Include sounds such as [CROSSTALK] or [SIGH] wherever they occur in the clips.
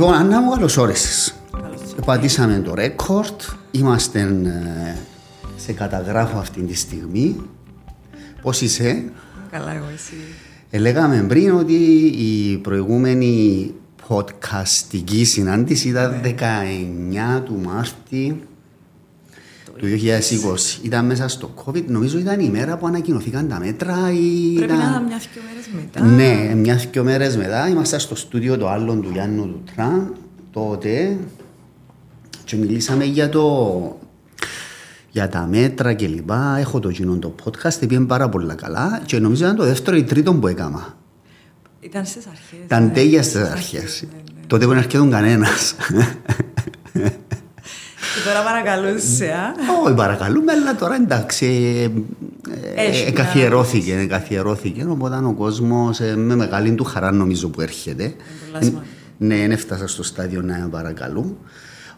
Λοιπόν, Άννα μου, καλώς όρισες. Πατήσαμε το ρέκορτ. Είμαστε ε, σε καταγράφω αυτή τη στιγμή. Πώς είσαι; Καλά, εγώ εσύ. Ε, λέγαμε πριν ότι η προηγούμενη podcastική συνάντηση ήταν 19 του Μάρτη του 2020. Ήταν μέσα στο COVID. Νομίζω ήταν η μέρα που ανακοινωθήκαν τα μέτρα. Ή Πρέπει ήταν... να ήταν μια-δυο μέρες μετά. Ναι, μιας δυο μέρες μετά είμαστε στο στούντιο το άλλο του Γιάννου του Τραν τότε και μιλήσαμε για το για τα μέτρα και λοιπά. Έχω το κοινό το podcast, πήγαινε πάρα πολύ καλά και νομίζω ήταν το δεύτερο ή τρίτο που έκανα. Ήταν στις αρχές. Ήταν ναι. τέλεια στις Στις αρχές. ναι, ναι. Τότε που δεν έρχονταν κανένας. [LAUGHS] Και τώρα παρακαλούσε, α. Όχι, παρακαλούμε, αλλά τώρα εντάξει. ε, ε, Έχει ε, καθιερώθηκε, ε, καθιερώθηκε. Οπότε ο κόσμος με μεγάλη του χαρά νομίζω που έρχεται. πολλά σημαντικό. Ναι, δεν έφτασα στο στάδιο να παρακαλούν.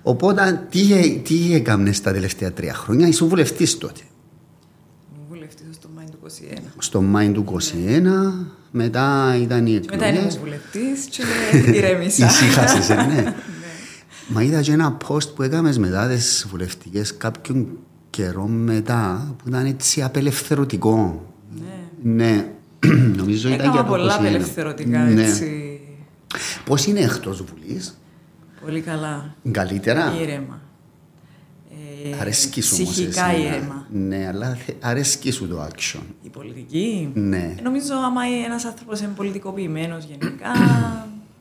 Οπότε τι, τι έκανε τα τελευταία τρία χρόνια, ήσουν βουλευτής τότε. Μου βουλευτής στο Μάιν του 21. Στο Μάη του 21, μετά ήταν οι Και μετά είμαι εκλογέ. βουλευτής και ηρέμησα. Ησύχασες, ναι. [LAUGHS] Μα είδα και ένα post που έκαμες μετά τι βουλευτικές κάποιον καιρό μετά που ήταν έτσι απελευθερωτικό. Ναι. Ναι, [CLEARS THROAT] νομίζω ήταν Έκανα για το πολλά 21. απελευθερωτικά, Ναι. έτσι. Πώς είναι εκτός Βουλής, Πολύ καλά. καλύτερα; Ήρεμα. Ε, Αρέσκει σου όμως Ψυχικά εσένα. ήρεμα. Ναι, αλλά θε- αρέσκει σου το action. Η πολιτική; Ναι. Ε, Νομίζω άμα ένας άνθρωπος είναι πολιτικοποιημένος γενικά,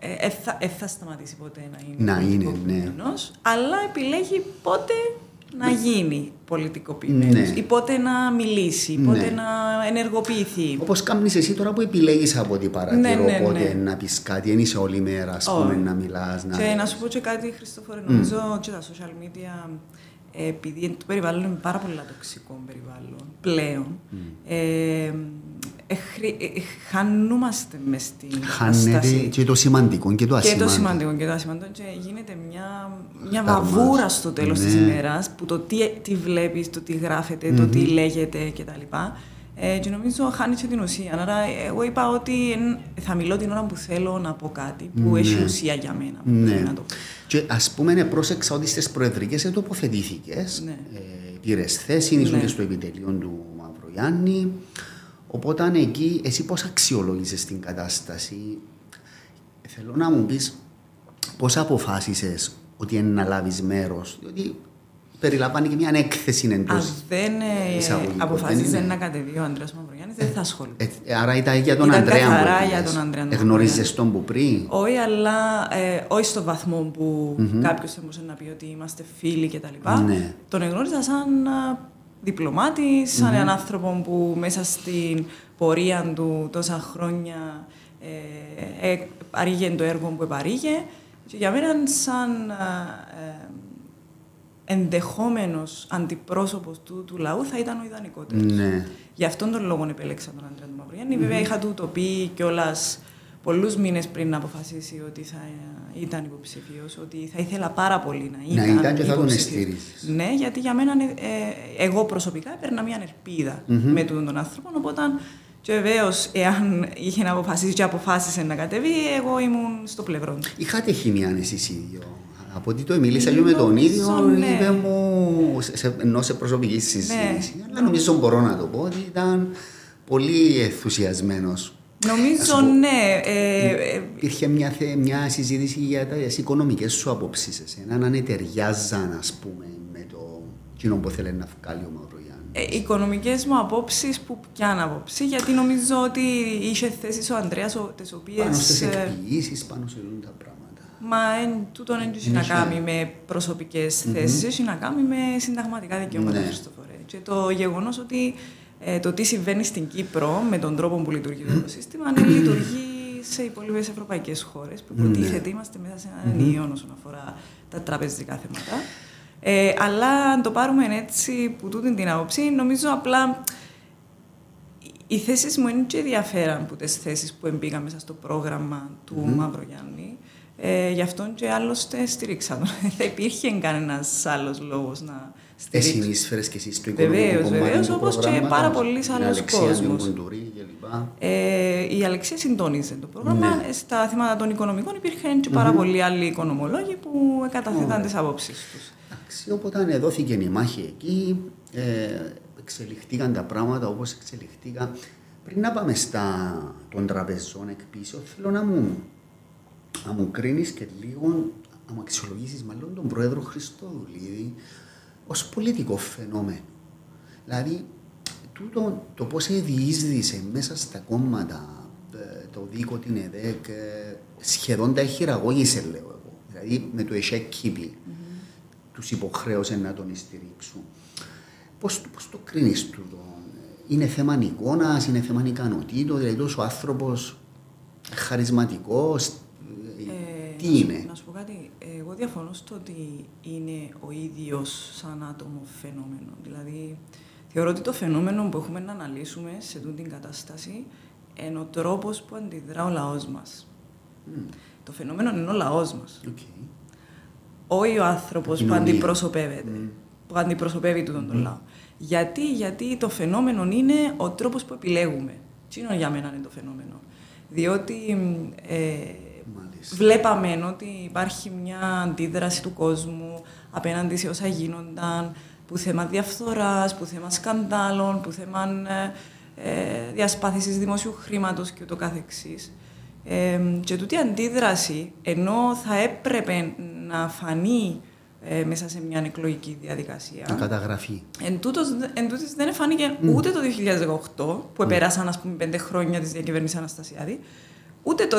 ε, ε, θα, ε, θα σταματήσει ποτέ να είναι Να είναι, ναι. πολιτικοποιημένος, αλλά επιλέγει πότε να γίνει πολιτικοποιημένος Ναι. ή πότε να μιλήσει, πότε Ναι. να ενεργοποιηθεί. Όπως κάνεις εσύ τώρα που επιλέγεις από ό,τι παρατηρώ, Ναι, ναι, πότε ναι. να πεις κάτι, δεν είσαι όλη μέρα ας πούμε, Όχι. να μιλάς. Να... Και να σου πω και κάτι, Χριστόφορε, νομίζω και τα social media, ε, επειδή το περιβάλλον είναι πάρα πολύ τοξικό περιβάλλον πλέον, ε, ε, χρη- ε, ε, χανούμαστε μες στην Χάνεται κατάσταση. και το σημαντικό και το Και ασημαντικό. το σημαντικό και το ασημαντικό και γίνεται μια, μια Ταρμάς. βαβούρα στο τέλος της Ναι. ημέρας που το τι, τι βλέπεις, το τι γράφεται, το τι λέγεται κτλ. Ε, και νομίζω χάνει και την ουσία. Άρα εγώ είπα ότι εν- θα μιλώ την ώρα που θέλω να πω κάτι που έχει ουσία για μένα. που Ναι. πρέπει να το πω. Και ας πούμε, ναι, πρόσεξα ότι στις προεδρικές δεν τοποθετήθηκες. Ναι. Ε, Πήρες θέση, ήσουν Ναι. και στο επιτελείο του Μαυρογιάννη. Οπότε εκεί, εσύ πώς αξιολόγησες την κατάσταση; Θέλω να μου πεις πώς αποφάσισες ότι είναι να λάβεις μέρος. Διότι περιλαμβάνει και μια έκθεση εντός. Αν δεν ε, εισαγωγικών, αποφάσισες δεν είναι. να κατεβεί ο Ανδρέας Μαυρογιάννης, δεν θα ασχοληθώ. Ε, άρα ήταν για τον Ήταν Ανδρέα καθαρά που για έπιες. τον Ανδρέα Εγνώριζες τον που πριν; Όχι, αλλά ε, όχι στο βαθμό που κάποιος θα μπορούσε να πει ότι είμαστε φίλοι κτλ. Ναι. Τον εγνώριζα σαν α, διπλωμάτη, σαν έναν άνθρωπο που μέσα στην πορεία του τόσα χρόνια ε, ε, παρήγε το έργο που παρήγε. Και για μένα σαν α, ε, ενδεχόμενος αντιπρόσωπος του, του λαού θα ήταν ο ιδανικότερος. Ναι. Γι' αυτόν τον λόγο επέλεξα τον Άντρια του Μαυρογιάννη. Βέβαια, είχα του το πει κιόλας πολλούς μήνες πριν να αποφασίσει ότι θα ήταν υποψήφιο, ότι θα ήθελα πάρα πολύ να Να ήταν. ήταν και θα τον υποψήφιος. εστήριζες. Ναι, γιατί για μένα, ε, εγώ προσωπικά έπαιρνα μια ελπίδα με τον, τον άνθρωπο. Οπότε, και βεβαίως, εάν είχε να αποφασίσει και αποφάσισε να κατεβεί, εγώ ήμουν στο πλευρό του. Είχατε χημία εσείς οι ίδιο. Από ό,τι το μίλησα και με τον ίδιο, ναι. είπε μου, σε, σε, ενώ σε προσωπική συζήτηση, Ναι. αλλά νομίζω μπορώ να το πω ότι ήταν πολύ ενθουσιασμένος. Νομίζω, ναι. Ε, ε, Υπήρχε μια, θε- μια συζήτηση για τις οικονομικές σου απόψεις εσένα, αν ταιριάζαν, ας πούμε, με το κοινό που θέλει να βγάλει ο Μαυρογιάννη. Ε, οικονομικές μου απόψεις που πιάνουν άποψη, γιατί νομίζω ότι είχε θέσεις ο Ανδρέας, ο- τις οποίες... Πάνω στις ε, εκποιήσεις, πάνω σε όλα τα πράγματα. Μα εν, τούτο δεν έχει να κάνει με προσωπικές θέσεις, έχει να κάνει με συνταγματικά δικαιώματα, Ναι. Χριστόφορε. Και το γεγονός ότι ε, το τι συμβαίνει στην Κύπρο με τον τρόπο που λειτουργεί το σύστημα δεν λειτουργεί σε υπόλοιπε ευρωπαϊκές χώρες που Ναι. υποτίθεται είμαστε μέσα σε έναν ενιαίο όσον αφορά τα τραπεζικά θέματα. Ε, αλλά αν το πάρουμε έτσι που τούτη την άποψη, νομίζω απλά οι θέσεις μου είναι και διαφέραν από τι θέσεις που εμπήκα μέσα στο πρόγραμμα του mm Μαυρογιάννη. Ε, γι' αυτόν και άλλωστε στήριξα τον. [LAUGHS] Δεν θα υπήρχε κανένας άλλος λόγος να Εσύ στηρίξω. συνείσφερες και εσύ στο οικονομικό Βεβαίω, κομμάτι βεβαίως, του όπως και προγράμματος, πάρα πολλοί την άλλοι Αλεξία την κόσμοι. Κουντουρή κλπ. Ε, η Αλεξία συντόνιζε το πρόγραμμα. Ναι. Στα θέματα των οικονομικών υπήρχαν και πάρα πολλοί άλλοι οικονομολόγοι που καταθέταν τις απόψεις τους. Εντάξει, οπότε δόθηκε η μάχη εκεί, ε, εξελιχθήκαν τα πράγματα όπως εξελιχθήκαν. Πριν να πάμε στα των τραπεζών εκπίσω, θέλω να μου, να μου κρίνεις και λίγο, να μου αξιολογήσεις μάλλον τον πρόεδρο Χριστόδουλίδη ως πολιτικό φαινόμενο. Δηλαδή, τούτο το πώς διείσδησε μέσα στα κόμματα ε, το δίκο, την ΕΔΕΚ, ε, σχεδόν τα χειραγώγησε, λέω εγώ. Δηλαδή, με το ΕΣΕΚ mm-hmm. τους υποχρέωσε να τον στηρίξουν. Πώς το κρίνεις τούτο, είναι θέμα εικόνας, είναι θέμα ικανοτήτων, δηλαδή τόσο άνθρωπος χαρισματικός. Ε, τι είναι; Να σου πω κάτι. Εγώ διαφωνώ στο ότι είναι ο ίδιος σαν άτομο φαινόμενο. Δηλαδή, θεωρώ ότι το φαινόμενο που έχουμε να αναλύσουμε σε αυτή την κατάσταση είναι ο τρόπος που αντιδρά ο λαός μας. Το φαινόμενο είναι ο λαός μας. Okay. Όχι ο άνθρωπος που αντιπροσωπεύεται. Mm. Που αντιπροσωπεύει τον mm. λαό. Γιατί, γιατί το φαινόμενο είναι ο τρόπος που επιλέγουμε. Τι είναι για μένα είναι το φαινόμενο; Διότι ε, βλέπαμε ότι υπάρχει μια αντίδραση του κόσμου απέναντι σε όσα γίνονταν, που θέμα διαφθοράς, που θέμα σκανδάλων, που θέμα ε, ε, διασπάθησης δημόσιου χρήματος και ούτω καθεξής. Ε, και τούτη αντίδραση, ενώ θα έπρεπε να φανεί ε, μέσα σε μια εκλογική διαδικασία. Η καταγραφή. Εν, τούτος, εν τούτης δεν εφάνηκε mm. ούτε το 2018, που mm. πέρασαν ας πούμε πέντε χρόνια της διακυβέρνησης Αναστασιάδη, ούτε το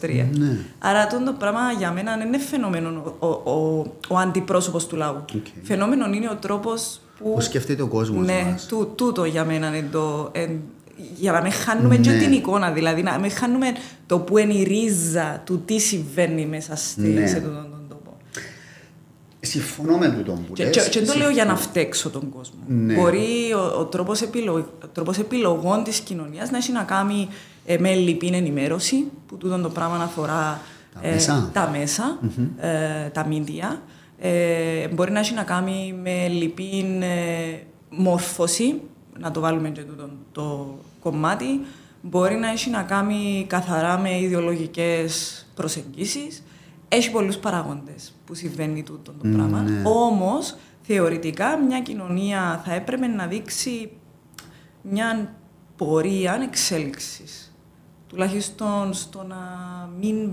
2023. Ναι. Άρα το πράγμα για μένα δεν είναι φαινόμενο ο, ο, ο, αντιπρόσωπος του λαού. Okay. Φαινόμενο είναι ο τρόπος που... Που σκεφτείτε ο κόσμος ναι, μας. Τού, τούτο για μένα είναι το... Εν, για να μην χάνουμε ναι. και την εικόνα, δηλαδή να μην χάνουμε το που είναι η ρίζα του τι συμβαίνει μέσα στη, ναι. σε τον Συμφωνώ με τούτο που και, και, και το λέω για να φταίξω τον κόσμο. Ναι. Μπορεί ο, ο τρόπος, επιλογ, τρόπος επιλογών της κοινωνίας να έχει να κάνει ε, με λυπή ενημέρωση, που τούτο το πράγμα αφορά τα ε, μέσα, τα, μέσα mm-hmm. ε, τα μίντια. Ε, μπορεί να έχει να κάνει με λυπή ε, μόρφωση, να το βάλουμε και τούτο το κομμάτι. Μπορεί να έχει να κάνει καθαρά με ιδεολογικές προσεγγίσεις έχει πολλούς παράγοντε που συμβαίνει τούτο το πράγμα. Ναι. Όμως, θεωρητικά, μια κοινωνία θα έπρεπε να δείξει μια πορεία εξέλιξης. Τουλάχιστον στο να μην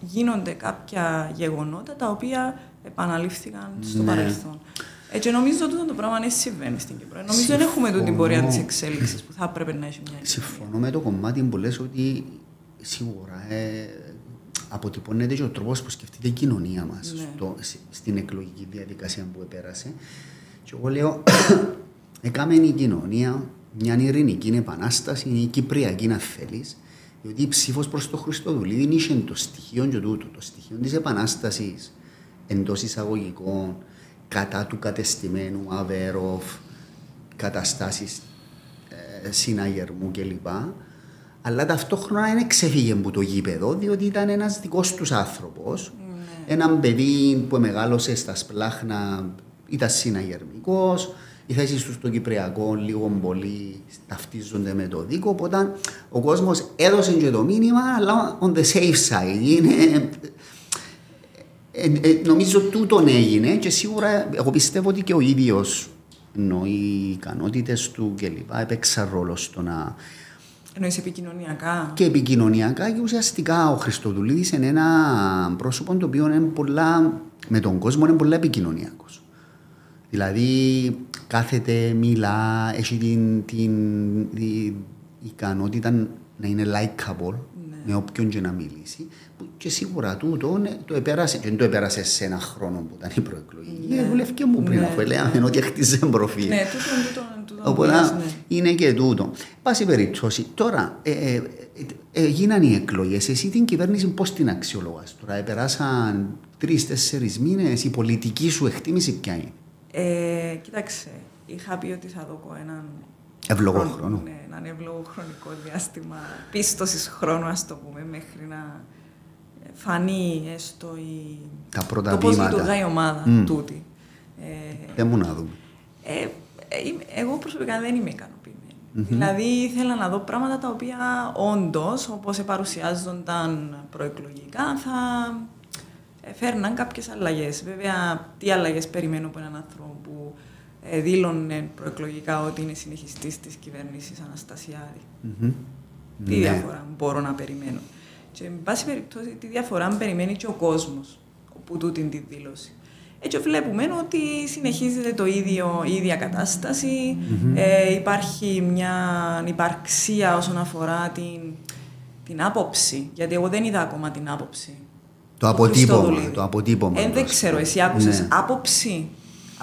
γίνονται κάποια γεγονότα τα οποία επαναλήφθηκαν στο ναι. παρελθόν. Έτσι, νομίζω ότι το πράγμα δεν συμβαίνει στην Κύπρο. Νομίζω δεν έχουμε την πορεία της εξέλιξης που θα έπρεπε να έχει μια Συμφωνώ με το κομμάτι που λες ότι σίγουρα ε, αποτυπώνεται και ο τρόπος που σκεφτείται η κοινωνία μας ναι. στην εκλογική διαδικασία που επέρασε. Και εγώ λέω, [CLEARS THROAT] έκαμε η κοινωνία μια ειρηνική επανάσταση, η κυπριακή να θέλεις, διότι η ψήφος προς το Χριστοδουλίδη είχε το στοιχείο και τούτο, το στοιχείο της επανάστασης εντό εισαγωγικών, κατά του κατεστημένου Αβέροφ, καταστάσεις ε, συναγερμού κλπ αλλά ταυτόχρονα δεν ξεφύγε από το γήπεδο, διότι ήταν ένας δικός τους άνθρωπος. Ναι. Ένα παιδί που μεγάλωσε στα σπλάχνα, ήταν συναγερμικός. Οι θέσει του στο Κυπριακό λίγο πολύ ταυτίζονται με το δίκο. Οπότε ο κόσμος έδωσε και το μήνυμα, αλλά on the safe side. Είναι, ε, ε, νομίζω τούτον έγινε και σίγουρα εγώ πιστεύω ότι και ο ίδιος οι ικανότητες του κλπ. έπαιξαν ρόλο στο να Εννοείς επικοινωνιακά; Και επικοινωνιακά και ουσιαστικά ο Χριστοδουλίδης είναι ένα πρόσωπο το οποίο είναι πολλά, με τον κόσμο είναι πολλά επικοινωνιακός. Δηλαδή κάθεται, μιλά, έχει την, την, την ικανότητα να είναι likeable ναι. με όποιον και να μιλήσει. Και σίγουρα τούτο το επέρασε, δεν το επέρασε σε ένα χρόνο που ήταν η προεκλογική. Ναι. Δουλεύει και μου πριν, ναι. αφού έλεγαμε ότι χτίζε προφίλ. Ναι, τούτο, τούτο Οπότε ναι. είναι και τούτο. Πάση περιπτώσει, τώρα ε, ε, ε, γίνανε οι εκλογές. Εσύ την κυβέρνηση πώς την αξιολογάς τώρα, περάσαν τρει-τέσσερι μήνες, η πολιτική σου εκτίμηση ποια είναι; Ε, κοίταξε, είχα πει ότι θα δω έναν Ευλογό χρόνο. Ναι, έναν ευλογό χρονικό διάστημα πίστοσης χρόνου, ας το πούμε, μέχρι να φανεί έστω η... Τα πρώτα το πώς λειτουργάει η ομάδα mm. τούτη. Ε, Δεν μου να δούμε. Ε, ε, εγώ προσωπικά δεν είμαι ικανοποιημένη. Δηλαδή ήθελα να δω πράγματα τα οποία όντως, όπως παρουσιάζονταν προεκλογικά, θα φέρναν κάποιες αλλαγές. Βέβαια, τι αλλαγές περιμένω από έναν άνθρωπο που ε, δήλωνε προεκλογικά ότι είναι συνεχιστής της κυβέρνησης Αναστασιάδη. Τι Ναι. διαφορά μπορώ να περιμένω; Και, με πάση περιπτώσει, τι διαφορά περιμένει και ο κόσμος που τούτη τη δήλωση. Έτσι βλέπουμε ότι συνεχίζεται το ίδιο, η ίδια κατάσταση. Ε, υπάρχει μια υπαρξία όσον αφορά την, την άποψη. Γιατί εγώ δεν είδα ακόμα την άποψη. Το αποτύπωμα. Το αποτύπωμα ε, δεν ξέρω, εσύ άκουσες ναι. άποψη.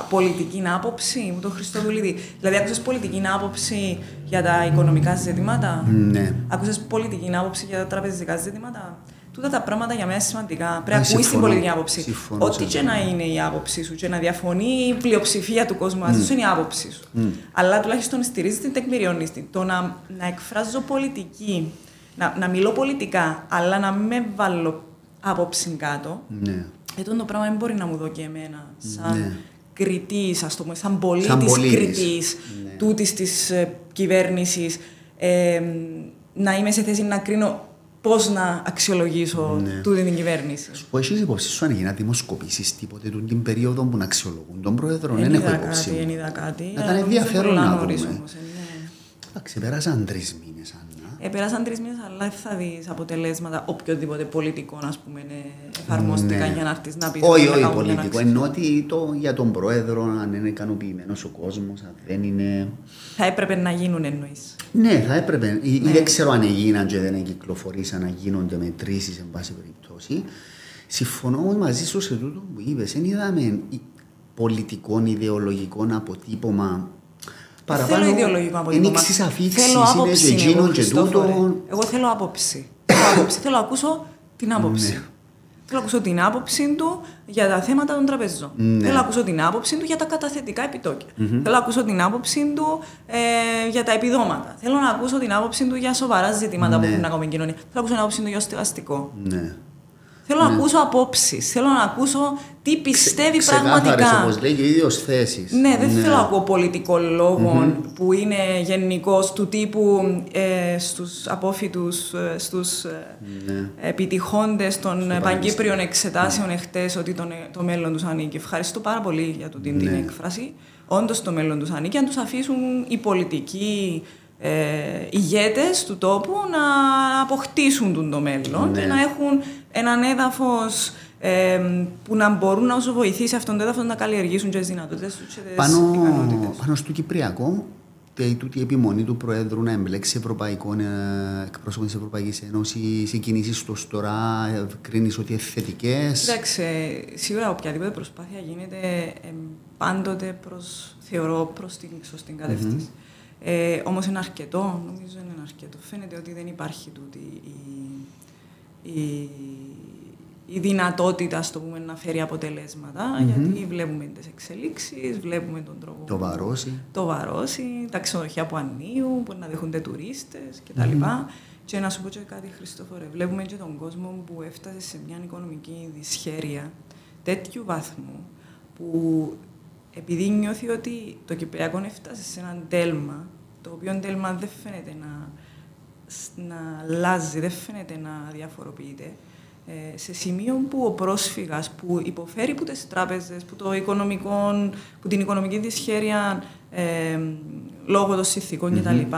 Πολιτική άποψη μου τον Χριστοδουλίδη. Δηλαδή, άκουσες πολιτική άποψη για τα οικονομικά ζητήματα; Ναι. Άκουσες πολιτική άποψη για τα τραπεζικά ζητήματα; Τούτα τα πράγματα για μένα είναι σημαντικά. Πρέπει να ακούσει την πολιτική άποψη. Συμφωνώ, Ό,τι και να είναι η άποψή σου, και να διαφωνεί η πλειοψηφία του κόσμου, mm. σου είναι η άποψή σου. Mm. Αλλά τουλάχιστον στηρίζεις την τεκμηριώνει Το να, να εκφράζω πολιτική, να, να μιλώ πολιτικά, αλλά να με βάλω άποψη κάτω, Ναι. ε, το πράγμα δεν μπορεί να μου δω και εμένα σαν Ναι. κριτής, ας το πούμε, σαν πολίτης, Σαν πολίτης. κριτής Ναι. τούτης της ε, κυβέρνησης, ε, να είμαι σε θέση να κρίνω πώς να αξιολογήσω Ναι. τούτη την κυβέρνηση. Σου πω, έχεις υπόψη σου αν έγιναν δημοσκοπήσεις τίποτε τούτη την περίοδο που να αξιολογούν τον πρόεδρο. Δεν Δεν έχω είδα υπόψη. κάτι, μου. δεν είδα κάτι. Να Ε, ήταν νομίζω ενδιαφέρον πολλά να νωρίς δούμε. όμως, ε, ναι. Εντάξει, πέρασαν τρεις μήνες, Άννα. Ε, πέρασαν τρεις μήνες, αλλά δεν θα δεις αποτελέσματα οποιοδήποτε πολιτικών ας πούμε, ε, εφαρμόστηκαν Ναι. για να έρθεις να πεις. Όχι, όχι πολιτικό. Εννοώ ότι το, για τον πρόεδρο, αν είναι ικανοποιημένος ο κόσμος, αν δεν είναι. Θα έπρεπε να γίνουν εννοείς. Ναι, θα έπρεπε. Ή, ή Ναι. δεν ξέρω αν έγιναν και δεν κυκλοφορήσαν να γίνονται μετρήσει, εν πάση περιπτώσει. Συμφωνώ όμως μαζί σου σε τούτο που είπες. Δεν είδαμε ι- πολιτικών, ιδεολογικών αποτύπωμα. Θέλω ιδεολογικό αποτύπωμα. Ενίξεις αφήξεις, Θέλω είναι άποψη. και εγώ, εκείνον και Χριστόφορε. τούτο. Εγώ θέλω άποψη. Θέλω άποψη. θέλω να ακούσω την άποψη. Ναι. Θέλω να ακούσω την άποψη του για τα θέματα των τραπεζών. Ναι. Θέλω να ακούσω την άποψη του για τα καταθετικά επιτόκια. Θέλω να ακούσω την άποψη του ε, για τα επιδόματα. Θέλω να ακούσω την άποψη του για σοβαρά ζητήματα που Ναι. έχουν να κάνουν με την κοινωνία. Θέλω να ακούσω την άποψη του για το στεγαστικό. Ναι. Θέλω να ακούσω απόψεις. Θέλω να ακούσω τι πιστεύει Ξεκάθαρες, πραγματικά. όπως λέει και ο ίδιος θέσεις. Ναι, δεν θέλω να ακούω πολιτικολόγων που είναι γενικώ του τύπου ε, στους απόφοιτους, ε, στους ε, Ναι. επιτυχώντες των πανεπιστήμιο. παγκύπριων εξετάσεων εχθές ότι το, το μέλλον τους ανήκει. Ευχαριστώ πάρα πολύ για τούτη την Ναι. έκφραση. Όντως το μέλλον τους ανήκει, αν τους αφήσουν οι πολιτικοί ε, ηγέτες του τόπου να αποκτήσουν τον το μέλλον Ναι. και να έχουν έναν έδαφος ε, που να μπορούν να όσο βοηθήσει αυτόν το έδαφος να καλλιεργήσουν και τις δυνατότητες τους και τις Πάνω, ικανότητες. πάνω στο Κυπριακό, τε- τούτη η επιμονή του Προέδρου να εμπλέξει ευρωπαϊκό ε, εκπρόσωπο της Ευρωπαϊκής Ένωσης, οι κινήσεις του τώρα ε, κρίνεις ότι είναι θετικές. Εντάξει, ε, σίγουρα οποιαδήποτε προσπάθεια γίνεται ε, πάντοτε προς, θεωρώ προς την σωστή κατεύθυνση. Ε, όμως είναι αρκετό, νομίζω είναι αρκετό. Φαίνεται ότι δεν υπάρχει τούτη η, η, η δυνατότητα, ας το πούμε, να φέρει αποτελέσματα, γιατί βλέπουμε τις εξελίξεις, βλέπουμε τον τρόπο Το που- βαρώσει. το βαρώσει, τα ξενοδοχεία που ανοίγουν, που να δέχονται τουρίστες κτλ. Και να σου πω και κάτι, Χριστόφορε, βλέπουμε και τον κόσμο που έφτασε σε μια οικονομική δυσχέρεια τέτοιου βαθμού, που επειδή νιώθει ότι το Κυπριακό έφτασε σε έναν τέλμα, το οποίο τέλμα δεν φαίνεται να, να αλλάζει, δεν φαίνεται να διαφοροποιείται, ε, σε σημείο που ο πρόσφυγας που υποφέρει από τις τράπεζες, που, το οικονομικό, που την οικονομική δυσχέρεια ε, λόγω των συνθηκων κτλ.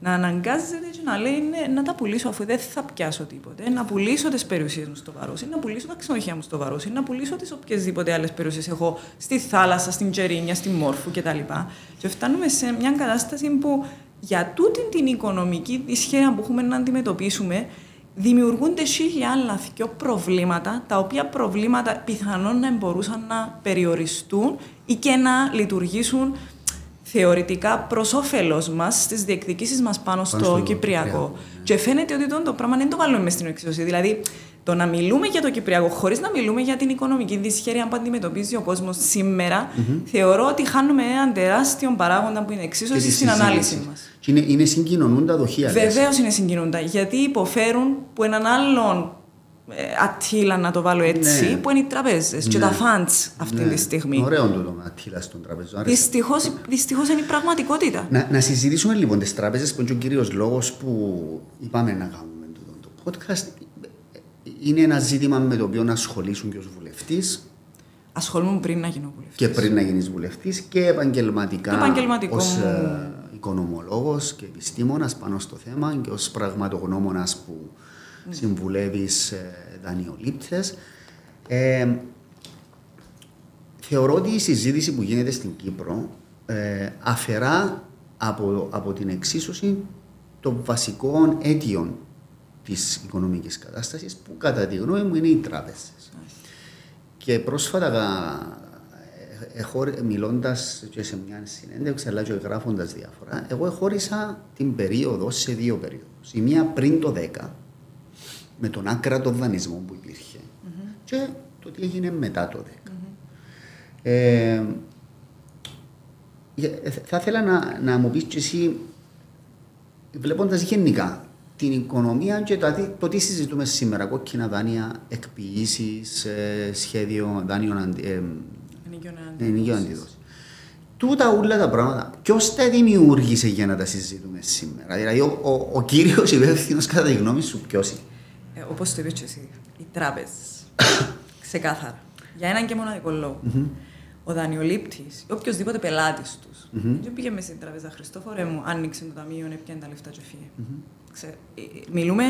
Να αναγκάζεται και να λέει ναι, να τα πουλήσω αφού δεν θα πιάσω τίποτε. Να πουλήσω τις περιουσίες μου στο Βαρόσι, να πουλήσω τα ξενοδοχεία μου στο Βαρόσι, να πουλήσω τις οποιασδήποτε άλλες περιουσίες έχω στη θάλασσα, στην Τζερίνια, στη Μόρφου κτλ. Και φτάνουμε σε μια κατάσταση που για τούτη την οικονομική δυσχέρεια που έχουμε να αντιμετωπίσουμε, δημιουργούνται χίλια άλλα δυο προβλήματα, τα οποία προβλήματα πιθανόν να μπορούσαν να περιοριστούν ή και να λειτουργήσουν θεωρητικά προς όφελος μας στις διεκδικήσεις μας πάνω στο, στο Κυπριακό. Κυπριακό, Και φαίνεται ότι το, το πράγμα δεν το βάλουμε μες στην εξίσωση. Δηλαδή, το να μιλούμε για το Κυπριακό χωρίς να μιλούμε για την οικονομική δυσχέρεια που αντιμετωπίζει ο κόσμος σήμερα, θεωρώ ότι χάνουμε έναν τεράστιο παράγοντα που είναι και εξίσωση τη στην ανάλυση συζήτηση. μας. Και είναι, είναι συγκοινωνούν τα δοχεία. λες. Βεβαίως είναι συγκινούντα, γιατί υποφέρουν που έναν άλλον ε, ατύλα να το βάλω έτσι, Ναι. που είναι οι τραπέζες και Ναι. τα funds αυτή Ναι. τη στιγμή. Ωραίο τούτο με ατύλα στον τραπεζό. άρεσε. Δυστυχώς, δυστυχώς είναι η πραγματικότητα. Να, να συζητήσουμε λοιπόν τις τράπεζε που είναι και ο κύριος λόγος που είπαμε να κάνουμε τούτο το podcast. Είναι ένα ζήτημα με το οποίο να ασχολήσουν και ως βουλευτής Ασχολούμαι πριν να γίνω βουλευτής. και πριν να γίνεις βουλευτής και επαγγελματικά. Το επαγγελματικό ως, μου. ε, οικονομολόγος και επιστήμονας πάνω στο θέμα και ως πραγματογνώμονας που Ναι. συμβουλεύεις ε, δανειολήπτες. Ε, θεωρώ ότι η συζήτηση που γίνεται στην Κύπρο ε, αφαιρά από, από την εξίσωση των βασικών αίτιων της οικονομικής κατάστασης που κατά τη γνώμη μου είναι οι τράπεζες. Και πρόσφατα, ε, εχω, μιλώντας και σε μια συνέντευξη, αλλά και γράφοντας διάφορα, εγώ εχώρισα την περίοδο σε δύο περίοδους. Η μία πριν το 10, με τον άκρατο δανεισμό που υπήρχε, και το τι έγινε μετά το 10. Ε, για- ε, θα ήθελα να, να μου πεις και εσύ, βλέποντας γενικά την οικονομία και το, τι- το τι συζητούμε σήμερα, κόκκινα δάνεια, εκποιήσεις, ε, σχέδιο δάνειων αντι, ε, Ενοικίων ενίκαιων αντίδοσης. Τούτα όλα τα πράγματα, ποιος τα δημιούργησε για να τα συζητούμε σήμερα; Δηλαδή, ο, ο, ο κύριος υπεύθυνος, κατά τη γνώμη σου, ποιος είναι; Ε, Όπως το είπε και εσύ, οι τράπεζες. [COUGHS] Ξεκάθαρα. Για έναν και μοναδικό λόγο. Ο δανειολήπτης ή οποιοδήποτε πελάτης τους. Δεν πήγε μέσα στην τράπεζα Χριστόφορε μου, άνοιξε το ταμείο, έπιανε τα λεφτά και φύγε. Ξέ- ε, ε, μιλούμε,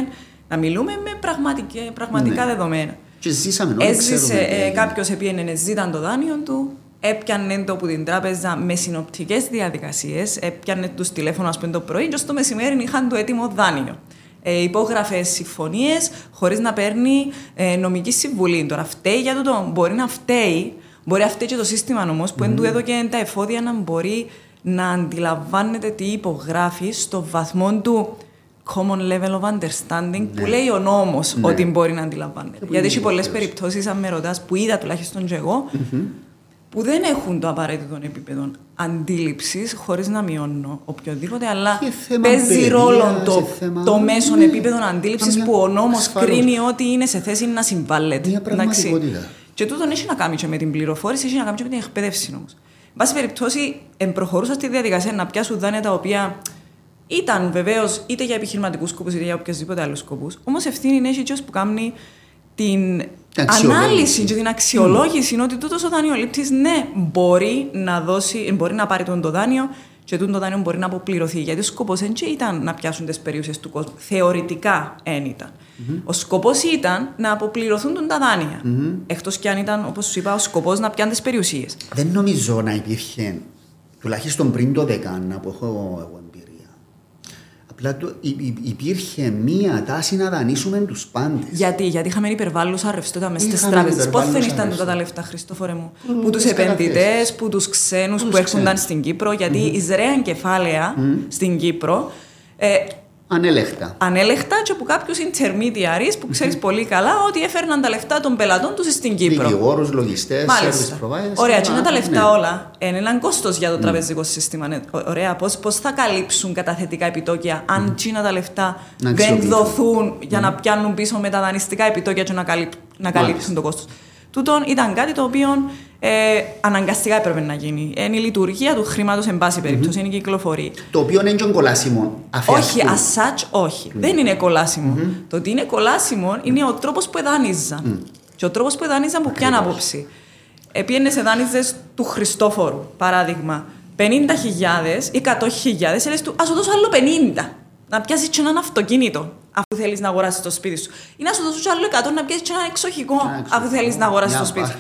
να μιλούμε με πραγματικέ- πραγματικά Ναι. δεδομένα. Και ζήσαμε όλοι Έζησε, ξέρουμε τι ε, έγινε. κάποιος επίενε, ζήταν το δάνειο του, έπιανε το από την τράπεζα με συνοπτικές διαδικασίες, έπιανε τους τηλέφωνο, ας πούμε, το πρωί, και στο μεσημέρι είχαν το έτοιμο δάνειο. Ε, υπόγραφε συμφωνίες χωρίς να παίρνει ε, νομική συμβουλή. Τώρα, φταίει για τούτο. Μπορεί να φταίει, μπορεί να φταίει και το σύστημα όμως που mm. του έδωκε τα εφόδια να μπορεί να αντιλαμβάνεται τι υπογράφει στο βαθμό του common level of understanding που λέει ο νόμος Ναι. ότι μπορεί να αντιλαμβάνεται. που Γιατί είναι έχει πολλές δικαίωση. περιπτώσεις, αν με ρωτάς, που είδα τουλάχιστον και εγώ, που δεν έχουν το απαραίτητο επίπεδο αντίληψης, χωρίς να μειώνω οποιοδήποτε, αλλά Και θέμα παίζει παιδείας, ρόλο το, σε θέμα- το μέσο ναι. επίπεδο αντίληψης Καμιά- που ο νόμος ασφαλώς. κρίνει ότι είναι σε θέση να συμβάλλεται. Μια Εντάξει. πραγματικότητα. Και τούτον έχει να κάνει και με την πληροφόρηση, έχει να κάνει και με την εκπαίδευση όμως. Εν πάση περιπτώσει, εμπροχωρούσα στη διαδικασία να πιάσουν δάνεια τα οποία ήταν βεβαίως είτε για επιχειρηματικούς σκοπούς είτε για οποιοδήποτε άλλους σκοπούς. Όμως ευθύνη έχει και ως που κάνει την Αξιολόγηση. ανάλυση και την αξιολόγηση ότι τούτος ο δανειολήπτη, ναι, μπορεί να, δώσει, μπορεί να πάρει τον το δάνειο και τούτο το δάνειο μπορεί να αποπληρωθεί. Γιατί ο σκοπός δεν ήταν να πιάσουν τις περιουσίες του κόσμου. Θεωρητικά δεν ήταν. Ο σκοπός ήταν να αποπληρωθούν τον τα δάνεια. Εκτός κι αν ήταν, όπως σου είπα, ο σκοπός να πιάνουν τις περιουσίες. Δεν νομίζω να υπήρχε, τουλάχιστον πριν το 10, να που έχω εγώ εμπειρία. Απλά το, υ- υ- υπήρχε μία τάση να δανείσουμε τους πάντες. Γιατί, γιατί είχαμε υπερβάλλουσα ρευστότητα μέσα στις Είχαμε τράπεζες. Πώ δεν υπερβάλλουσα ήρθαν τότε ρευστότητα. τα λεφτά, Χριστόφορε μου, Που που τους τις επενδυτές, καταθέσεις. που τους ξένους Που που τους έρχονταν ξένους. στην Κύπρο, γιατί εισραίαν κεφάλαια στην Κύπρο. Ε, Ανέλεκτα. ανέλεκτα και από κάποιου intermediaries που ξέρεις πολύ καλά ότι έφερναν τα λεφτά των πελατών τους στην Κύπρο. Δικηγόρου, λογιστές, service Μάλιστα. providers. Ωραία, και και είναι τα λεφτά ναι. όλα. Είναι έναν κόστος για το τραπεζικό σύστημα. Ναι. Ω- Ωραία, πώς θα καλύψουν τα θετικά επιτόκια αν τσίνα τα λεφτά Να δεν αξιοποιηθούν. δοθούν για να πιάνουν πίσω με τα δανειστικά επιτόκια και να, καλύπ, να καλύψουν το κόστος. Τούτον ήταν κάτι το οποίο ε, αναγκαστικά έπρεπε να γίνει. Είναι η λειτουργία του χρήματος, εν πάση περιπτώσει, είναι η κυκλοφορία. Το οποίο είναι και κολάσιμο. Όχι, as such, όχι. Δεν είναι κολάσιμο. Το ότι είναι κολάσιμο είναι ο τρόπος που εδάνιζαν. Και ο τρόπος που εδάνιζαν που πιάνει άποψη. Επίενε σε δάνειζε του Χριστόφορου, παράδειγμα, 50.000 ή 100.000, έλεγε του, ας σου δώσω άλλο 50. Να πιάσεις και έναν αυτοκίνητο, αφού θέλεις να αγοράσεις το σπίτι σου. Ή να σου δώσω και άλλο 100 να πιάσεις και έναν εξοχικό, Ένα εξοχικό, αφού θέλεις να αγοράσεις μια το σπίτι σου.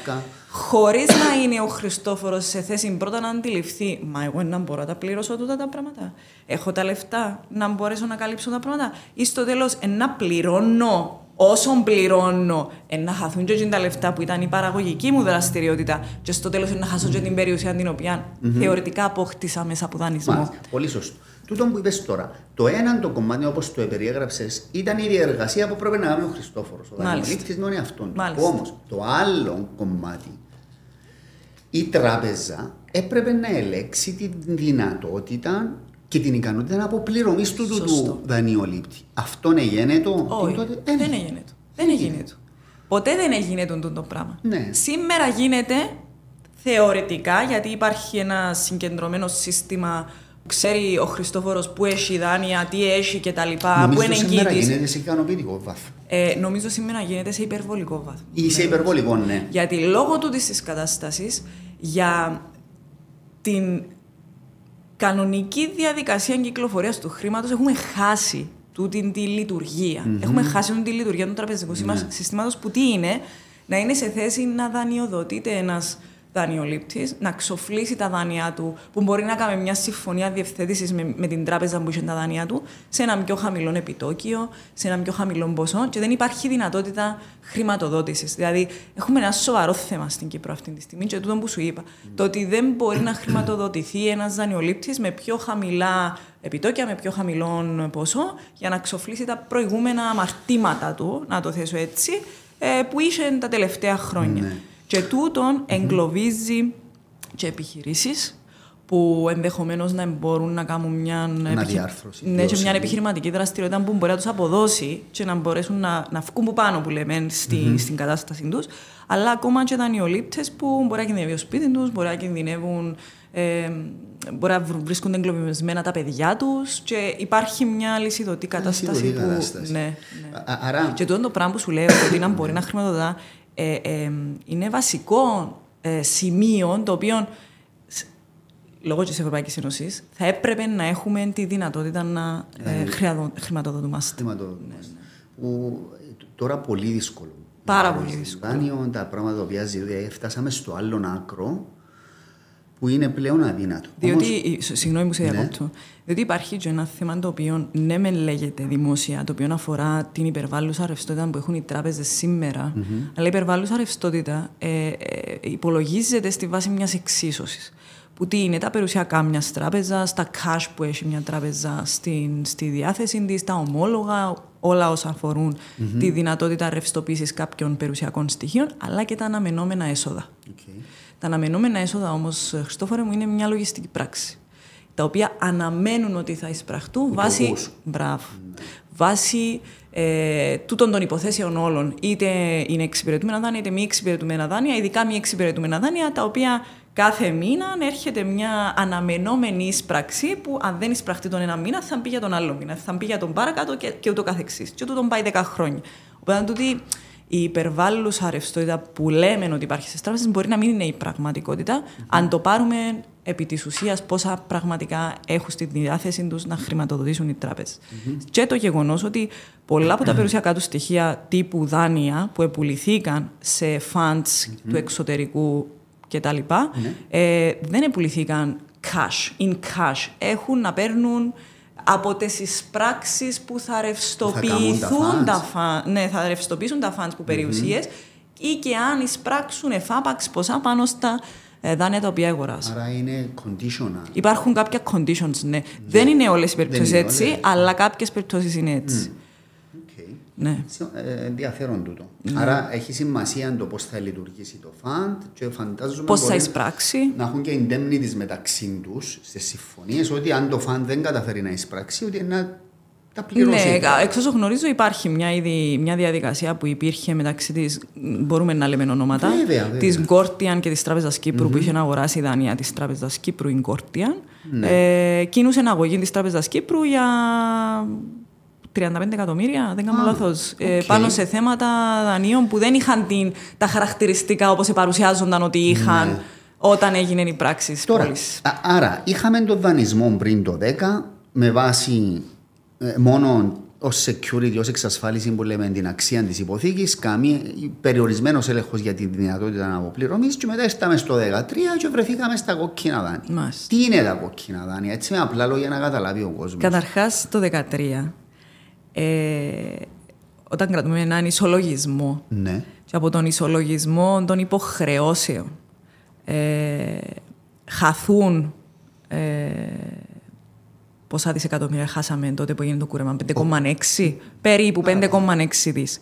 Βάρκα. Χωρίς να είναι ο Χριστόφορος σε θέση πρώτα να αντιληφθεί, Μα εγώ να μπορώ να τα πληρώσω τούτα τα πράγματα. Έχω τα λεφτά να μπορέσω να καλύψω τα πράγματα. Ή στο τέλος να πληρώνω όσο πληρώνω, ε, να χαθούν και εκείνα τα λεφτά που ήταν η παραγωγική μου δραστηριότητα, και στο τέλος να χάσω και την περιουσία την οποία θεωρητικά αποκτήσα μέσα από δανεισμό. Μάλιστα. Πολύ σωστό. Τούτο που είπες τώρα, το ένα το κομμάτι όπως το περιέγραψες ήταν η διεργασία που πρέπει να κάνει ο Χριστόφορος. Ο Μάλιστα. δανειολήπτη είναι αυτόν. Μάλιστα. Όμως το άλλο κομμάτι, η τράπεζα έπρεπε να ελέξει τη δυνατότητα και την ικανότητα αποπληρωμή του, του, Σωστό. του δανειολήπτη. Αυτό έγινε το. Όχι, τότε, δεν έγινε το. Δεν έγινε το. Ποτέ δεν έγινε το, το πράγμα. Ναι. Σήμερα γίνεται θεωρητικά, γιατί υπάρχει ένα συγκεντρωμένο σύστημα που ξέρει ο Χριστόφορος που έχει δάνεια, τι έχει κτλ. Που είναι σήμερα εγγύητης. γίνεται σε ικανοποιητικό βάθμο. Ε, νομίζω σήμερα γίνεται σε υπερβολικό βάθμο. Ή σε υπερβολικό, ναι. Γιατί λόγω του της κατάστασης, για την κανονική διαδικασία κυκλοφορίας του χρήματος έχουμε χάσει τούτη τη λειτουργία. Έχουμε χάσει τούτη τη λειτουργία του τραπεζικού Ναι. συστήματος που τι είναι, να είναι σε θέση να δανειοδοτείται ένας δανειολήπτης, να ξοφλήσει τα δάνειά του, που μπορεί να κάνει μια συμφωνία διευθέτησης με, με την τράπεζα που είχε τα δάνειά του, σε ένα πιο χαμηλό επιτόκιο, σε ένα πιο χαμηλό ποσό και δεν υπάρχει δυνατότητα χρηματοδότησης. Δηλαδή, έχουμε ένα σοβαρό θέμα στην Κύπρο αυτή τη στιγμή και τούτο που σου είπα. Το ότι δεν μπορεί να χρηματοδοτηθεί ένας δανειολήπτης με πιο χαμηλά επιτόκια, με πιο χαμηλό ποσό, για να ξοφλήσει τα προηγούμενα αμαρτήματα του, να το θέσω έτσι, ε, που είχε τα τελευταία χρόνια. Ναι. Και τούτον εγκλωβίζει και επιχειρήσεις που ενδεχομένως να μπορούν να κάνουν μια, Αναδιάρθρωση, ναι, και μια βιώσιμη. επιχειρηματική δραστηριότητα που μπορεί να τους αποδώσει και να μπορέσουν να, να βγουν που πάνω που λέμε στη, στην κατάσταση τους. Αλλά ακόμα και δανειολήπτες που μπορεί να κινδυνεύει ο σπίτι τους, μπορεί να κινδυνεύουν, ε, μπορεί να βρ- βρίσκονται εγκλωβισμένα τα παιδιά τους και υπάρχει μια λυσιδωτή κατάσταση Λυσιδωτή που... κατάσταση. Ναι, ναι. Α- Άρα, Και τούτο το πράγμα που σου λέω, ότι να μπορεί να χρηματοδοτά, ε, ε, είναι βασικό ε, σημείο το οποίο σ- λόγω της Ευρωπαϊκής Ένωσης θα έπρεπε να έχουμε τη δυνατότητα να ε, χρειαδο- χρηματοδοτούμαστε. χρηματοδοτούμαστε. Που ε, τώρα πολύ δύσκολο. Πάρα Να πολύ πάρεις δύσκολο. Δάνειο, τα πράγματα τα οποία ζει- ε, φτάσαμε στο άλλον άκρο που είναι πλέον αδύνατο. Διότι, Όμως, ε, σ- συγγνώμη που σε Ναι. Διακόπτω, διότι υπάρχει και ένα θέμα το οποίο ναι μεν λέγεται δημόσια, το οποίο αφορά την υπερβάλλουσα ρευστότητα που έχουν οι τράπεζες σήμερα, αλλά η υπερβάλλουσα ρευστότητα ε, ε, υπολογίζεται στη βάση μιας εξίσωσης. Που τι είναι τα περιουσιακά μιας τράπεζας, τα cash που έχει μια τράπεζα στην, στη διάθεση της, τα ομόλογα, όλα όσα αφορούν τη δυνατότητα ρευστοποίησης κάποιων περιουσιακών στοιχείων, αλλά και τα αναμενόμενα έσοδα. οκ. Τα αναμενόμενα έσοδα όμως, Χριστόφορε μου, είναι μια λογιστική πράξη. Τα οποία αναμένουν ότι θα εισπραχτούν βάσει. πώς. Μπράβο. Βάσει ε, τούτων των υποθέσεων όλων. Είτε είναι εξυπηρετούμενα δάνεια, είτε μη εξυπηρετούμενα δάνεια, ειδικά μη εξυπηρετούμενα δάνεια, τα οποία κάθε μήνα έρχεται μια αναμενόμενη εισπράξη που αν δεν εισπραχτεί τον ένα μήνα θα μπει για τον άλλο μήνα, θα μπει για τον παρακάτω και, και ούτω καθεξής. Και τούτον πάει 10 χρόνια. Οπότε τούτη η υπερβάλλουσα ρευστότητα που λέμε ότι υπάρχει στις τράπεζες μπορεί να μην είναι η πραγματικότητα, αν το πάρουμε επί της ουσίας πόσα πραγματικά έχουν στη διάθεση τους να χρηματοδοτήσουν οι τράπεζες. Και το γεγονός ότι πολλά από τα περιουσιακά τους στοιχεία τύπου δάνεια που επουληθήκαν σε funds του εξωτερικού κτλ. Ε, δεν επουληθήκαν cash, in cash. Έχουν να παίρνουν από τις εισπράξεις που θα ρευστοποιηθούν κάνουν τα τα funds. Ναι, θα ρευστοποιήσουν τα funds που περιουσίες ή και αν εισπράξουν εφάπαξ ποσά πάνω στα ε, δάνεια τα οποία αγοράσαν. Άρα είναι conditional. Υπάρχουν κάποια conditions, ναι. Δεν είναι όλες οι περιπτώσεις είναι έτσι, όλες. αλλά κάποιες περιπτώσεις είναι έτσι. Οκ. Ναι. Ε, ενδιαφέρον τούτο. Άρα έχει σημασία το πώς θα λειτουργήσει το fund και φαντάζομαι. Πώς θα μπορεί εισπράξει. Να έχουν και indemnities μεταξύ τους στις συμφωνίες ότι αν το fund δεν καταφέρει να εισπράξει, ότι να τα πληρώσει. Ναι, εξ όσων γνωρίζω υπάρχει μια, ήδη, μια διαδικασία που υπήρχε μεταξύ της, μπορούμε να λέμε ονόματα, Βέβαια, βέβαια. της Gordian και της Τράπεζας Κύπρου που είχε να αγοράσει δάνεια της Τράπεζας Κύπρου η Gordian. Ε, κίνησε αγωγή της Τράπεζας Κύπρου για 35 εκατομμύρια, δεν κάνω Α, λάθος, ε, οκ. πάνω σε θέματα δανείων που δεν είχαν την, τα χαρακτηριστικά όπως παρουσιάζονταν ότι είχαν Ναι. όταν έγινε η πράξη της Τώρα, πώλησης. α- άρα, είχαμε τον δανεισμό πριν το 10 με βάση ε, μόνο ως security, ως εξασφάλιση που λέμε την αξία της υποθήκης, περιορισμένος έλεγχος για τη δυνατότητα αποπληρωμή και μετά ήρθαμε στο 2013 και βρεθήκαμε στα κόκκινα δάνεια. Μάλιστα. Τι είναι τα κόκκινα δάνεια, έτσι με απλά λόγια να καταλάβει ο κόσμος. Καταρχάς το 2013, ε, όταν κρατούμε έναν ισολογισμό Ναι. και από τον ισολογισμό των υποχρεώσεων ε, χαθούν ε, πόσα δισεκατομμύρια χάσαμε τότε που έγινε το κούρεμα, 5,6 περίπου 5,6 δις.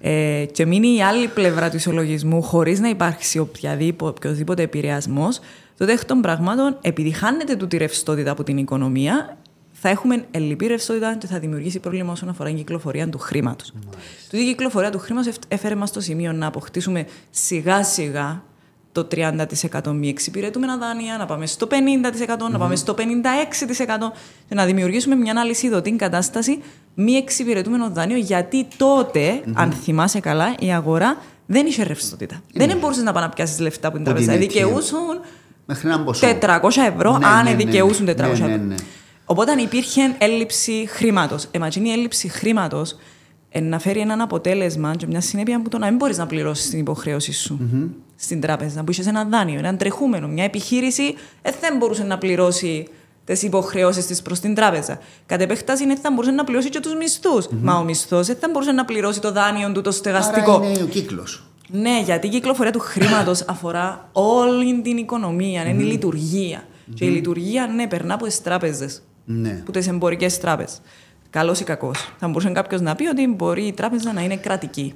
Ε, και μείνει η άλλη πλευρά του ισολογισμού χωρίς να υπάρξει οποιαδήποτε, οποιοδήποτε επηρεασμός, τότε εκ των πραγμάτων, επειδή χάνεται τούτη ρευστότητα από την οικονομία, θα έχουμε ελλειπή ρευστότητα και θα δημιουργήσει πρόβλημα όσον αφορά την κυκλοφορία του χρήματος. Τούτη η κυκλοφορία του χρήματος έφερε μας στο σημείο να αποκτήσουμε σιγά σιγά το 30% μη εξυπηρετούμενα δάνεια, να πάμε στο 50%, να πάμε στο 56% και να δημιουργήσουμε μια αλυσιδωτή κατάσταση μη εξυπηρετούμενο δάνειο, γιατί αν θυμάσαι καλά, η αγορά δεν είχε ρευστότητα. Δεν μπορούσες να πάει να πιάσει λεφτά που την τραπεζά. Δικαιούσαν Μέχρι ένα 400 ευρώ, ναι, αν ναι, ναι, δικαιούσουν 400 ευρώ. Οπότε υπήρχε έλλειψη χρήματος. Εμάς η έλλειψη χρήματος να φέρει έναν αποτέλεσμα και μια συνέπεια που το να μην μπορείς να πληρώσεις την υποχρέωση σου mm-hmm. στην τράπεζα, που είσαι ένα δάνειο, έναν τρεχούμενο. Μια επιχείρηση ε, δεν μπορούσε να πληρώσει τις υποχρεώσεις της προς την τράπεζα. Κατ' επέκταση δεν θα μπορούσε να πληρώσει και τους μισθούς. Mm-hmm. Μα ο μισθός δεν θα μπορούσε να πληρώσει το δάνειο του το στεγαστικό. Άρα είναι ο κύκλος. Ναι, γιατί η κυκλοφορία του χρήματος αφορά όλη την οικονομία, είναι η λειτουργία. Και η λειτουργία, ναι, περνά από τις τράπεζες. Ναι. Από τις εμπορικές τράπεζες. Καλός ή κακός. Θα μπορούσε κάποιος να πει ότι μπορεί η τράπεζα να είναι κρατική.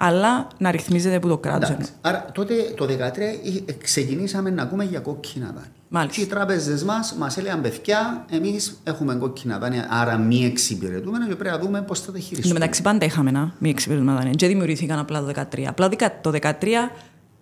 Αλλά να ρυθμίζεται από το κράτος. Άρα τότε το 2013 ξεκινήσαμε να ακούμε για κόκκινα δάνεια. Μάλιστα. Και οι τράπεζες μας μας έλεγαν παιδιά, εμείς έχουμε κόκκινα δάνεια, άρα μη εξυπηρετούμενα και πρέπει να δούμε πώς θα τα χειριστούμε. μεταξύ πάντα είχαμε ένα μη εξυπηρετούμενα δάνεια. Δεν δημιουργήθηκαν απλά το 2013. Απλά το 2013 ε,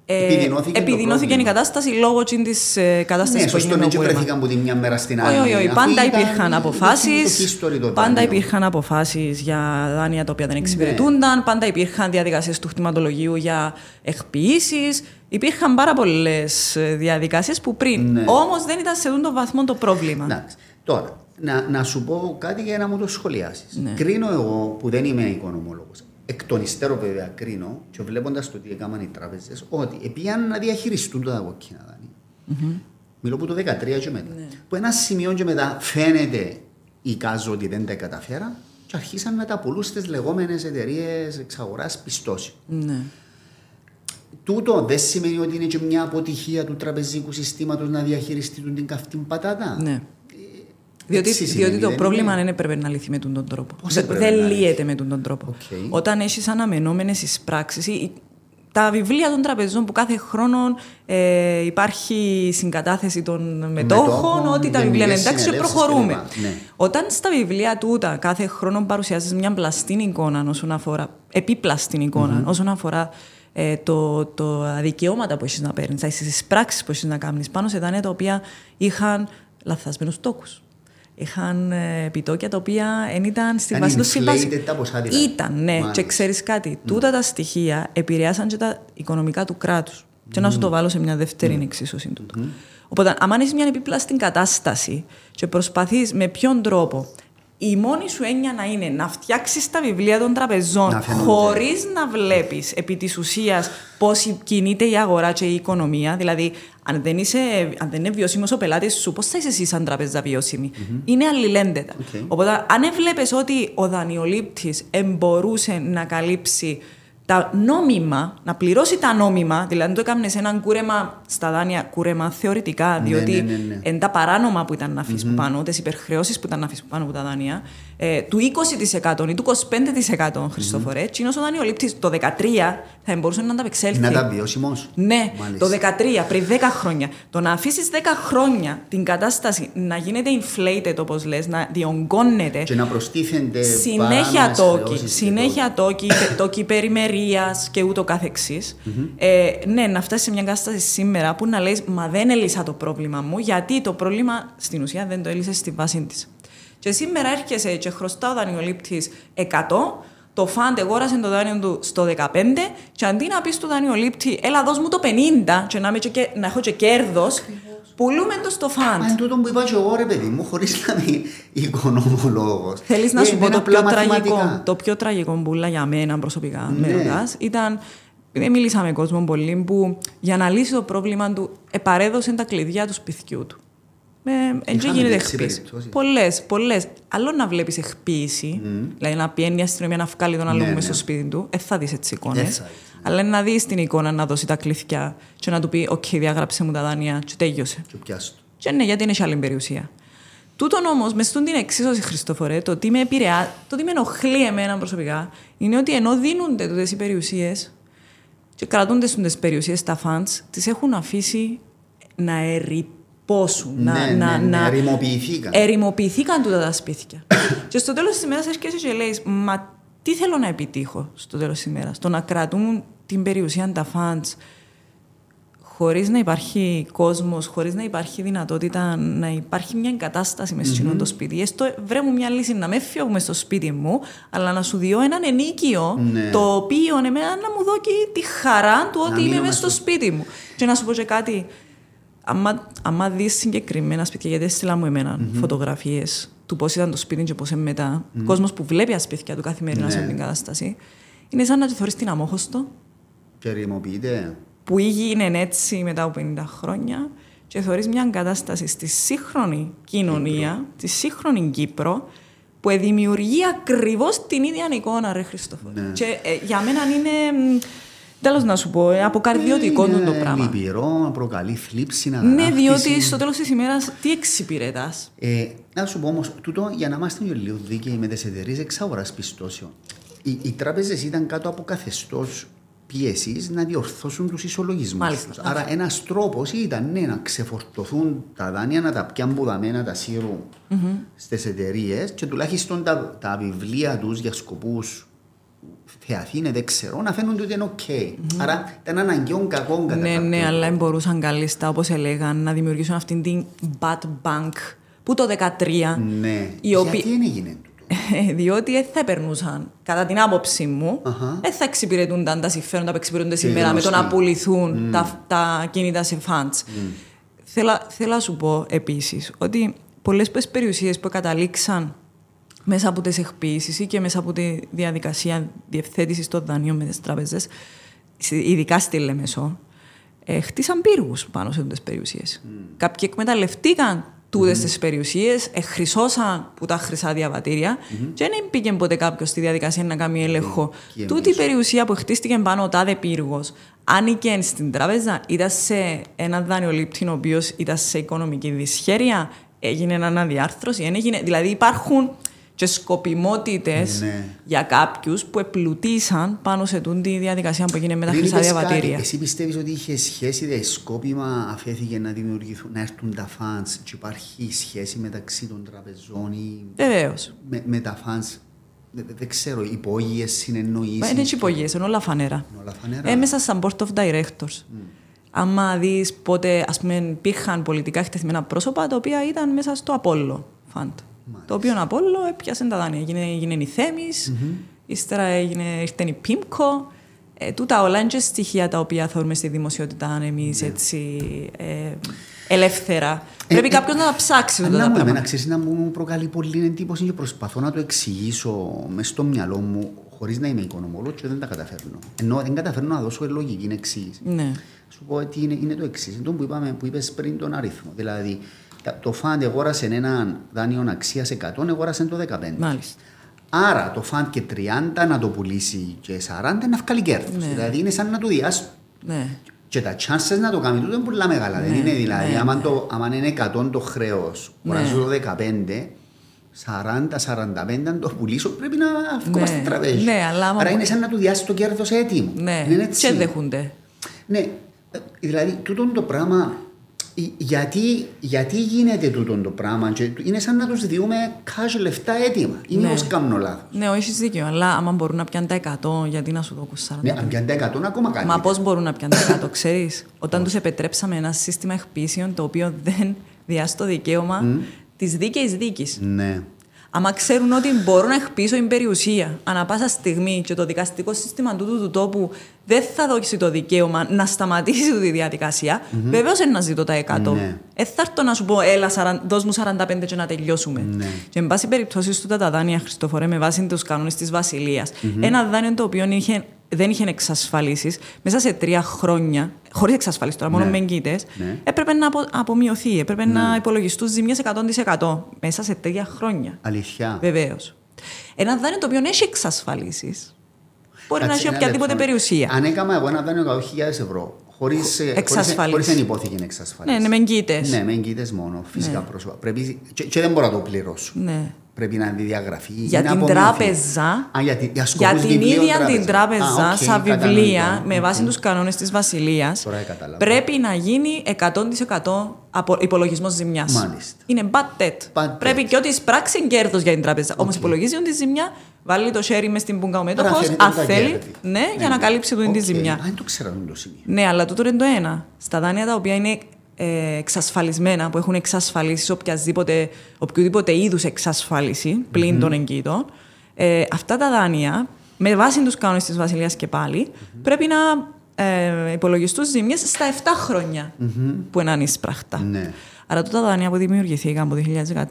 επιδεινώθηκε, επιδεινώθηκε η κατάσταση λόγω της ε, κατάστασης ναι, που έγινε. Ναι, δεν βρέθηκαν από τη μια μέρα στην άλλη. Όχι, όχι. Πάντα υπήρχαν αποφάσεις. Πάντα υπήρχαν αποφάσεις για δάνεια τα οποία δεν εξυπηρετούνταν. Ναι. Πάντα υπήρχαν διαδικασίες του χτιματολογίου για εκποιήσεις. Υπήρχαν πάρα πολλές ε, διαδικασίες που πριν. Ναι. Όμως δεν ήταν σε τον βαθμό το πρόβλημα. Εντάξει. Τώρα, να, να σου πω κάτι για να μου το σχολιάσεις. Ναι. Κρίνω εγώ που δεν είμαι οικονομολόγος εκ των υστέρων βέβαια κρίνω και βλέποντας το τι έκαναν οι τράπεζες, ότι πήγαν να διαχειριστούν τα κόκκινα δάνεια. Mm-hmm. Μιλώ από το 2013 και μετά. Ναι. Που ένα σημείο και μετά φαίνεται η κάζο ότι δεν τα καταφέραν και αρχίσαν να τα πουλούν στι λεγόμενες εταιρείες εξαγοράς πιστώσεων. Ναι. Τούτο δεν σημαίνει ότι είναι και μια αποτυχία του τραπεζικού συστήματος να διαχειριστεί την καυτή πατάτα. Ναι. Διότι, διότι το πρόβλημα δεν έπρεπε να λυθεί με τον τρόπο. δεν λύεται με τον τρόπο. Okay. Όταν έχεις αναμενόμενες εισπράξεις, τα βιβλία των τραπεζών που κάθε χρόνο ε, υπάρχει συγκατάθεση των μετόχων, ότι τα βιβλία είναι εντάξει και προχωρούμε. Ναι. Όταν στα βιβλία τούτα κάθε χρόνο παρουσιάζεις μια πλαστή εικόνα όσον αφορά, επίπλαστη εικόνα mm-hmm. όσον αφορά ε, το, το δικαιώματα που έχεις να παίρνεις, τι εισπράξεις που έχεις να κάνεις πάνω σε δάνεια τα οποία είχαν λαθασμένους τόκου είχαν ε, επιτόκια τα οποία δεν ήταν στη βάση του συμβάσεων. Ήταν, ναι. Μάλιστα. Και ξέρεις κάτι, mm. τούτα τα στοιχεία επηρεάσαν και τα οικονομικά του κράτους. Mm. Και να σου το βάλω σε μια δεύτερη mm. εξίσωση του. Mm. Οπότε, αν έχεις μια επιπλάστη κατάσταση και προσπαθείς με ποιον τρόπο η μόνη σου έννοια να είναι να φτιάξεις τα βιβλία των τραπεζών χωρίς να βλέπεις επί της ουσίας πώς κινείται η αγορά και η οικονομία. Δηλαδή, αν δεν, είσαι, αν δεν είναι βιώσιμος ο πελάτης σου, πώς θα είσαι εσύ σαν τραπεζα βιώσιμη; Mm-hmm. Είναι αλληλένδετα. Okay. Οπότε, αν έβλεπες ότι ο δανειολήπτης μπορούσε να καλύψει τα νόμιμα, να πληρώσει τα νόμιμα, δηλαδή το έκανε έναν κούρεμα στα δάνεια, κούρεμα θεωρητικά, ναι, διότι ναι, ναι, ναι. τα παράνομα που ήταν να αφήσεις mm-hmm. πάνω, τις υπερχρεώσεις που ήταν να αφήσεις πάνω από τα δάνεια, ε, του 20% ή του 25% Χριστόφορε, mm-hmm. Τσίνο ο δανειολήπτης το 13 θα μπορούσε να ανταπεξέλθει. Να τα βιώσιμο. Ναι, Μάλιστα. το 13, πριν 10 χρόνια. Το να αφήσεις 10 χρόνια την κατάσταση να γίνεται inflated, όπως λες, να διονγκώνεται. Και να προστίθενται συνέχεια τόκοι, συνέχεια τόκοι, τόκοι περιμερία και ούτω καθεξής. Mm-hmm. Ε, ναι, να φτάσει σε μια κατάσταση σήμερα που να λες, Μα δεν έλυσα το πρόβλημα μου, γιατί το πρόβλημα στην ουσία δεν το έλυσες στη βάση της. Και σήμερα έρχεσαι και χρωστά ο δανειολήπτης 100, το φαντ εγόρασε το δάνειο του στο 15 και αντί να πεις στο δανειολήπτη, έλα δώσ' μου το 50 και να, και, να έχω και κέρδος, πουλούμε το στο φαντ. Μα τούτο που είπα και εγώ ρε παιδί μου, χωρίς να είμαι οικονομολόγος. Θέλεις να ε, σου πω το πιο, τραγικό, το πιο τραγικό μπουλα για μένα προσωπικά, ναι. με ήταν δεν μίλησα με κόσμο πολύ που για να λύσει το πρόβλημα του επαρέδωσε τα κλειδιά του σπιτιού του. Έτσι γίνεται εκποίηση. Πολλές, πολλές. Άλλο να βλέπεις εκποίηση, mm. δηλαδή να πιένει η αστυνομία να βγάλει τον άλλο ναι, μέσα στο ναι. σπίτι του, δεν θα δεις έτσι εικόνες. Αλλά να δεις την εικόνα να δώσει τα κλειδιά και να του πει: Οκ, διάγραψε μου τα δάνεια, και τέλειωσε. Και πιάστο. Και ναι, γιατί είναι σε άλλη περιουσία. Τούτον όμως, μες στον την εξίσωση, Χριστοφορέ, το τι με επηρεάζει, το τι με ενοχλεί εμένα προσωπικά, είναι ότι ενώ δίνονται τούτες οι περιουσίες και κρατούνται στις περιουσίες τα φαντ, τις έχουν αφήσει να ερρυπ πόσου. Ναι, να, ναι, να, ναι, να, ερημοποιηθήκαν. ερημοποιηθήκαν τούτα τα σπίτια. [COUGHS] και στο τέλος της ημέρας έρχεσαι και λέεις, Μα τι θέλω να επιτύχω στο τέλος της ημέρας; Το να κρατούν την περιουσία τα fans χωρίς να υπάρχει κόσμος, χωρίς να υπάρχει δυνατότητα να υπάρχει μια εγκατάσταση μες mm-hmm. το σπίτι. Έστω βρε μου μια λύση να με φύγω στο σπίτι μου, αλλά να σου διώ έναν ενίκιο Ναι. το οποίο εμένα να μου δώσει τη χαρά του ότι μείνω είμαι μες μέσα στο στο- σπίτι μου. Και να σου πω και κάτι. Άμα, άμα δεις συγκεκριμένα σπίτια, γιατί έστειλα μου εμένα mm-hmm. φωτογραφίες του πώς ήταν το σπίτι και πώς είναι μετά, mm-hmm. κόσμος που βλέπει τα σπίτια του καθημερινά σε Ναι. αυτήν την κατάσταση, είναι σαν να θεωρείς την αμόχωστο Και ερημοποιείται. που έγινε έτσι μετά από 50 χρόνια και θεωρείς μια κατάσταση στη σύγχρονη κοινωνία, στη σύγχρονη Κύπρο, που δημιουργεί ακριβώς την ίδια εικόνα, ρε Χριστόφορο. Ναι. Και ε, για μένα είναι, μ, τέλος να σου πω, ε, αποκαρδιωτικό Είναι το πράγμα. Λυπηρό, προκαλεί θλίψη, Ναι, αγανάκτηση. διότι στο τέλος της ημέρας τι εξυπηρετάς; Ε, να σου πω όμως, τούτο για να είμαστε λίγο δίκαιοι με τις εταιρείες εξαγοράς πιστώσεων. Οι, οι τράπεζες ήταν κάτω από καθεστώς πίεσης να διορθώσουν τους ισολογισμούς. Μάλιστα. Άρα, ένας τρόπος ήταν ναι, να ξεφορτωθούν τα δάνεια, να τα πιάνουν πουδαμένα, τα σύρουν στις εταιρείες και τουλάχιστον τα, τα βιβλία τους για σκοπούς θεαθήναι, δεν ξέρω, να φαίνονται ότι είναι οκ. Άρα ήταν αναγκαίο κακό κατά Ναι, κάποιο ναι, τρόπο. αλλά μπορούσαν καλύτερα, όπως έλεγαν, να δημιουργήσουν αυτήν την bad bank που το 2013 Ναι. οι οποίοι- Γιατί δεν έγινε [LAUGHS] τούτο; Ε, διότι δεν θα περνούσαν, κατά την άποψή μου, Αχα. δεν θα εξυπηρετούνταν τα συμφέροντα που εξυπηρετούνται Και σήμερα με το να γνωστοί. πουληθούν τα, τα κίνητα σε funds. Θέλω, θέλω να σου πω επίσης ότι πολλές περιουσίες που καταλήξαν μέσα από τις εκποίησεις ή και μέσα από τη διαδικασία διευθέτησης των δανείων με τις τράπεζες, ειδικά στη Λεμεσό, ε, χτίσαν πύργους πάνω σε αυτές τις περιουσίες. Κάποιοι εκμεταλλευτήκαν τούτες mm. τις περιουσίες, χρυσώσαν που τα χρυσά διαβατήρια και δεν πήγε ποτέ κάποιος στη διαδικασία να κάνει έλεγχο. και Τούτη η εμείς. περιουσία που χτίστηκε πάνω ο τάδε πύργος άνοικε στην τράπεζα, ήταν σε ένα δανειολήπτη ο οποίος ήταν σε οικονομική δυσχέρεια, έγινε αναδιάρθρωση, δεν έγινε. Δηλαδή υπάρχουν και σκοπιμότητες Ναι. για κάποιους που επλουτίσαν πάνω σε τούτη τη διαδικασία που έγινε με τα Πριν χρυσά είπες κάτι, διαβατήρια. Εσύ πιστεύεις ότι είχε σχέση, δηλαδή σκόπιμα αφέθηκε να δημιουργηθούν, να έρθουν τα fans και υπάρχει σχέση μεταξύ των τραπεζών ή Βεβαίως. με, με τα fans, δεν, δεν ξέρω, υπόγειες συνεννοήσεις. Δεν είναι υπογείε, είναι όλα φανερά. Είναι όλα φανερά. Ε, μέσα σαν board of directors. Άμα δεις πότε ας πούμε, υπήρχαν πολιτικά εκτεθειμένα πρόσωπα τα οποία ήταν μέσα στο Απόλλω Fund. Το οποίο Απόλλω έπιασε τα δάνεια. Έγινε, έγινε η θεμης ύστερα έγινε, ήρθε η Πίμκο. Ε, τούτα όλα είναι και στοιχεία τα οποία θεωρούμε στη δημοσιότητα εμείς έτσι ε, ελεύθερα. Πρέπει ε, κάποιος να τα ψάξει αυτά Αλλά τα μου πράγματα. εμένα ξέρεις να μου προκαλεί πολύ εντύπωση και προσπαθώ να το εξηγήσω μες στο μυαλό μου χωρίς να είμαι οικονομολόγος και δεν τα καταφέρνω. Ενώ δεν καταφέρνω να δώσω λογική εξήγηση. Ναι. Σου πω ότι είναι, είναι το εξής. Είναι το που, είπαμε, που είπες πριν τον αριθμό. Δηλαδή, τα- το φαντ αγόρασε ένα δάνειο αξίας 100, αγόρασε το 15. Μάλιστα. Άρα το φαντ και 30 να το πουλήσει και 40 να βγάλει κέρδος. Ναι. Δηλαδή είναι σαν να του διάσει. Ναι. Και τα chances να το κάνει τούτο είναι πολλά μεγάλα. Δεν Ναι, είναι δηλαδή, ναι, άμα, το, άμα είναι 100 το χρέος, Ναι. αγοράζω το 15, 40-45 αν το πουλήσω πρέπει να βγω Ναι, στην τραπέζι. ναι, αλλά άμα Άρα μπο- είναι σαν να του διάσει το κέρδος έτοιμο. Ναι. Είναι έτσι. Και δέχονται. Ναι, ε, δηλαδή τούτο το πράγμα, ε, γιατί, γιατί γίνεται τούτο το πράγμα και είναι σαν να τους διούμε cash λεφτά έτοιμα ή Ναι. μήπως κάνω λάθος. Ναι, όχι δίκιο, αλλά άμα μπορούν να πιάνουν τα 100, γιατί να σου δώσουν 40. Ναι, αν πιάνει τα 100 είναι ακόμα καλύτερα. Μα πώς μπορούν να πιάνουν τα 100, ξέρεις; [LAUGHS] Όταν τους επετρέψαμε ένα σύστημα εκπίσεων το οποίο δεν [LAUGHS] διάσει το δικαίωμα της δίκαιης δίκης. Ναι. Άμα ξέρουν ότι μπορώ να εκπίσω την περιουσία ανά πάσα στιγμή και το δικαστικό σύστημα τούτου του τόπου δεν θα δώσει το δικαίωμα να σταματήσει τη διαδικασία, βεβαίως είναι να ζητώ τα 100. Ναι. Ε, θα έρθω να σου πω, έλα, σαραν- δώσ' μου 45 και να τελειώσουμε. Ναι. Και εν πάση περιπτώσει, τούτα τα δάνεια, Χριστοφορέ, με βάση τους κανόνες της βασιλεια ένα δάνειο το οποίο είχε, δεν είχε εξασφαλίσεις μέσα σε τρία χρόνια, χωρίς εξασφαλίσεις τώρα, μόνο Ναι. με εγγύτε, Ναι. έπρεπε να απο, απομειωθεί, έπρεπε να υπολογιστούν ζημιές 100% μέσα σε τρία χρόνια. Αλήθεια. Βεβαίως. Ένα δάνειο το οποίο έχει εξασφαλίσεις. Μπορεί να Κάτσε έχει ένα οποιαδήποτε λεπτό. περιουσία. Αν έκανα εγώ ένα δάνειο 100.000 ευρώ, χωρίς Εξασφάλιση. χωρίς ενυπόθηκη εξασφάλιση. Ναι, ναι, με εγγύητες. Ναι, με εγγύητες μόνο, φυσικά πρόσωπα. Πρέπει, και, και δεν μπορώ να το πληρώσω. Ναι. Πρέπει να είναι διαγραφή. Για είναι την απομύθη. τράπεζα, Α, για, τη- για, για σκοπούς την βιβλίων ίδια τράπεζα. την τράπεζα, Α, οκ, σαν βιβλία, κατανοητό. με βάση τους κανόνες της Βασιλείας, Τώρα κατάλαβα. πρέπει να γίνει 100% απο- υπολογισμός ζημιάς. Μάλιστα. Είναι bad debt. Bad Πρέπει debt. και ό,τι εισπράξει είναι κέρδος για την τράπεζα. Όμως υπολογίζει τη ζημιά, βάλει το χέρι μες στην πούγκα ο Άρα μέτοχος, αφαιρείται αν τα θέλει, κέρδη. ναι, για να καλύψει του τη Οκ. ζημιά. Α, δεν το ξέρω αυτό το σημείο. Ναι, αλλά τούτο είναι το ένα. Στα δάνεια τα οποία είναι ε, εξασφαλισμένα, που έχουν εξασφαλίσει οποιαδήποτε, οποιοδήποτε είδους εξασφάλιση πλην των εγκύτων, ε, αυτά τα δάνεια, με βάση τους κανόνες της Βασιλείας και πάλι, πρέπει να ε, υπολογιστούν ζημιές στα 7 χρόνια που είναι ανείσπραχτα. Ναι. Άρα τούτα δάνεια που δημιουργηθήκαν από το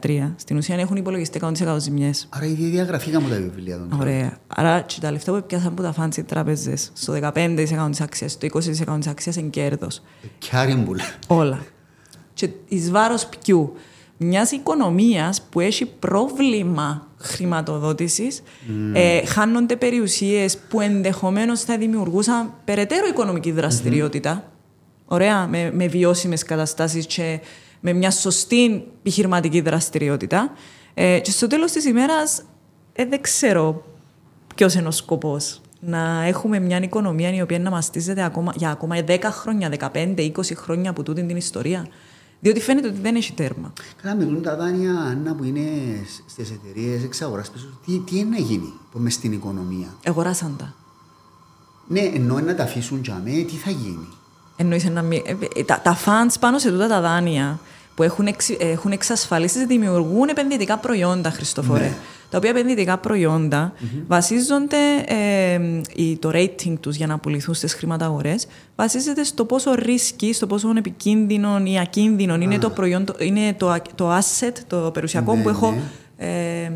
2013, στην ουσία έχουν υπολογιστεί 100% ζημιές. Άρα ήδη διαγραφήκαμε τα βιβλία των Ωραία. Άρα και τα λεφτά που πιάσαν από τα fancy τράπεζε στο 15% τη αξία, στο 20% τη αξία είναι κέρδος. Κιάριμπουλ. Όλα. Και εις βάρος ποιου; Μιας οικονομίας που έχει πρόβλημα χρηματοδότησης, ε, χάνονται περιουσίες που ενδεχομένως θα δημιουργούσαν περαιτέρω οικονομική δραστηριότητα. Ωραία, με, με βιώσιμες καταστάσεις και με μια σωστή επιχειρηματική δραστηριότητα. Ε, και στο τέλος της ημέρας ε, δεν ξέρω ποιος είναι ο σκοπός. Να έχουμε μια οικονομία η οποία να μαστίζεται ακόμα, για ακόμα 10 χρόνια, 15, 20 χρόνια από τούτη την ιστορία. Διότι φαίνεται ότι δεν έχει τέρμα. Καλά, μιλούν τα δάνεια, Άννα, που είναι στις εταιρείες εξαγοράς πίσω. Τι, τι είναι να γίνει μες στην οικονομία; Εγωράσαν τα. Ναι, ενώ να τα αφήσουν για μέ, τι θα γίνει; Εννοείς να μην... ε, ε, τα, τα funds πάνω σε τούτα τα δάνεια που έχουν, εξ, έχουν εξασφαλίσει δημιουργούν επενδυτικά προϊόντα, Χριστοφορέ. Τα οποία επενδυτικά προϊόντα βασίζονται, ε, η- το rating τους για να πουληθούν στις χρηματαγορές, βασίζεται στο πόσο ρίσκι, στο πόσο επικίνδυνο ή ακίνδυνο είναι, το, προϊόν, το- είναι το, α- το asset, το περιουσιακό Ναι, που έχω ναι. ε,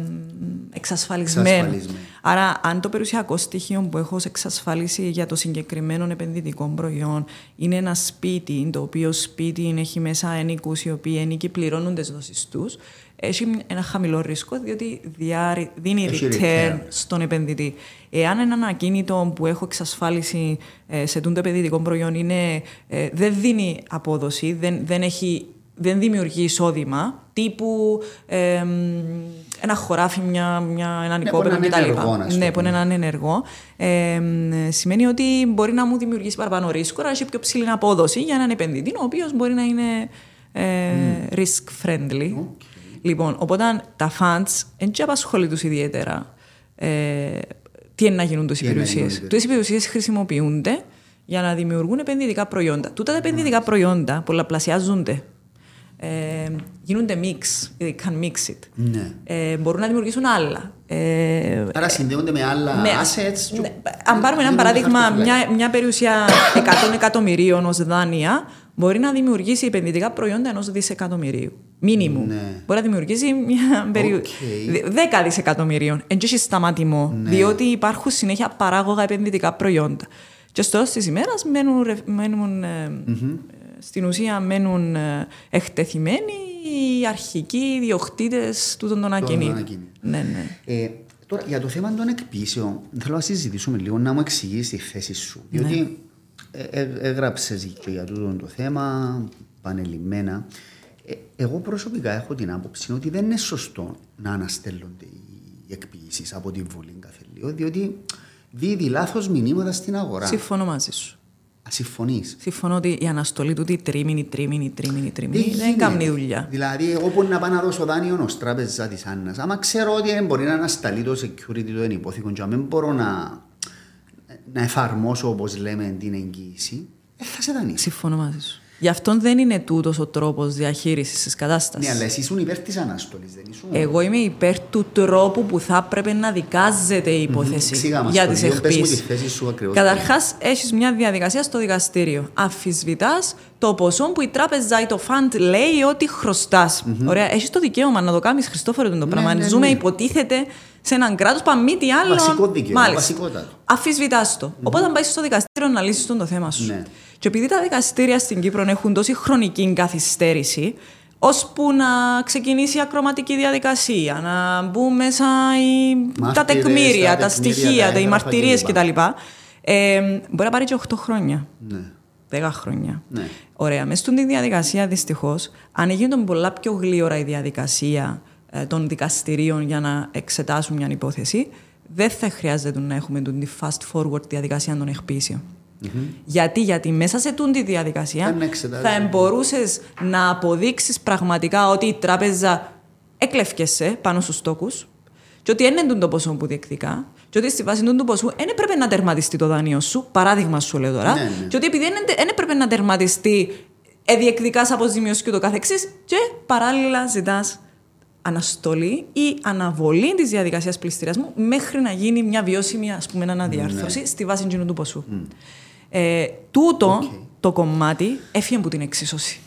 εξασφαλισμένο. Εξασφαλισμένο. Άρα, αν το περιουσιακό στοιχείο που έχω ως εξασφάλιση για το συγκεκριμένο επενδυτικό προϊόν είναι ένα σπίτι, το οποίο σπίτι έχει μέσα ενίκους οι οποίοι ενίκοι πληρώνουν τις δόσεις τους, έχει ένα χαμηλό ρίσκο διότι διάρει- δίνει Έχει return return. στον επενδυτή. Εάν ένα ακίνητο που έχω εξασφάλιση ε, σε τούτο επενδυτικό προϊόν είναι, ε, δεν δίνει απόδοση, δεν, δεν, έχει, δεν δημιουργεί εισόδημα, τύπου ε, μ, ένα χωράφι, μια, μια, ένα που νοικόπεδο είναι κτλ. ενεργό, να σου Ναι, το που είναι έναν ενεργό. Ε, μ, σημαίνει ότι μπορεί να μου δημιουργήσει παραπάνω ρίσκο, αλλά έχει πιο ψηλή απόδοση για έναν επενδυτή, ο οποίος μπορεί να είναι ε, risk friendly. Λοιπόν, οπότε τα funds δεν και απασχολεί του ιδιαίτερα ε, τι είναι να γίνουν τόσε Τι είναι να υπηρεσίες; γίνουν οι Τόσε υπηρεσίες χρησιμοποιούνται για να δημιουργούν επενδυτικά προϊόντα. Τούτα τα επενδυτικά προϊόντα πολλαπλασιάζονται. Ε, γίνονται mix, they can mix it. Ναι. Ε, μπορούν να δημιουργήσουν άλλα. Ε, Άρα συνδέονται με άλλα ναι, assets. ναι. Αν πάρουμε ένα γίνονται παράδειγμα, χαρτοφυλάκια. μια, μια περιουσία 100 εκατομμυρίων ως δάνεια μπορεί να δημιουργήσει επενδυτικά προϊόντα ενός δισεκατομμυρίου. Μίνιμουμ. Ναι. Μπορεί να δημιουργήσει μια περιουσία. Οκ. 10 δισεκατομμυρίων. Εν έχει σταματημό. Ναι. Διότι υπάρχουν συνέχεια παράγωγα επενδυτικά προϊόντα. Και στο τέλο της ημέρας μένουν, ρε- μένουν, ε, ε, στην ουσία μένουν ε, εκτεθειμένοι οι αρχικοί ιδιοκτήτες τούτων των ακινήτων. ακινήτων. Ναι, ναι. Ε, τώρα, για το θέμα των εκποιήσεων, θέλω να συζητήσουμε λίγο, να μου εξηγήσει τη θέση σου. Ναι. Διότι ε, ε, έγραψες και για τούτο το θέμα, πανελειμμένα. Ε, εγώ προσωπικά έχω την άποψη ότι δεν είναι σωστό να αναστέλλονται οι εκποιήσει από τη Βουλή κάθε λίγο, διότι δίδει λάθος μηνύματα στην αγορά. Συμφωνώ μαζί σου. Συμφωνείς. Συμφωνώ ότι η αναστολή του τρίμηνη, τρίμηνη, τρίμηνη, τρίμηνη δεν κάνει δουλειά. Δηλαδή, εγώ που να πάω να δώσω δάνειο ως τράπεζα της Άννας, άμα ξέρω ότι δεν μπορεί να ανασταλεί το security το ενυπόθηκο, και αν δεν μπορώ να, να εφαρμόσω όπως λέμε την εγγύηση, δεν θα σε δανείσω. Συμφωνώ μαζί σου. Γι' αυτό δεν είναι τούτος ο τρόπος διαχείρισης της κατάστασης. Ναι, αλλά εσύ ήσουν υπέρ της αναστολής, δεν ήσουν. Εγώ είμαι υπέρ του τρόπου που θα έπρεπε να δικάζεται η υπόθεση Εξήγα μας για το τις λίγο, πες μου τη εκπίσει. θέση σου ακριβώς. Καταρχάς, έχεις μια διαδικασία στο δικαστήριο. Αφισβητάς το ποσό που η τράπεζα ή το φαντ λέει ότι χρωστάς. Ωραία. Έχεις το δικαίωμα να το κάνεις Χριστόφορο το πράγμα. ναι, Ζούμε, ναι. υποτίθεται, σε έναν κράτος που αν μη τι άλλο. Βασικό δίκαιο, Μάλιστα. βασικότατο. Αφισβητάς το. Οπότε, αν πάει στο δικαστήριο να λύσεις το θέμα σου. Ναι. Και επειδή τα δικαστήρια στην Κύπρο έχουν τόση χρονική καθυστέρηση, ώσπου να ξεκινήσει η ακροματική διαδικασία, να μπουν μέσα οι... τα Μάρτυρες, τεκμήρια, τα τα, τεκμήρια, στοιχεία, τα τα, οι έγγραφα μαρτυρίες κλπ. κτλ. Ε, μπορεί να πάρει και 8 χρόνια. Ναι. 10 χρόνια. Ναι. Ωραία. Μέσα στην διαδικασία, δυστυχώς, αν έγινε πολλά πιο γλύωρα η διαδικασία, ε, των δικαστηρίων για να εξετάσουν μια υπόθεση, δεν θα χρειάζεται να έχουμε την fast forward διαδικασία των εκπίσεων. Γιατί, γιατί μέσα σε τούν τη διαδικασία θα μπορούσες να αποδείξεις πραγματικά ότι η τράπεζα έκλευκεσαι πάνω στους τόκου και ότι είναι το ποσό που διεκδικά και ότι στη βάση του ποσού δεν έπρεπε να τερματιστεί το δάνειο σου, παράδειγμα σου λέω τώρα, ναι, ναι. και ότι επειδή δεν έπρεπε να τερματιστεί εδιεκδικάς αποζημίωση και το καθεξής, και παράλληλα ζητάς αναστολή ή αναβολή της διαδικασίας πληστηριασμού μέχρι να γίνει μια βιώσιμη ας πούμε, αναδιάρθρωση ναι. στη βάση του ποσού. Mm. Ε, τούτο το κομμάτι έφυγε από την εξίσωση.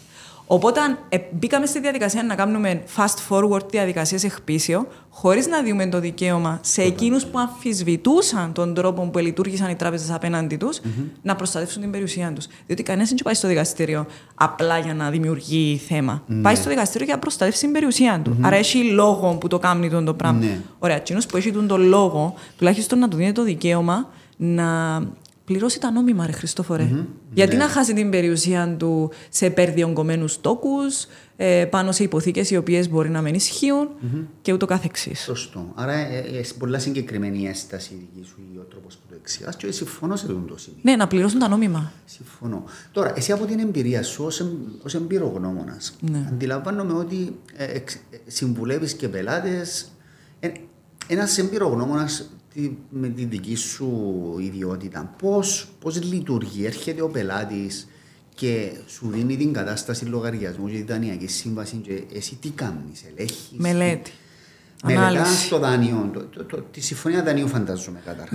Οπότε ε, μπήκαμε στη διαδικασία να κάνουμε fast forward διαδικασίες εκπίσιο, χωρίς να δούμε το δικαίωμα σε εκείνους που αμφισβητούσαν τον τρόπο που λειτουργήσαν οι τράπεζες απέναντί τους να προστατεύσουν την περιουσία τους. Διότι κανένας δεν πάει στο δικαστήριο απλά για να δημιουργεί θέμα. Ναι. Πάει στο δικαστήριο για να προστατεύσει την περιουσία του. Άρα έχει λόγο που το κάνει τον το πράγμα. Ναι. Ωραία, εκείνος που έχει τον λόγο, τουλάχιστον να του δίνει το δικαίωμα να πληρώσει τα νόμιμα, ρε Χριστόφορε. Mm-hmm. Γιατί ναι. να χάσει την περιουσία του σε περδιογκωμένους τόκους, ε, πάνω σε υποθήκες οι οποίες μπορεί να μην ισχύουν mm-hmm. και ούτω καθεξής. Σωστό. Άρα ε, ε, έχει πολλά συγκεκριμένη η έσταση δική σου ή ο τρόπος που το εξηγάς και συμφωνώ σε αυτό το σημείο. Ναι, να πληρώσουν τα νόμιμα. Συμφωνώ. Τώρα, εσύ από την εμπειρία σου ως εμπειρογνώμονας, ναι. αντιλαμβάνομαι ότι ε, ε, συμβουλεύεις και πελάτες. Ε, ένας εμπειρογνώμονας με τη δική σου ιδιότητα, πώς, πώς λειτουργεί, έρχεται ο πελάτης και σου δίνει την κατάσταση λογαριασμού και τη δανειακή σύμβαση και εσύ τι κάνεις, ελέγχεις. Μελέτη. Μελετάς το δάνειο, το, το, το, τη συμφωνία δανείου φαντάζομαι καταρχάς.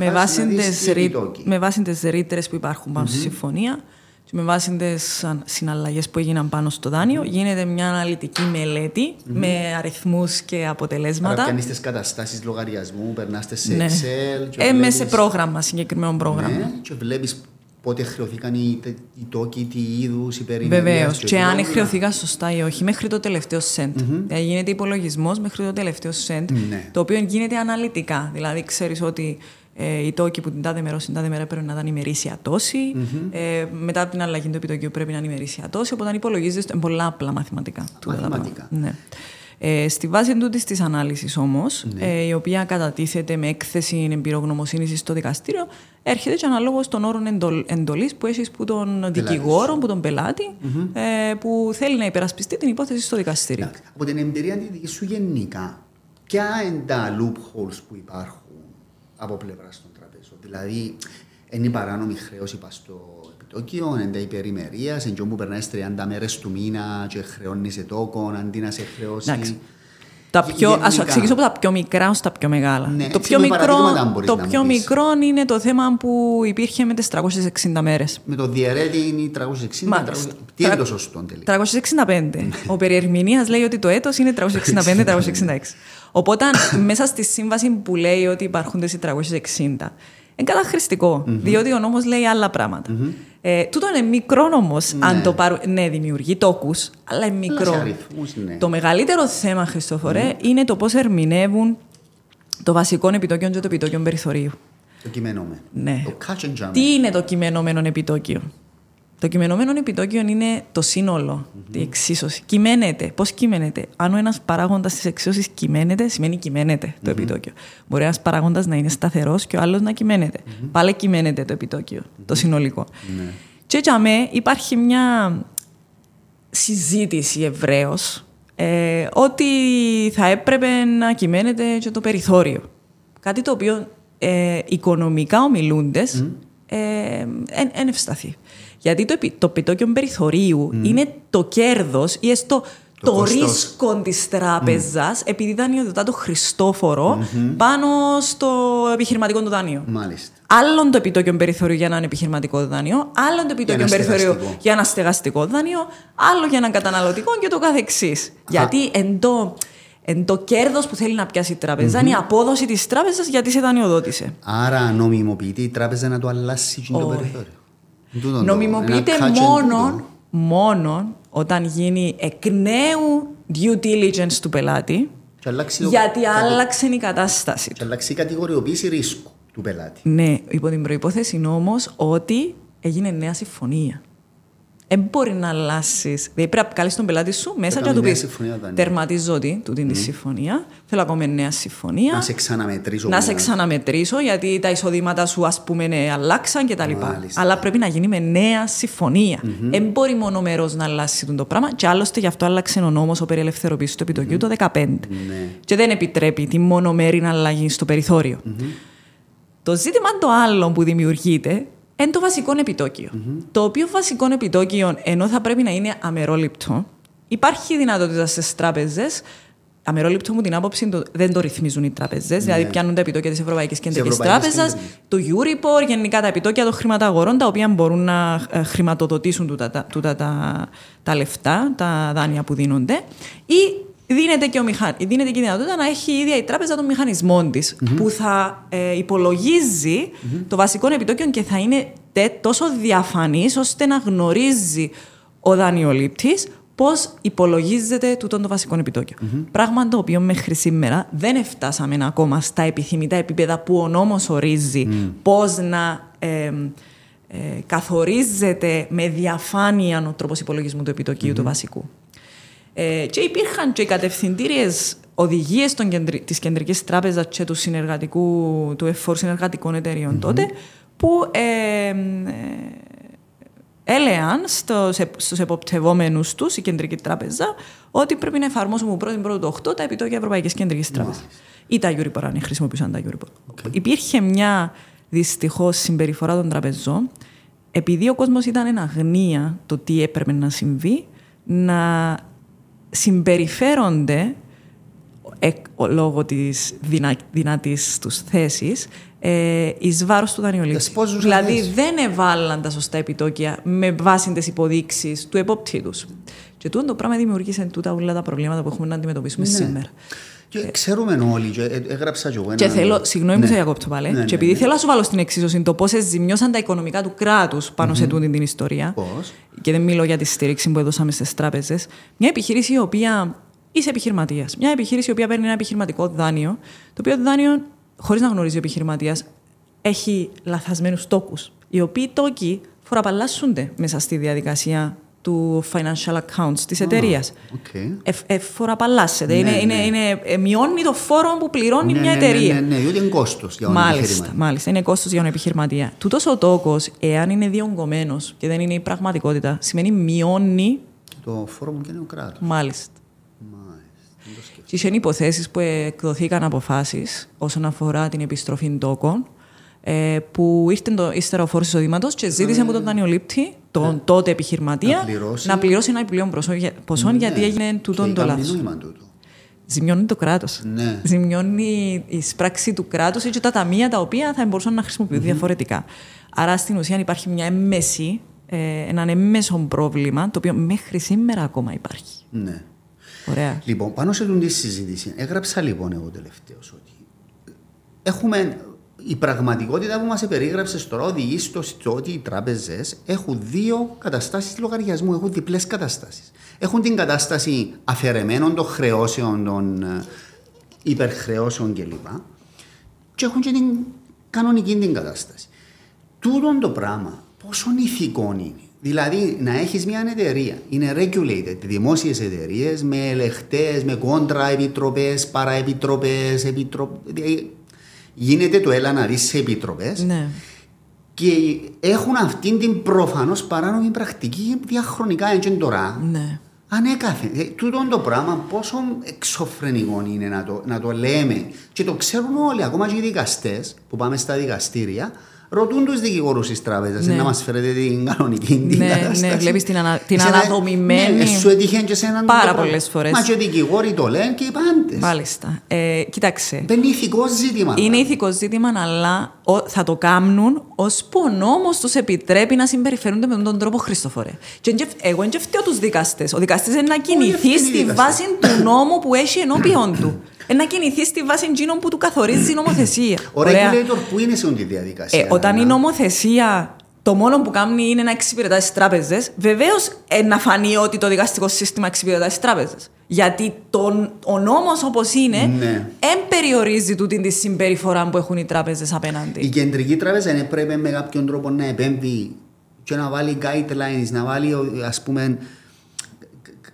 Με βάση τις ρήτρες που υπάρχουν πάνω mm-hmm. στη συμφωνία, και με βάση τις συναλλαγές που έγιναν πάνω στο δάνειο, γίνεται μια αναλυτική μελέτη mm-hmm. με αριθμούς και αποτελέσματα. Άρα, τις καταστάσεις λογαριασμού, περνάστε σε ναι. Excel. Ε, βλέπεις... σε πρόγραμμα, συγκεκριμένο πρόγραμμα. Ναι, και βλέπεις πότε χρεωθήκαν οι, οι τόκοι, τι είδους, οι περιμέτρε. Βεβαίως. Και, και αν χρεωθήκαν σωστά ή όχι, μέχρι το τελευταίο σεντ. Mm-hmm. Δηλαδή γίνεται υπολογισμός μέχρι το τελευταίο σεντ, ναι. το οποίο γίνεται αναλυτικά. Δηλαδή, ξέρεις ότι ε, οι τόκοι που την τάδε μέρα στην τάδε μέρα πρέπει να ήταν ημερήσια τόση. Mm-hmm. Ε, μετά από την αλλαγή του επιτοκίου πρέπει να είναι ημερήσια τόση. Οπότε υπολογίζεται πολλά απλά μαθηματικά. Μαθηματικά. Ναι. Ε, στη βάση τούτης της ανάλυσης όμως, ναι. ε, η οποία κατατίθεται με έκθεση εμπειρογνωμοσύνη στο δικαστήριο, έρχεται και αναλόγως των όρων εντολ, εντολής που έχεις που τον δικηγόρο, που τον πελάτη, mm-hmm. ε, που θέλει να υπερασπιστεί την υπόθεση στο δικαστήριο. Από την εμπειρία τη δική σου γενικά, ποια είναι τα loopholes που υπάρχουν; Από πλευράς των τραπεζών. Δηλαδή, είναι η παράνομη χρέωση πα στο επιτόκιο, είναι τα υπερημερίας, εν που περνάεις 30 μέρες του μήνα και χρεώνεις σε τόκο αντί να σε χρεώσει. Τα πιο, ας εξηγήσω από τα πιο μικρά ως τα πιο μεγάλα. Ναι, το πιο, μικρό, το πιο μικρό είναι το θέμα που υπήρχε με τις 360 μέρες. Με το διαιρέτη είναι οι 360, Μάλιστα. τι είναι το σωστό τελικά. 365. Ο περιερμηνίας λέει ότι το έτος είναι 365-366. [LAUGHS] Οπότε [COUGHS] μέσα στη σύμβαση που λέει ότι υπάρχουν τις 360, είναι καταχρηστικό, mm-hmm. διότι ο νόμος λέει άλλα πράγματα. Mm-hmm. Ε, τούτο είναι μικρό όμω, ναι. αν το πάρουμε. Ναι, δημιουργεί τόκους, αλλά είναι μικρό. Αριθμούς, ναι. Το μεγαλύτερο θέμα, Χριστόφορε, mm. είναι το πώς ερμηνεύουν το βασικό επιτόκιο και το επιτόκιο περιθωρίου. Το κειμενόμενο. Ναι. Το Τι είναι το κειμενόμενο επιτόκιο; Το κειμενόμενο επιτόκιο είναι το σύνολο, mm-hmm. τη εξίσωση. Κυμαίνεται. Πώς κυμαίνεται. Αν ο ένας παράγοντας της εξίσωσης κυμαίνεται, σημαίνει κυμαίνεται το mm-hmm. επιτόκιο. Μπορεί ένας παράγοντας να είναι σταθερός και ο άλλος να κυμαίνεται. Mm-hmm. Πάλι κυμαίνεται το επιτόκιο, το συνολικό. Ναι. Και έτσι υπάρχει μια συζήτηση ευρέως ε, ότι θα έπρεπε να κυμαίνεται και το περιθώριο. Κάτι το οποίο ε, οικονομικά ομιλούντες δεν ευσταθεί. Γιατί το, το επιτόκιο περιθωρίου mm. είναι το κέρδος ή έστω το, το ρίσκο της τράπεζας, mm. επειδή δανειοδοτά το Χριστόφορο mm-hmm. πάνω στο επιχειρηματικό του δάνειο. Μάλιστα. Άλλον το επιτόκιο περιθωρίου για ένα επιχειρηματικό δάνειο, άλλον το επιτόκιο περιθωρίου για ένα στεγαστικό δάνειο, άλλο για ένα καταναλωτικό και το καθεξής. Γιατί εν το, εν το κέρδος που θέλει να πιάσει η τράπεζα mm-hmm. είναι η απόδοση της τράπεζας γιατί σε δανειοδότησε. Άρα νομιμοποιείται η τράπεζα να το αλλάσει το περιθώριο. Νομιμοποιείται μόνο, μόνο όταν γίνει εκ νέου due diligence του πελάτη. Γιατί άλλαξε η κατάσταση. Και αλλάξει η κατηγοριοποίηση ρίσκου του πελάτη. Ναι, υπό την προπόθεση όμως ότι έγινε νέα συμφωνία. Δεν μπορεί να αλλάσεις. Δηλαδή πρέπει να καλεί τον πελάτη σου μέσα και να του πεις: Τερματίζω τη, του την mm. συμφωνία. Θέλω ακόμα νέα συμφωνία. Να σε ξαναμετρήσω. Να σε ξαναμετρήσω, γιατί τα εισοδήματα σου, ας πούμε, ναι, αλλάξαν κτλ. Αλλά πρέπει να γίνει με νέα συμφωνία. Δεν mm-hmm. μπορεί μόνο μέρος να αλλάξει το πράγμα. Και άλλωστε γι' αυτό άλλαξε ο νόμος ο περί ελευθεροποίηση του επιτοκίου mm-hmm. το 2015. Ναι. Και δεν επιτρέπει τη μονομερή αλλαγή στο περιθώριο. Mm-hmm. Το ζήτημα το άλλο που δημιουργείται είναι το βασικό επιτόκιο. Mm-hmm. Το οποίο βασικό επιτόκιο, ενώ θα πρέπει να είναι αμερόληπτο, υπάρχει δυνατότητα στις τράπεζες. Αμερόληπτο μου την άποψη το, δεν το ρυθμίζουν οι τράπεζες. Yeah. Δηλαδή, ναι. πιάνουν τα επιτόκια της Ευρωπαϊκής Κεντρικής Τράπεζας, το Euribor, γενικά τα επιτόκια των χρηματαγορών, τα οποία μπορούν να ε, χρηματοδοτήσουν τούτα, τα, τούτα τα, τα λεφτά, τα δάνεια που δίνονται. Ή δίνεται και, ο μηχα... δίνεται και η δυνατότητα να έχει η ίδια η τράπεζα των μηχανισμών της, mm-hmm. που θα ε, υπολογίζει mm-hmm. το βασικό επιτόκιο και θα είναι τόσο διαφανής ώστε να γνωρίζει ο δανειολήπτης πώς υπολογίζεται τούτο το βασικό επιτόκιο. Mm-hmm. Πράγμα το οποίο μέχρι σήμερα δεν φτάσαμε ακόμα στα επιθυμητά επίπεδα που ο νόμος ορίζει mm. πώς να. Ε, ε, καθορίζεται με διαφάνεια ο τρόπος υπολογισμού του επιτοκίου του βασικού. Ε, και υπήρχαν και οι κατευθυντήριες οδηγίες της Κεντρικής Τράπεζας και του, συνεργατικού, του εφόρου συνεργατικών εταιριών mm-hmm. τότε, που ε, ε, έλεγαν στο, στους εποπτευόμενους τους, η Κεντρική Τράπεζα, ότι πρέπει να εφαρμόσουμε πρώτη πρώτη το 8 τα επιτόκια Ευρωπαϊκής Κεντρικής Τράπεζας. Ή τα Euribor, αν χρησιμοποιούσαν τα Euribor. Okay. Υπήρχε μια δυστυχώς συμπεριφορά των τραπεζών, επειδή ο κόσμος ήταν εν αγνία το τι έπρεπε να συμβεί, να συμπεριφέρονται λόγω της δυνα, δυνατής τους θέσης ε, εις βάρος του δανειολήπτη. Δηλαδή δεν εβάλλαν τα σωστά επιτόκια με βάση τις υποδείξεις του επόπτη τους. Και τούτο το πράγμα δημιουργήσε τούτα όλα τα προβλήματα που έχουμε να αντιμετωπίσουμε ναι. σήμερα. Και ε, ξέρουμε όλοι, και ε, έγραψα και εγώ Και θέλω, συγγνώμη ναι. που σε διακόπτω πάλι, ναι, και επειδή ναι, θέλω να σου βάλω στην εξίσωση το πώς ζημιώσαν τα οικονομικά του κράτους πάνω mm-hmm. σε τούτη την ιστορία. Πώς; Και δεν μιλώ για τη στήριξη που έδωσαμε στις τράπεζες. Μια επιχείρηση η οποία είσαι επιχειρηματίας. Μια επιχείρηση η οποία παίρνει ένα επιχειρηματικό δάνειο, το οποίο δάνειο, χωρίς να γνωρίζει ο επιχειρηματίας, έχει λαθασμένους τόκους. Οι οποίοι τόκοι φοραπαλλάσσονται μέσα στη διαδικασία του financial accounts της εταιρείας. Okay. Εφοραπαλλάσσεται. Ναι, είναι, ναι. Είναι, είναι, ε, μειώνει το φόρο που πληρώνει ναι, μια ναι, εταιρεία. Ναι, ναι, ναι, διότι είναι κόστος για τον μάλιστα, μάλιστα, είναι κόστος για τον επιχειρηματία. Τούτος ο τόκος, εάν είναι διονγκωμένος και δεν είναι η πραγματικότητα, σημαίνει μειώνει... Το φόρο που είναι ο κράτος. Μάλιστα. Και είναι υποθέσεις που εκδοθήκαν αποφάσεις όσον αφορά την επιστροφή τόκων ε, που ήρθε το ύστερο φόρος εισοδήματος και ζήτησε από τον δανειολήπτη, τον ναι. τότε επιχειρηματία, να πληρώσει, ένα επιπλέον ποσό ναι. γιατί έγινε τούτο το λάθος. Ζημιώνει το κράτος. Ναι. Ζημιώνει η σπράξη του κράτους ή τα ταμεία τα οποία θα μπορούσαν να χρησιμοποιηθούν διαφορετικά. Άρα στην ουσία υπάρχει μια έμμεση, ε, έναν έμμεσο πρόβλημα το οποίο μέχρι σήμερα ακόμα υπάρχει. Ναι. Ωραία. Λοιπόν, πάνω σε αυτή τη συζήτηση, έγραψα λοιπόν εγώ τελευταίο ότι έχουμε η πραγματικότητα που μας περίγραψε τώρα οδηγεί στο ότι οι τράπεζες έχουν δύο καταστάσεις λογαριασμού, έχουν διπλές καταστάσεις. Έχουν την κατάσταση αφαιρεμένων των χρεώσεων, των ε, υπερχρεώσεων κλπ. Και έχουν και την κανονική την κατάσταση. Τούτο το πράγμα πόσο ηθικό είναι. Δηλαδή να έχεις μια εταιρεία, είναι regulated, δημόσιες εταιρείες με ελεχτέ, με κόντρα επιτροπέ, παραεπιτροπέ, επιτροπέ γίνεται το έλα να δει σε επιτροπέ. Ναι. Και έχουν αυτήν την προφανώς παράνομη πρακτική διαχρονικά έτσι τώρα. Ναι. Ανέκαθεν. Ε, τούτο το πράγμα πόσο εξωφρενικό είναι να το, να το λέμε. Και το ξέρουν όλοι, ακόμα και οι δικαστές που πάμε στα δικαστήρια, ρωτούν τους δικηγόρους τη τράπεζα ναι. να μας φέρετε την κανονική την ναι, ναι κατάσταση. Ναι, βλέπεις την, ανα, την αναδομημένη. Ναι, σου έτυχε και σε έναν Πάρα πολλές φορές. Μα και οι δικηγόροι το λένε και οι πάντες. Μάλιστα. Ε, κοίταξε. Δεν είναι ηθικό ζήτημα. Είναι ηθικό ζήτημα, αλλά θα το κάνουν ώσπου ο νόμο τους επιτρέπει να συμπεριφέρονται με τον τρόπο Χριστοφορέ. Και εγώ δεν φταίω τους δικαστές. Ο δικαστής είναι να κινηθεί στη βάση του νόμου που έχει ενώπιον του να κινηθεί στη βάση εκείνων που του καθορίζει η νομοθεσία. Ο regulator που είναι σε αυτή τη διαδικασία; Ε, όταν η νομοθεσία το μόνο που κάνει είναι να εξυπηρετά τι τράπεζες, βεβαίως ε, να φανεί ότι το δικαστικό σύστημα εξυπηρετά τι τράπεζες. Γιατί τον, ο νόμος όπως είναι, ναι. δεν περιορίζει τούτη τη συμπεριφορά που έχουν οι τράπεζες απέναντι. Η κεντρική τράπεζα είναι πρέπει με κάποιον τρόπο να επέμβει και να βάλει guidelines, να βάλει ας πούμε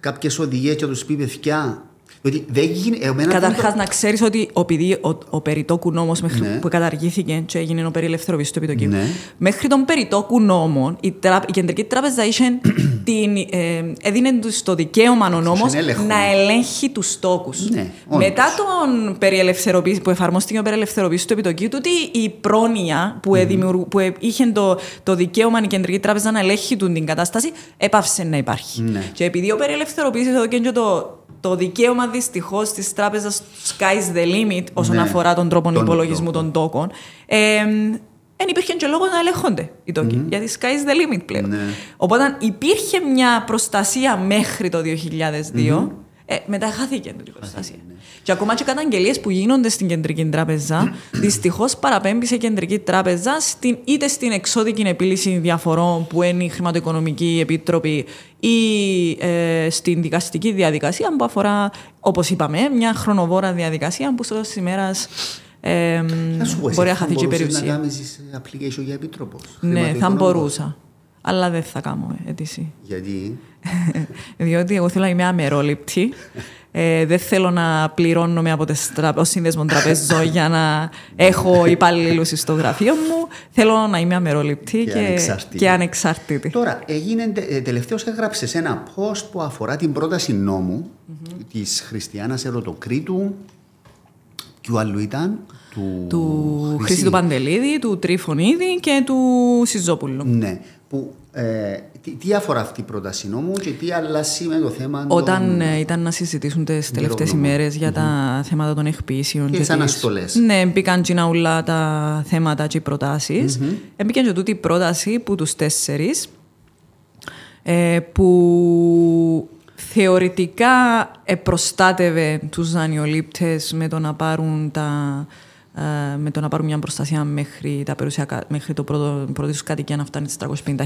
κάποιες οδηγίες και τους πει παιδιά διότι δεν γίνει. Καταρχάς, το... να ξέρεις ότι ο, ο, ο περιτόκου νόμος ναι. που καταργήθηκε και έγινε ο περιλευθερωπή του επιτοκίου, ναι. μέχρι τον περιτόκου νόμο η, τρα... η Κεντρική Τράπεζα είχε [COUGHS] την, ε, έδινε στο δικαίωμα ο νόμος να ελέγχει τους τόκου. Ναι, Μετά τον περιελευθερωπή που εφαρμόστηκε ο περιλευθερωπή του επιτοκίου, τούτη η πρόνοια που, mm. που είχε το, το δικαίωμα η Κεντρική Τράπεζα να ελέγχει την κατάσταση, έπαυσε να υπάρχει. Ναι. Και επειδή ο περιελευθερωπής εδώ και το το δικαίωμα δυστυχώς της τράπεζας sky's the limit όσον ναι. αφορά τον τρόπο τον υπολογισμού των τόκων. δεν υπήρχε και λόγο να ελεγχόνται οι τόκοι. Mm-hmm. Γιατί sky's the limit πλέον. Ναι. Οπότε υπήρχε μια προστασία μέχρι το 2002. Mm-hmm. Ε, μετά χάθηκε η προστασία. Ναι. Και ακόμα και καταγγελίες που γίνονται στην Κεντρική Τράπεζα, δυστυχώς παραπέμπει σε Κεντρική Τράπεζα στην, είτε στην εξώδικη επίλυση διαφορών που είναι η Χρηματοοικονομική Επίτροπη ή ε, στην δικαστική διαδικασία που αφορά, όπως είπαμε, μια χρονοβόρα διαδικασία που στο ημέρα ε, μπορεί να χαθεί και η περιουσία. Να κάνεις application για επίτροπο. Ναι, θα μπορούσα. Αλλά δεν θα κάνω αίτηση. Γιατί; Διότι εγώ θέλω να είμαι αμερόληπτη. Ε, δεν θέλω να πληρώνομαι από τις τρα... σύνδεσμο τραπεζών για να έχω υπαλλήλους στο γραφείο μου. Θέλω να είμαι αμερόληπτη και, και, ανεξάρτητη. και ανεξάρτητη. Τώρα, έγινε, ε, τελευταίως έγραψες ένα post που αφορά την πρόταση νόμου mm-hmm. της Χριστιανάς Ερωτοκρίτου. Ποιου άλλου ήταν, του, του Χρήση του Παντελίδη, του Τρίφωνίδη και του Σιζόπουλου. Ναι, που ε, τι, τι, αφορά αυτή η πρόταση νόμου και τι αλλάζει με το θέμα Όταν των... Ε, ήταν να συζητήσουν τις τελευταίες ημέρες για mm-hmm. τα θέματα των εκποιήσεων. Και τις αναστολές. Ναι, μπήκαν όλα τα θέματα και οι προτάσεις. Mm-hmm. Μπήκε και τούτη η πρόταση που τους τέσσερις ε, που θεωρητικά προστάτευε τους δανειολήπτες με το να πάρουν τα ε, με το να πάρουν μια προστασία μέχρι, τα περιουσία, μέχρι το πρώτο, πρώτο του κατοικία να φτάνει στις 350.000.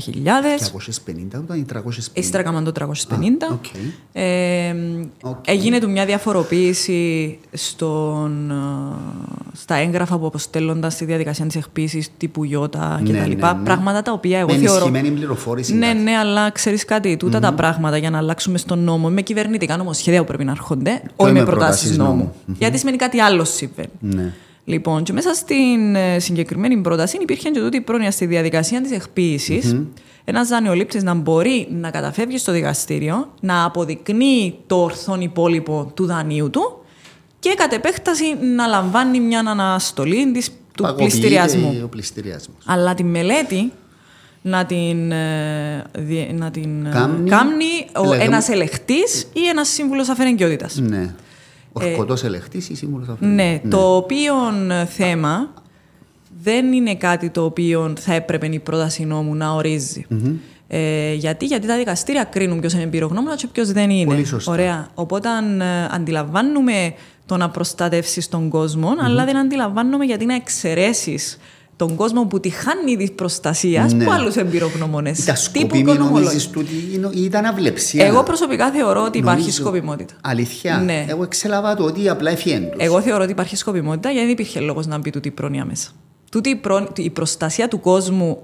250 ή 350. Ύστερα έκαναν το 350. Ah, okay. ε, okay. Έγινε του μια διαφοροποίηση στον, ε, στα έγγραφα που αποστέλλονταν στη διαδικασία της εκποίησης τύπου Ιώτα κτλ. Ναι, ναι, ναι. Πράγματα τα οποία εγώ με θεωρώ. Με πληροφόρηση. Ναι, ναι, αλλά ξέρεις κάτι. Τούτα mm-hmm. τα πράγματα για να αλλάξουμε στον νόμο με κυβερνητικά νομοσχέδια που πρέπει να έρχονται, όχι με προτάσεις νόμου. νόμου. Mm-hmm. Γιατί σημαίνει κάτι άλλο συμβαίνει. Ναι. Λοιπόν, και μέσα στην ε, συγκεκριμένη πρόταση υπήρχε και τούτη πρόνοια στη διαδικασία της εκποίησης. Mm-hmm. Ένας δανειολήπτης να μπορεί να καταφεύγει στο δικαστήριο, να αποδεικνύει το ορθόν υπόλοιπο του δανείου του και κατ' επέκταση να λαμβάνει μια αναστολή της, του πληστηριασμού. Αλλά τη μελέτη να την, ε, να την ε, κάνει ένας ελεχτή ή ένας σύμβουλος αφαιρεγκαιότητας. Ναι. Ορκωτό ε, ελεγχτής ή σύμβουλος ναι, ναι, το οποίο θέμα δεν είναι κάτι το οποίο θα έπρεπε η πρόταση νόμου να οριζει Ε, γιατί, γιατί τα δικαστήρια κρίνουν ποιος είναι εμπειρογνώμονα και ποιος δεν είναι. Πολύ σωστά. Ωραία. Οπότε ε, αντιλαμβάνουμε το να προστατεύσεις τον κοσμο αλλά δεν αντιλαμβάνουμε γιατί να εξαιρέσεις τον κόσμο που τη χάνει της προστασίας ναι. από άλλους εμπειρογνωμόνες. Τα σκοπίμη νομίζεις ότι ήταν αυλεψία. Εγώ προσωπικά θεωρώ ότι υπάρχει νομίζω... σκοπιμότητα. Αλήθεια. Ναι. Εγώ εξέλαβα το ότι απλά εφιέντω. Εγώ θεωρώ ότι υπάρχει σκοπιμότητα γιατί δεν υπήρχε λόγος να μπει τούτη η πρόνοια μέσα. Τούτη η, προ... η προστασία του κόσμου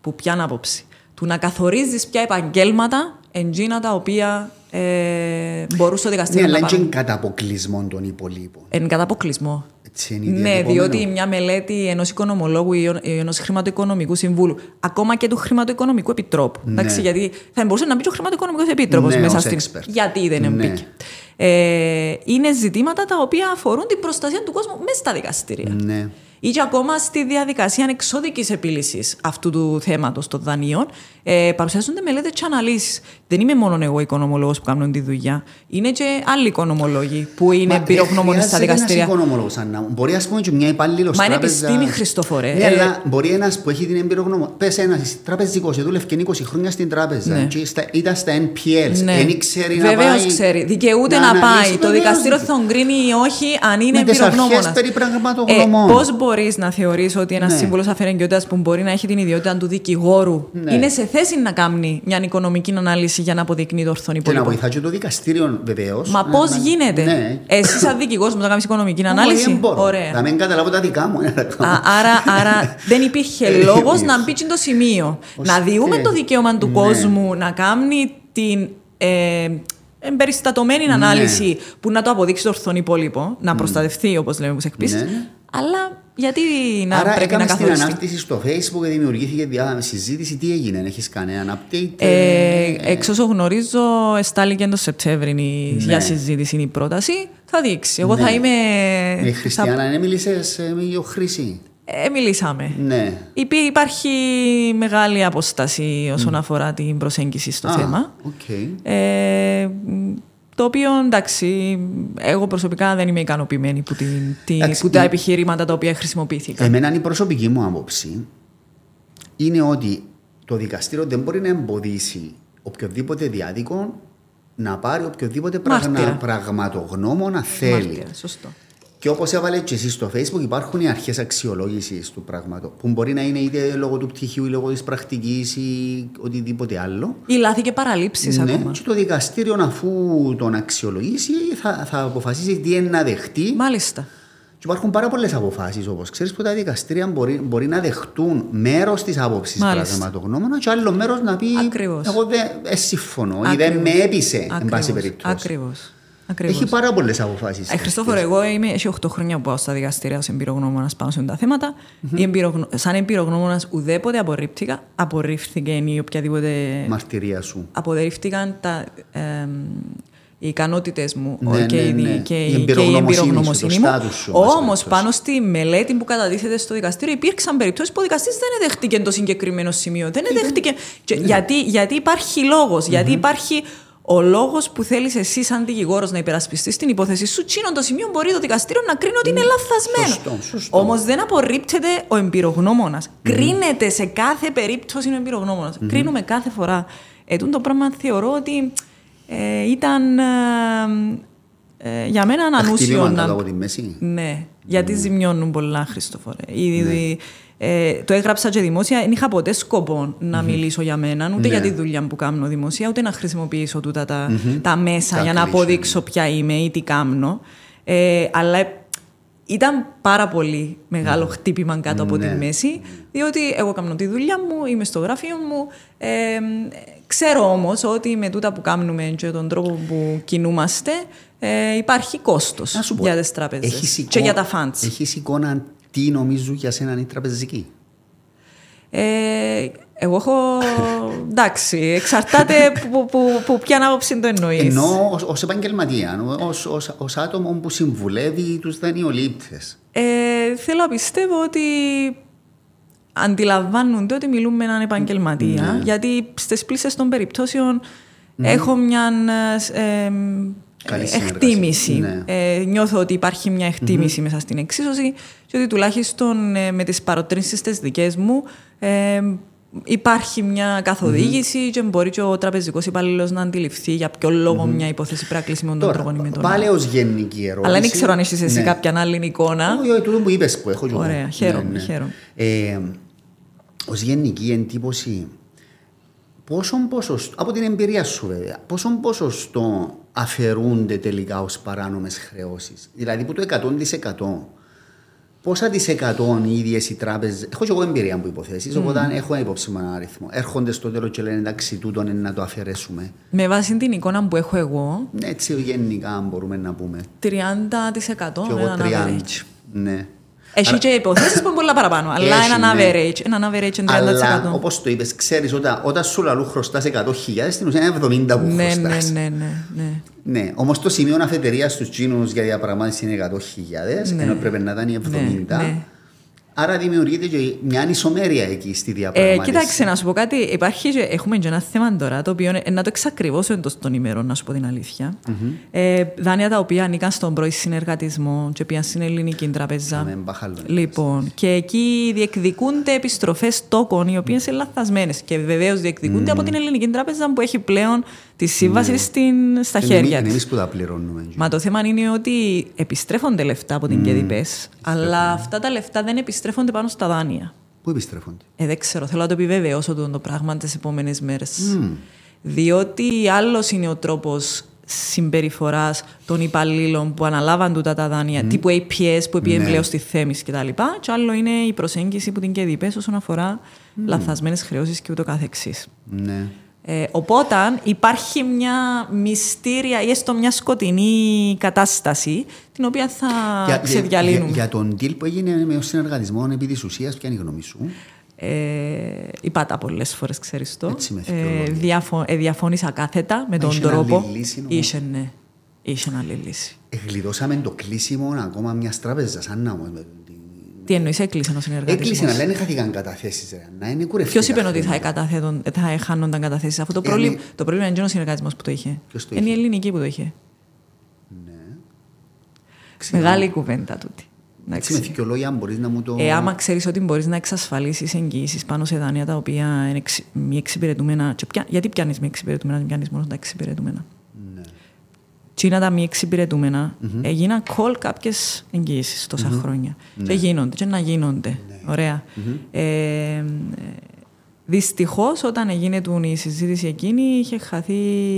που πιάνει άποψη. Του να καθορίζεις ποια επαγγέλματα εντζίνα τα οποία ε, μπορούσε το δικαστήριο ναι, να πάρει. Ναι, αλλά κατά αποκλεισμό των υπολείπων. Εν κατά αποκλεισμό. Ναι, διότι μια μελέτη ενός οικονομολόγου ή ενό χρηματοοικονομικού συμβούλου, ακόμα και του χρηματοοικονομικού επιτρόπου. Ναι. Εντάξει, γιατί θα μπορούσε να μπει και ο χρηματοοικονομικός επίτροπο ναι, μέσα στην. Γιατί δεν ναι. μπήκε. Ε, είναι ζητήματα τα οποία αφορούν την προστασία του κόσμου μέσα στα δικαστήρια. Ναι ή και ακόμα στη διαδικασία εξώδικη επίλυσης αυτού του θέματος των δανείων, ε, παρουσιάζονται μελέτες και αναλύσεις. Δεν είμαι μόνο εγώ οικονομολόγος που κάνουν τη δουλειά. Είναι και άλλοι οικονομολόγοι που είναι εμπειρογνώμονες στα δικαστήρια. Είναι οικονομολόγος, Ανna. Μπορεί, ας πούμε, και μια υπάλληλος Μα είναι επιστήμη, Χριστόφορε. Ναι, ε, αλλά μπορεί ένας που έχει την εμπειρογνώμονα. Πες ένας τραπεζικός, δούλευε 20 χρόνια στην τράπεζα. Ναι. Και στα, ήταν στα NPL. Ναι. Δεν ξέρει να πάει. Βεβαίω ξέρει. Δικαιούται να, να πάει. Το δικαστήριο θα τον κρίνει ή όχι αν είναι εμπειρογνώμονα. Ε, Πώς μπορείς να θεωρείς ότι ένας Ναι. σύμβουλος αφαιρεγκαιότητας που μπορεί να έχει την ιδιότητα του δικηγόρου Ναι. είναι σε θέση να κάνει μια οικονομική ανάλυση για να αποδεικνύει το ορθόν Και να υπόλοιπο; βοηθά και το δικαστήριο βεβαίως. Μα πώς γίνεται; Ναι. Εσύ, σαν δικηγόρο, μου θα κάνεις οικονομική ανάλυση; Όχι, δεν μπορώ. Ωραία. Να μην καταλάβω τα δικά μου. είναι να κάνω. Α, άρα, άρα δεν υπήρχε Ε, λόγος υπήρχε. να μπει και το σημείο. Ως να διούμε και- το δικαίωμα του Ναι. κόσμου να κάνει την ε, εμπεριστατωμένη ανάλυση που να το αποδείξει το ορθόν υπόλοιπο, να προστατευτεί όπως λέμε στου εκπίσει. Ναι, ναι. Αλλά γιατί να Άρα πρέπει να έκαμε την καθοριστεί; ανάρτηση στο facebook και δημιουργήθηκε διά συζήτηση. Τι έγινε, έχεις κανένα update; Ε, εξ όσο γνωρίζω, εστάληκε το Σεπτέμβρη η- Ναι. για συζήτηση η πρόταση. Θα δείξει. Εγώ θα είμαι. Η θα- Χριστιανά, δεν μίλησες με ο Χρήση. Ε, μιλήσαμε. Ναι. Υπή- Υπάρχει μεγάλη απόσταση όσον αφορά την προσέγγιση στο Α, θέμα. οκ. Ε, μ, το οποίο εντάξει, εγώ προσωπικά δεν είμαι ικανοποιημένη που, την, την- Εντάξει, που τα η- επιχειρήματα τα οποία χρησιμοποιήθηκαν. Εμένα η προσωπική μου άποψη είναι ότι το δικαστήριο δεν μπορεί να εμποδίσει οποιοδήποτε διάδικο να πάρει οποιοδήποτε πραγμα, Μάρτυρα. πραγματογνώμονα θέλει. Μάρτυρα, σωστό. Και όπως έβαλε και εσύ στο Facebook, υπάρχουν οι αρχές αξιολόγησης του πράγματο. Που μπορεί να είναι είτε λόγω του πτυχίου ή λόγω της πρακτικής ή οτιδήποτε άλλο. Ή λάθη και παραλήψεις Ναι, ακόμα. και το δικαστήριο, αφού τον αξιολογήσει, θα, θα αποφασίσει τι είναι να δεχτεί. Μάλιστα. Και υπάρχουν πάρα πολλές αποφάσεις, όπως ξέρεις, που τα δικαστήρια μπορεί, μπορεί να δεχτούν μέρος της άποψης Μάλιστα. πραγματογνώμονα και άλλο μέρος να πει: Ακριβώς. Εγώ δεν ε, συμφωνώ ή δεν με έπεισε, εν πάση περιπτώσει. Ακριβώς. Ακριβώς. Έχει πάρα πολλέ αποφάσεις. Ε, Χριστόφορο, εγώ είμαι, έχει 8 χρόνια που πάω στα δικαστήρια ως εμπειρογνώμονας πάνω σε αυτά τα θέματα. Η εμπειρογνω... Σαν εμπειρογνώμονας ουδέποτε απορρίπτηκα, απορρίφθηκε η οποιαδήποτε... Μαρτυρία σου. Απορρίφθηκαν τα, εμ, οι ικανότητες μου Ναι, και, ναι, η, ναι. και, Η η- και η εμπειρογνωμοσύνη σου, εμπειρογνωμοσύνη το μου. status σου, εν πάση Όμως, περιπτώσει. πάνω στη μελέτη που κατατίθεται στο δικαστήριο, υπήρξαν περιπτώσεις που ο δικαστής δεν δέχτηκε το συγκεκριμένο σημείο. Δεν δέχτηκε. Και γιατί, γιατί υπάρχει λόγος, γιατί υπάρχει ο λόγος που θέλεις εσύ, σαν δικηγόρος, να υπερασπιστείς την υπόθεση σου, τσίνον το σημείο μπορεί το δικαστήριο να κρίνει ότι είναι λαθασμένο. Σωστό, σωστό. Όμως δεν απορρίπτεται ο εμπειρογνώμονας. Κρίνεται σε κάθε περίπτωση ο εμπειρογνώμονας. Κρίνουμε κάθε φορά. Ε, τούτο το πράγμα θεωρώ ότι ε, ήταν ε, ε, για μένα Τα ανούσιο χτυπήματα να. κάτω από τη μέση. Ναι, γιατί ζημιώνουν πολλά, Χριστόφορε. Ήδη, ε, το έγραψα και δημόσια. Δεν είχα ποτέ σκοπό να μιλήσω για μένα, ούτε Ναι. για τη δουλειά που κάνω δημοσία, ούτε να χρησιμοποιήσω τούτα τα, τα μέσα Τα για να κλισέ, αποδείξω ποια είμαι ή τι κάνω. Ε, αλλά ήταν πάρα πολύ μεγάλο χτύπημα κάτω από Ναι. τη μέση, διότι εγώ κάνω τη δουλειά μου, είμαι στο γραφείο μου. Ε, ξέρω όμως ότι με τούτα που κάνουμε και τον τρόπο που κινούμαστε ε, υπάρχει κόστος Να σου πω, για τις τράπεζες έχεις και εικόνα- για τα funds. Έχεις εικόνα τι νομίζουν για σένα είναι η τραπεζική; Ε, εγώ έχω. εντάξει, εξαρτάται που, που, που ποια άποψη το εννοείς. Ενώ ως, ως επαγγελματία, ως, ως, ως άτομο που συμβουλεύει τους δανειολήπτες. Ε, θέλω να πιστεύω ότι αντιλαμβάνονται ότι μιλούμε με έναν επαγγελματία. Ναι. Γιατί στις πλήσεις των περιπτώσεων έχω μια ε, ε, Καλή εκτίμηση. συνεργασία. Ε, νιώθω ότι υπάρχει μια εκτίμηση μέσα στην εξίσωση και ότι τουλάχιστον ε, με τις παροτρύνσεις τις δικές μου ε, υπάρχει μια καθοδήγηση και μπορεί και ο τραπεζικός υπαλλήλος να αντιληφθεί για ποιο λόγο μια υπόθεση πρέπει να κλείσει με τον Τώρα, τρόπο ή με τον πάλι άλλο. ως γενική ερώτηση. Αλλά δεν ξέρω αν έχεις εσύ Ναι. κάποια άλλη εικόνα. Όχι, όχι, τούτο που είπες που έχω και εγώ. Ωραία, χαίρομαι, χαίρομαι. Ε, ως γενική εντύπωση, πόσο ποσοστό, από την εμπειρία σου βέβαια, πόσο ποσοστό αφαιρούνται τελικά ως παράνομες χρεώσεις; Δηλαδή που το 100% πόσα της εκατό οι ίδιες οι τράπεζες, έχω και εγώ εμπειρία από υποθέσεις, οπότε έχω υπόψη μου έναν αριθμό. Έρχονται στο τέλος και λένε εντάξει τούτον είναι να το αφαιρέσουμε. Με βάση την εικόνα που έχω εγώ, Έτσι γενικά μπορούμε να πούμε. 30% Και είναι εγώ έναν 30. average. Ναι. Έχει και υποθέσεις που είναι πολλά παραπάνω, αλλά Έχει, έναν ναι. average, έναν average είναι 30%. Αλλά όπως το είπες, ξέρεις όταν, όταν σου λαλού χρωστάς 100.000, στην ουσία είναι 70 που ναι, χρωστάς. ναι, ναι, ναι, ναι. Ναι, όμως το σημείο αφετηρίας στους Τσίνου για διαπραγμάτευση είναι 100.000, Ναι. ενώ πρέπει να ήταν οι 70. Ναι, ναι. Άρα δημιουργείται και μια ανισομέρεια εκεί στη Ε, διαπραγμάτευση. κοίταξε, να σου πω κάτι. Υπάρχει, και- έχουμε και ένα θέμα τώρα, το οποίο είναι να το εξακριβώσω εντός των ημερών, να σου πω την αληθεια Ε, δάνεια τα οποία ανήκαν στον πρώην συνεργατισμό και πήγαν στην ελληνική τραπεζά. Αμέ, μπαχάλο. Λοιπόν, και εκεί διεκδικούνται επιστροφές τόκων, οι οποίες είναι λαθασμένες. Και βεβαίως διεκδικούνται από την Ελληνική Τράπεζα που έχει πλέον τη σύμβαση Ναι. στην, στα Είναι χέρια εμείς της. που τα πληρώνουμε. Μα το θέμα είναι ότι επιστρέφονται λεφτά από την ΚΕΔΙΠΕΣ, αλλά αυτά τα λεφτά δεν επιστρέφονται πάνω στα δάνεια. Πού επιστρέφονται; Ε, δεν ξέρω, θέλω να το επιβεβαιώσω το, το πράγμα τις επόμενες μέρες. Διότι άλλος είναι ο τρόπος συμπεριφοράς των υπαλλήλων που αναλάβαν τούτα τα δάνεια, τύπου APS που πήγαινε Ναι. πλέον στη Θέμης κτλ. Και άλλο είναι η προσέγγιση που την ΚΕΔΙΠΕΣ όσον αφορά λαθασμένες χρεώσεις και ούτω καθεξής. Ναι. Ε, οπότε υπάρχει μια μυστήρια ή έστω μια σκοτεινή κατάσταση την οποία θα Για, ξεδιαλύνουμε. για, για τον deal που έγινε με ο συνεργατισμό επί της ουσίας, ποια είναι η γνώμη σου; Ε, είπα τα πολλές φορές, ξέρεις το. Έτσι με ε, δικαιολογία. διαφο, ε, διαφώνησα κάθετα με τον είχε τρόπο. άλλη λύση, νομίζω. Είχε, ναι. Είχε άλλη λύση. Εγλειδώσαμε το κλείσιμο ακόμα μιας τράπεζας. Αν να όμως, Τι εννοείς, έκλεισε ο συνεργάτη. Έκλεισε, αλλά δεν χάθηκαν καταθέσεις. Να είναι κουρευτικά. Ποιος είπε ότι θα, χρήματα. εκαταθέτων- θα χάνονταν καταθέσεις; Αυτό το, Ε, πρόβλημα, ναι. το πρόβλημα είναι ο συνεργατισμό που το είχε. Ποιος το είναι η είχε; ελληνική που το είχε. Ξέρω. Μεγάλη κουβέντα τούτη. Έτσι Εντάξει. με δικαιολόγια μπορείς να μου το. Ε, άμα ξέρεις ότι μπορείς να εξασφαλίσεις εγγύησει πάνω σε δάνεια τα οποία είναι εξ, μη εξυπηρετούμενα. Και πια- γιατί πιάνεις μη εξυπηρετούμενα, δεν πιάνεις μόνος τα εξυπηρετούμενα; Ναι. Τι είναι τα μη εξυπηρετούμενα, έγιναν call κάποιες εγγύησεις τόσα χρόνια. Και γίνονται, και να γίνονται. Ωραία. Ε, Δυστυχώς, όταν έγινε του η συζήτηση εκείνη, είχε χαθεί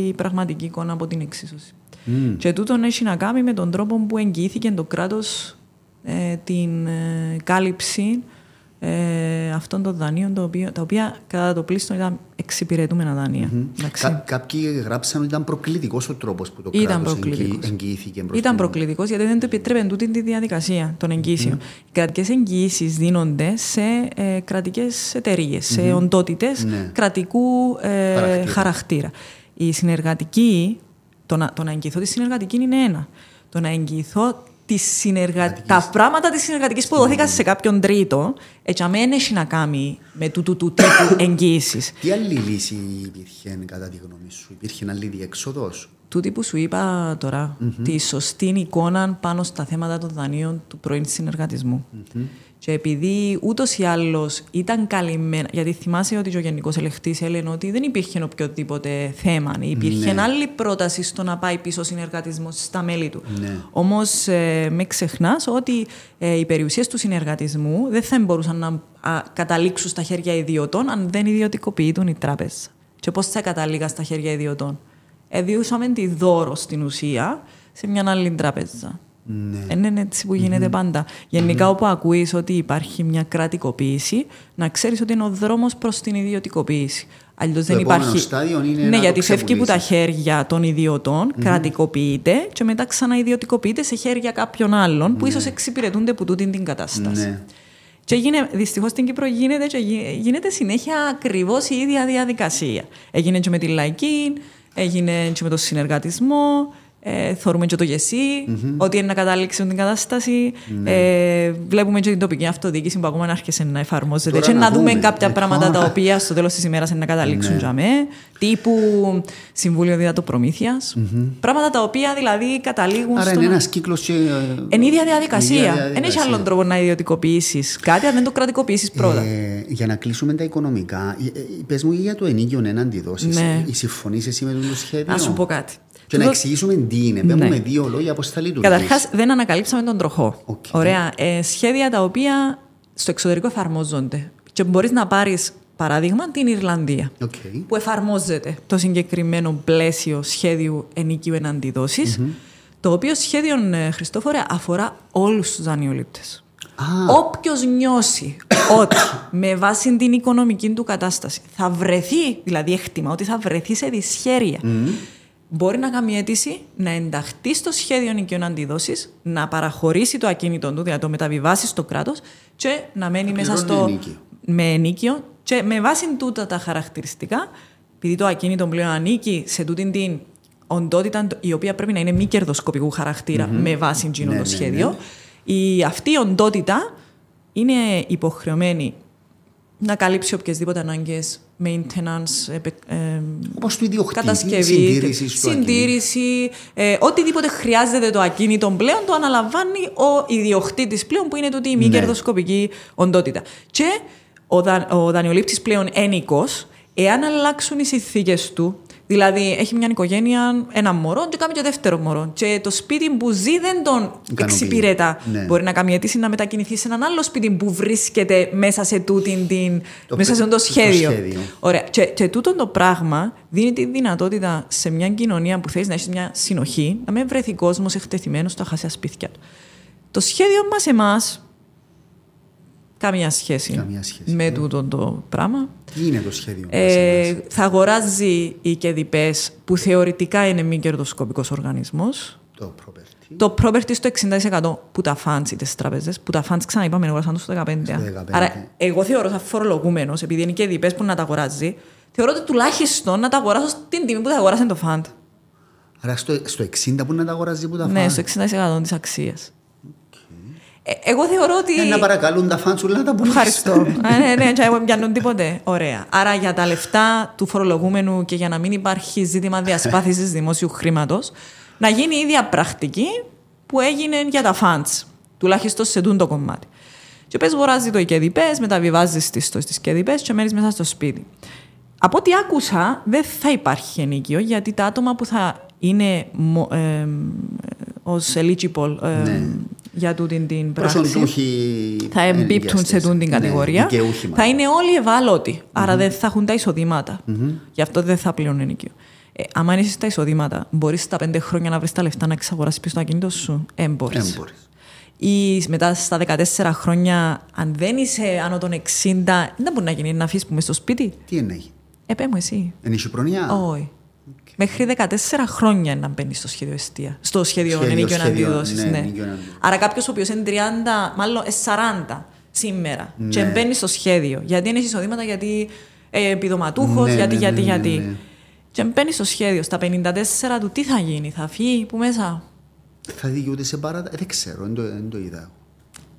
η πραγματική εικόνα από την εξίσωση. Μμ. Και τούτον έχει να κάνει με τον τρόπο που εγγυήθηκε το κράτος ε, την ε, κάλυψη ε, αυτών των δανείων, το οποίο, τα οποία κατά το πλήστον ήταν εξυπηρετούμενα δάνεια. Εντάξει. Κα, κάποιοι γράψαν ότι ήταν προκλητικός ο τρόπος που το Ήταν κράτος προκλητικός. εγγυ- εγγυήθηκε. προς Ήταν την- προκλητικός γιατί δεν το επιτρέπε τούτη τη διαδικασία των εγγύσεων. Οι κρατικές εγγυήσεις δίνονται σε ε, κρατικές εταιρείες, σε οντότητες Ναι. κρατικού ε, Χαρακτήρα. χαρακτήρα. Η συνεργατική, το να, το να εγγυηθώ τη συνεργατική είναι ένα. Το να εγγυηθώ τη συνεργα... τα πράγματα της συνεργατικής που δόθηκαν σε κάποιον τρίτο, έτσι δεν έχει να κάνει με τούτου του τύπου [COUGHS] εγγύηση. Τι άλλη λύση υπήρχε κατά τη γνώμη σου, υπήρχε άλλη διέξοδος; Τούτη που σου είπα τώρα, τη σωστή εικόνα πάνω στα θέματα των δανείων του πρώην συνεργατισμού. Και επειδή ούτως ή άλλως ήταν καλυμμένα, γιατί θυμάσαι ότι και ο Γενικός Ελεκτής έλεγε ότι δεν υπήρχε οποιοδήποτε θέμα, υπήρχε Ναι. άλλη πρόταση στο να πάει πίσω ο συνεργατισμός στα μέλη του. Ναι. Όμως, ε, μην ξεχνάς ότι ε, οι περιουσίες του συνεργατισμού δεν θα μπορούσαν να α, καταλήξουν στα χέρια ιδιωτών αν δεν ιδιωτικοποιητούν η τράπεζα. Και πώς θα καταλήγα στα χέρια ιδιωτών; Εδιούσαμε τη δώρο στην ουσία σε μια άλλη τράπεζα. Ναι. Δεν είναι έτσι που γίνεται πάντα. Γενικά, όπου ακούεις ότι υπάρχει μια κρατικοποίηση, να ξέρεις ότι είναι ο δρόμος προς την ιδιωτικοποίηση. Αλλιώς δεν επόμενο υπάρχει. στάδιο είναι ναι, να το γιατί φεύγει από τα ξεπουλήσεις. χέρια των ιδιωτών, κρατικοποιείται και μετά ξανaiδιωτικοποιείται σε χέρια κάποιων άλλων που ίσως εξυπηρετούνται από τούτη την κατάσταση. Ναι. Και γίνε, δυστυχώς στην Κύπρο γίνεται, και γι- γίνεται συνέχεια ακριβώς η ίδια διαδικασία. Έγινε και με τη λαϊκή, έγινε και με τον συνεργατισμό, ε, θεωρούμε και το γεσί, ότι είναι να καταλήξουν την κατάσταση. Ναι. Ε, βλέπουμε και την τοπική αυτοδιοίκηση που ακόμα να άρχισε να εφαρμόζεται. Τώρα και να να δούμε δούμε. κάποια Ε, πράγματα τα τώρα. [LAUGHS] οποία στο τέλος της ημέρας είναι να καταλήξουν Ναι. για με, τύπου Συμβούλιο Διδατοπρομήθειας. Πράγματα τα οποία δηλαδή καταλήγουν Άρα στο είναι να- ένας κύκλος. Εν ίδια διαδικασία. ίδια Δεν έχει διαδικασία. άλλον τρόπο να ιδιωτικοποιήσεις κάτι αν δεν το κρατικοποιήσεις πρώτα. Ε, για να κλείσουμε τα οικονομικά, ε, ε, πες μου για το ενοίκιο έναντι δόσης. Ναι. Ε, Συμφωνείς εσύ με το σχέδιο; Να σου πω κάτι. Και να Τούτο- εξηγήσουμε τι είναι. Πες Ναι. μου με δύο λόγια πώς θα λειτουργήσει. Καταρχάς, δεν ανακαλύψαμε τον τροχό. Οκ. Ωραία. Ε, σχέδια τα οποία στο εξωτερικό εφαρμόζονται. Και μπορείς να πάρεις παράδειγμα την Ιρλανδία. Οκ. Που εφαρμόζεται το συγκεκριμένο πλαίσιο σχέδιου ενοικίου έναντι δόσης, Το οποίο σχέδιο, ε, Χριστόφορε, αφορά όλους τους δανειολήπτες. Α, Όποιος νιώσει ότι [COUGHS] με βάση την οικονομική του κατάσταση θα βρεθεί, δηλαδή εκτιμά ότι θα βρεθεί σε δυσχέρεια, μπορεί να κάνει αίτηση να ενταχθεί στο σχέδιο νοικιών αντιδόση, να παραχωρήσει το ακίνητο του, δηλαδή να το μεταβιβάσει στο κράτος και να μένει μέσα πληρώνει στο. ενίκιο. Με ενίκιο και με βάση τούτα τα χαρακτηριστικά, επειδή το ακίνητο πλέον ανήκει σε τούτη την οντότητα η οποία πρέπει να είναι μη κερδοσκοπικού χαρακτήρα με βάση εκείνο Ναι, το ναι, σχέδιο, η, αυτή η οντότητα είναι υποχρεωμένη να καλύψει οποιασδήποτε ανάγκες maintenance, επε, ε, όπως του ιδιοκτήτη, κατασκευή, συντήρηση στο ακίνητο. συντήρηση, ε, οτιδήποτε χρειάζεται το ακίνητο πλέον το αναλαμβάνει ο ιδιοκτήτης πλέον που είναι τούτη η μη Ναι. κερδοσκοπική οντότητα. Και ο, δα, ο δανειολήπτης πλέον ένικος, εάν αλλάξουν οι συνθήκες του Δηλαδή, έχει μια οικογένεια, ένα μωρό και κάνει και δεύτερο μωρό. Και το σπίτι που ζει δεν τον εξυπηρετά. Ναι. Μπορεί να κάνει αίτηση να μετακινηθεί σε έναν άλλο σπίτι που βρίσκεται μέσα σε τούτην την. Το μέσα σε πε- αυτό το το σχέδιο. σχέδιο. Ωραία. Και, και τούτο το πράγμα δίνει τη δυνατότητα σε μια κοινωνία που θέλει να έχεις μια συνοχή, να μην βρεθεί κόσμος εκτεθειμένος στα χασιά σπίτια του. Το σχέδιο μας εμάς. Καμία σχέση, Καμία σχέση, με ναι. τούτο το πράγμα. Τι είναι το σχέδιο μας, Ε, εμάς; θα αγοράζει οι κεδιπές που θεωρητικά είναι μη κερδοσκοπικός οργανισμός. Το property. Το property στο 60% που τα funds ή τις τράπεζες, που τα funds ξαναείπαμε αγοράσαν το στο 15%. Στο 15%. Άρα εγώ θεωρώ σαν φορολογούμενος, επειδή είναι κεδιπές που να τα αγοράζει, θεωρώ ότι τουλάχιστον να τα αγοράσω στην τιμή που θα αγοράσει το fund. Άρα στο, στο 60 που να τα αγοράζει που τα Ναι, φάνε. στο 60% της αξίας. Ε, εγώ θεωρώ ότι... Ε, να παρακαλούν τα φάντσουλα να τα πουλήσουν. Ευχαριστώ. Ε, ναι, ναι, και δεν πιάνουν τίποτε. Ωραία. Άρα για τα λεφτά του φορολογούμενου και για να μην υπάρχει ζήτημα διασπάθησης δημόσιου χρήματος, να γίνει η ίδια πρακτική που έγινε για τα funds. Τουλάχιστον σε τούν το κομμάτι. Και πες αγοράζει το ικεδιπέ, μεταβιβάζει τι στις ικεδιπέ και μένεις μέσα στο σπίτι. Από ό,τι άκουσα, δεν θα υπάρχει ενοίκιο γιατί τα άτομα που θα είναι μο- ε, ως eligible ε, Ναι. Για τούτη την πράξη Προσοντούχοι θα εμπίπτουν σε ενοικιαστές. τούν την Ναι, κατηγορία. δικαιούχοι θα μάλλον. είναι όλοι ευάλωτοι. Άρα δεν θα έχουν τα εισοδηματα Γι' αυτό δεν θα πληρώνουν ενοικείο. Ε, άμα είσαι τα εισοδήματα, μπορείς στα πέντε χρόνια να βρεις τα λεφτά να εξαγοράσεις πίσω το ακίνητο σου. Ε, μπορείς. Δεν μπορείς. Ή μετά στα 14 χρόνια, αν δεν είσαι άνω των 60, δεν μπορεί να γίνει να αφήσεις που μες στο σπίτι. Τι είναι να γίνει. Ε, πέ μου εσύ. Είναι η προνοιά. Όχι. Μέχρι 14 χρόνια να μπαίνει στο σχέδιο εστία. Στο σχέδιο, Σχέδιο, ενίκαιων σχέδιο, αντιδόση. ναι, Ναι, ενίκαιων αντιδόσης. Άρα κάποιος ο οποίος είναι 30, μάλλον ε, 40 σήμερα Ναι. και μπαίνει στο σχέδιο. Γιατί είναι εισοδήματα, γιατί ε, επιδοματούχος, Ναι, γιατί, ναι, γιατί, ναι, ναι, γιατί. ναι. Και μπαίνει στο σχέδιο. Στα 54 του τι θα γίνει, θα φύγει που μέσα. Θα δικαιούται σε παράτα. Δεν ξέρω, δεν το, δεν το είδα.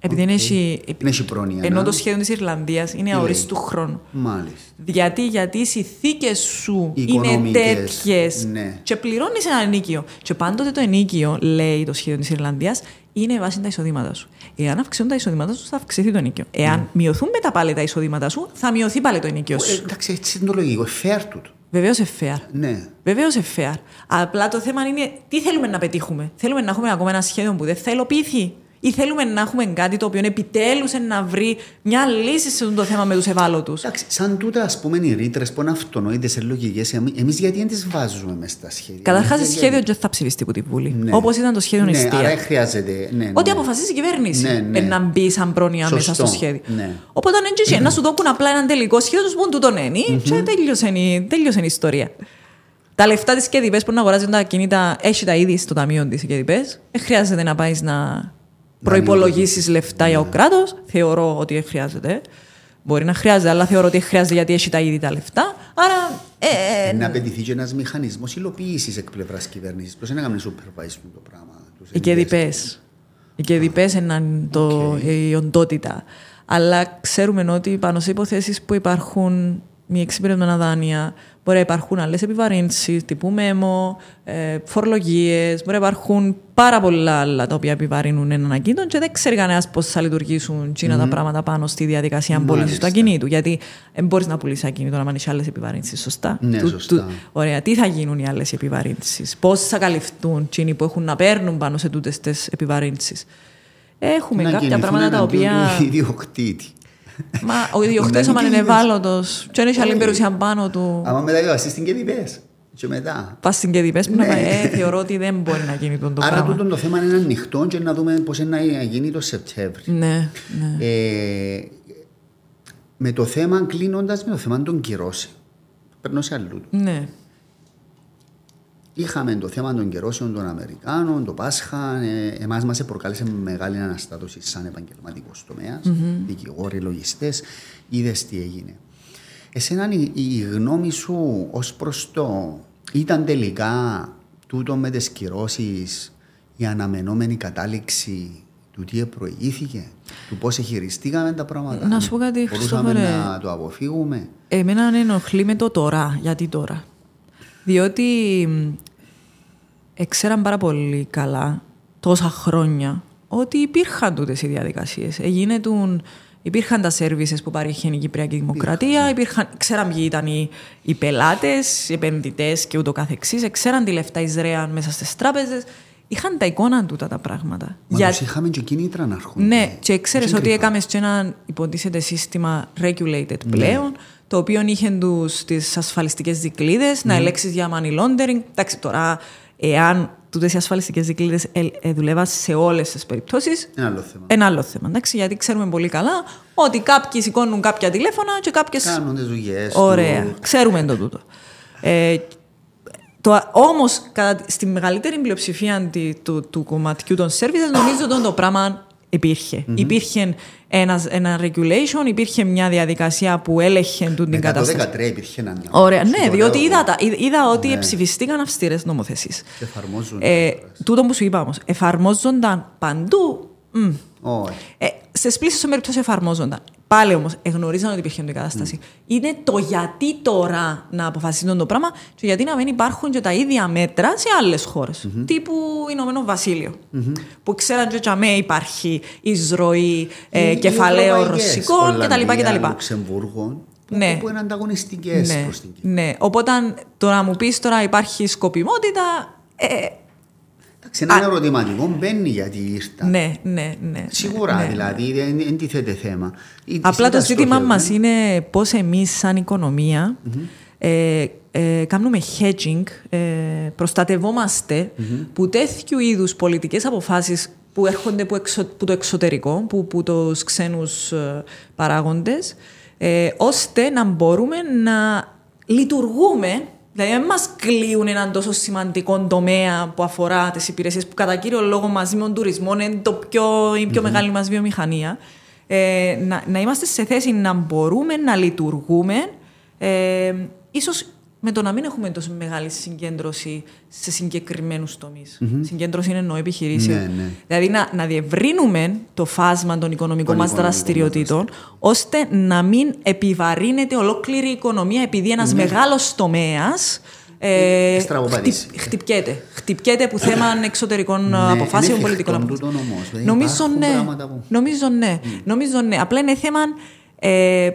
Επειδή είναι έχει- Είναι έχει πρόνοια. Ενώ να. το σχέδιο της Ιρλανδίας είναι λέει; αορίστου χρόνου. Μάλιστα. Γιατί, γιατί οι συνθήκες σου Οι είναι οικονομικές, τέτοιες ναι. και πληρώνεις ένα ενίκιο. Και πάντοτε το ενίκιο, λέει το σχέδιο της Ιρλανδίας, είναι βάση τα εισοδήματά σου. Εάν αυξηθούν τα εισοδήματά σου, θα αυξηθεί το ενίκιο. Εάν μειωθούν μετά πάλι τα εισοδήματά σου, θα μειωθεί πάλι το ενίκιο Ε, σου. εντάξει, έτσι είναι το λογικό. Fair τούτο. Βεβαίως σε fair. Ναι. Βεβαίως σε fair. Απλά το θέμα είναι τι θέλουμε να πετύχουμε. Θέλουμε να έχουμε ακόμα ένα σχέδιο που δεν θα υλοποιηθεί. Ή θέλουμε να έχουμε κάτι το οποίο επιτέλους να βρει μια λύση σε αυτό το θέμα με τους ευάλωτους; Εντάξει, σαν τούτα ας πούμε οι ρήτρες που είναι αυτονόητες σε λογικές, εμείς γιατί δεν τις βάζουμε μέσα στα σχέδια; Καταρχάς, Γιατί- σχέδιο δεν θα ψηφιστεί από τη Βουλή. Ναι. Όπως ήταν το σχέδιο ναι, εστία. Άρα χρειάζεται. Ναι, Ό,τι ναι. αποφασίσει η κυβέρνηση Ναι, ναι. ε, να μπει σαν πρόνοια Σωστό, μέσα στο σχέδιο. ναι. Οπότε αν έτσι να σου δώκουν απλά έναν τελικό σχέδιο, σου πούν τούτον είναι και τέλειωσε η- τέλειωσε η ιστορία. Τα λεφτά της ΚΕΔΙΠΕΣ που να αγοράζουν τα ακίνητα έχει τα ήδη στο ταμείο της ΚΕΔΙΠΕΣ. Δεν χρειάζεται να πάεις να προπολογίσει λεφτά για ο Ναι. κράτος. Θεωρώ ότι δεν χρειάζεται. Μπορεί να χρειάζεται, αλλά θεωρώ ότι δεν χρειάζεται γιατί έχει τα ήδη τα λεφτά. Άρα. Ε, ε, Να απαιτηθεί και ένας μηχανισμός υλοποίησης εκ πλευράς κυβέρνησης. Πώς είναι να κάνουμε supervise το πράγμα. τους Οι κεδιπές. Οι κεδιπές είναι το, η οντότητα. Αλλά ξέρουμε ότι πάνω σε υποθέσεις που υπάρχουν μη εξυπηρετούμενα δάνεια, μπορεί να υπάρχουν άλλες επιβαρύνσεις, τύπου μέμο, ε, φορολογίες, μπορεί να υπάρχουν πάρα πολλά άλλα τα οποία επιβαρύνουν έναν ακίνητο και δεν ξέρει κανένας πώς θα λειτουργήσουν τσίνα τα πράγματα πάνω στη διαδικασία πώληση του Μάλιστα. ακινήτου. Γιατί δεν μπορείς να πουλήσεις ακίνητο να έχει άλλες επιβαρύνσεις, σωστά; Ναι, σωστά. Ωραία, τι θα γίνουν οι άλλες επιβαρύνσεις, πώς θα καλυφθούν εκείνοι που έχουν να παίρνουν πάνω σε τούτες τις επιβαρύνσεις; Έχουμε Να κάποια κινηθούν πράγματα τα εναντίον οποία. του ιδιοκτήτη. Μα ο ιδιοκτήτης, Να άμα είναι κινηθούν. ευάλωτο, και δεν έχει άλλη Όχι. περιουσία πάνω του; Άμα μεταβιβαστεί στην κεδιπές. Και μετά. Πας στην κεδίπε που να Ναι. πάει, ε, θεωρώ ότι δεν μπορεί να γίνει τον το Άρα πράγμα. τούτο το θέμα είναι ανοιχτό και να δούμε πώς να γίνει το Σεπτέμβρη. Ναι, ναι. Ε, με το θέμα, κλείνοντας με το θέμα των κυρώσεων. Περνώ σε αλλού. ναι. Είχαμε το θέμα των κυρώσεων των Αμερικάνων, το Πάσχα. Ε, Εμάς μας προκάλεσε μεγάλη αναστάτωση σαν επαγγελματικός τομέας, δικηγόροι, λογιστές. Είδες τι έγινε. Εσένα η, η γνώμη σου ως προς το ήταν τελικά τούτο με τις κυρώσεις η αναμενόμενη κατάληξη του τι προηγήθηκε, του πώς χειριστήκαμε τα πράγματα; Να σου πω κάτι, Μπορούσαμε Χριστόφορε. να το αποφύγουμε; Εμένα με ενοχλεί με το τώρα. Γιατί τώρα. Διότι μ, εξέραν πάρα πολύ καλά τόσα χρόνια ότι υπήρχαν τούτες οι διαδικασίες. Έγινε τον Υπήρχαν τα services που παρήχε η Κυπριακή Δημοκρατία, υπήρχαν, ξέραν ποιοι ήταν οι, οι πελάτες, οι επενδυτές και ούτω καθεξής, ξέραν τι λεφτά εισραίαν μέσα στις τράπεζες. Είχαν τα εικόνα τούτα τα πράγματα. Μα Για... τους είχαμε και κίνητρα να έρχονται. Ναι, και ξέρεις ότι έκαμες και ένα υποτίθεται σύστημα regulated ναι. πλέον, το οποίο είχε τις ασφαλιστικές δικλείδε, mm. να ελέξει για money laundering. Εντάξει, τώρα, εάν τούτες οι ασφαλιστικές δικλείδες ε, ε, δουλεύαν σε όλες τις περιπτώσεις. Ένα άλλο θέμα. Ένα άλλο θέμα. Εντάξει, γιατί ξέρουμε πολύ καλά ότι κάποιοι σηκώνουν κάποια τηλέφωνα και κάποιες. Κάνουν τις δουλειές. Ωραία. Του... Ξέρουμε το τούτο. Ε, το, όμως, στη μεγαλύτερη πλειοψηφία του, του, κομματιού των services, νομίζω ότι το πράγμα υπήρχε. Mm-hmm. Υπήρχε ένα, ένα regulation, υπήρχε μια διαδικασία που έλεγχε την κατάσταση. Το 2013 υπήρχε ένα. Ωραία, ναι, διότι είδα, είδα ότι ναι. ψηφιστήκαν αυστηρές νομοθεσίες. Εφαρμόζουν. Ε, τούτο που σου είπα όμως, εφαρμόζονταν παντού. Mm. Oh. Ε, σε πλήσει περιπτώσει εφαρμόζονταν; Πάλι όμως γνωρίζαν ότι υπήρχε η κατάσταση. Mm. Είναι το γιατί τώρα να αποφασίσουν το πράγμα και γιατί να μην υπάρχουν και τα ίδια μέτρα σε άλλες χώρες. Mm-hmm. Τύπου Ηνωμένο Βασίλειο. Mm-hmm. Που ξέραν ότι αμέ υπάρχει εισρωή ε, κεφαλαίων ρωσικών κτλ. Λουξεμβούργο. Ναι. Που είναι ανταγωνιστικές ναι. προς την Ναι. Οπότε το να μου πεις τώρα υπάρχει σκοπιμότητα. Ε, Εντάξει, ένα ερωτηματικό μπαίνει γιατί ήρθα. Ναι, ναι, ναι. Σίγουρα, ναι, δηλαδή, δεν εντίθεται θέμα. Απλά το ζήτημα μας είναι πώς εμείς, σαν οικονομία, mm-hmm. ε, ε, κάνουμε hedging, ε, προστατευόμαστε mm-hmm. που τέτοιου είδους πολιτικές αποφάσεις που έρχονται που, εξω, που το εξωτερικό, που, που τους ξένους ε, παράγοντες, ε, ώστε να μπορούμε να λειτουργούμε Δηλαδή, δεν μας κλείουν έναν τόσο σημαντικό τομέα που αφορά τις υπηρεσίες, που κατά κύριο λόγο μαζί με τον τουρισμό είναι το πιο, η πιο mm-hmm. μεγάλη μας βιομηχανία. Ε, να, να είμαστε σε θέση να μπορούμε να λειτουργούμε, ε, ίσως με το να μην έχουμε τόσο μεγάλη συγκέντρωση σε συγκεκριμένους τομείς. Mm-hmm. Συγκέντρωση είναι εννοώ επιχειρήσεις. Ναι, ναι. Δηλαδή να, να διευρύνουμε το φάσμα των οικονομικών μας δραστηριοτήτων, ώστε να μην επιβαρύνεται ολόκληρη η οικονομία επειδή ένας ναι. μεγάλος τομέας. Ε, χτυπιέται. Χτυπιέται που θέμα εξωτερικών ναι, αποφάσεων πολιτικών αποφάσεων. Νομίζω ναι. Νομίζω ναι. Νομίζω ναι. Απλά είναι θέμα ε,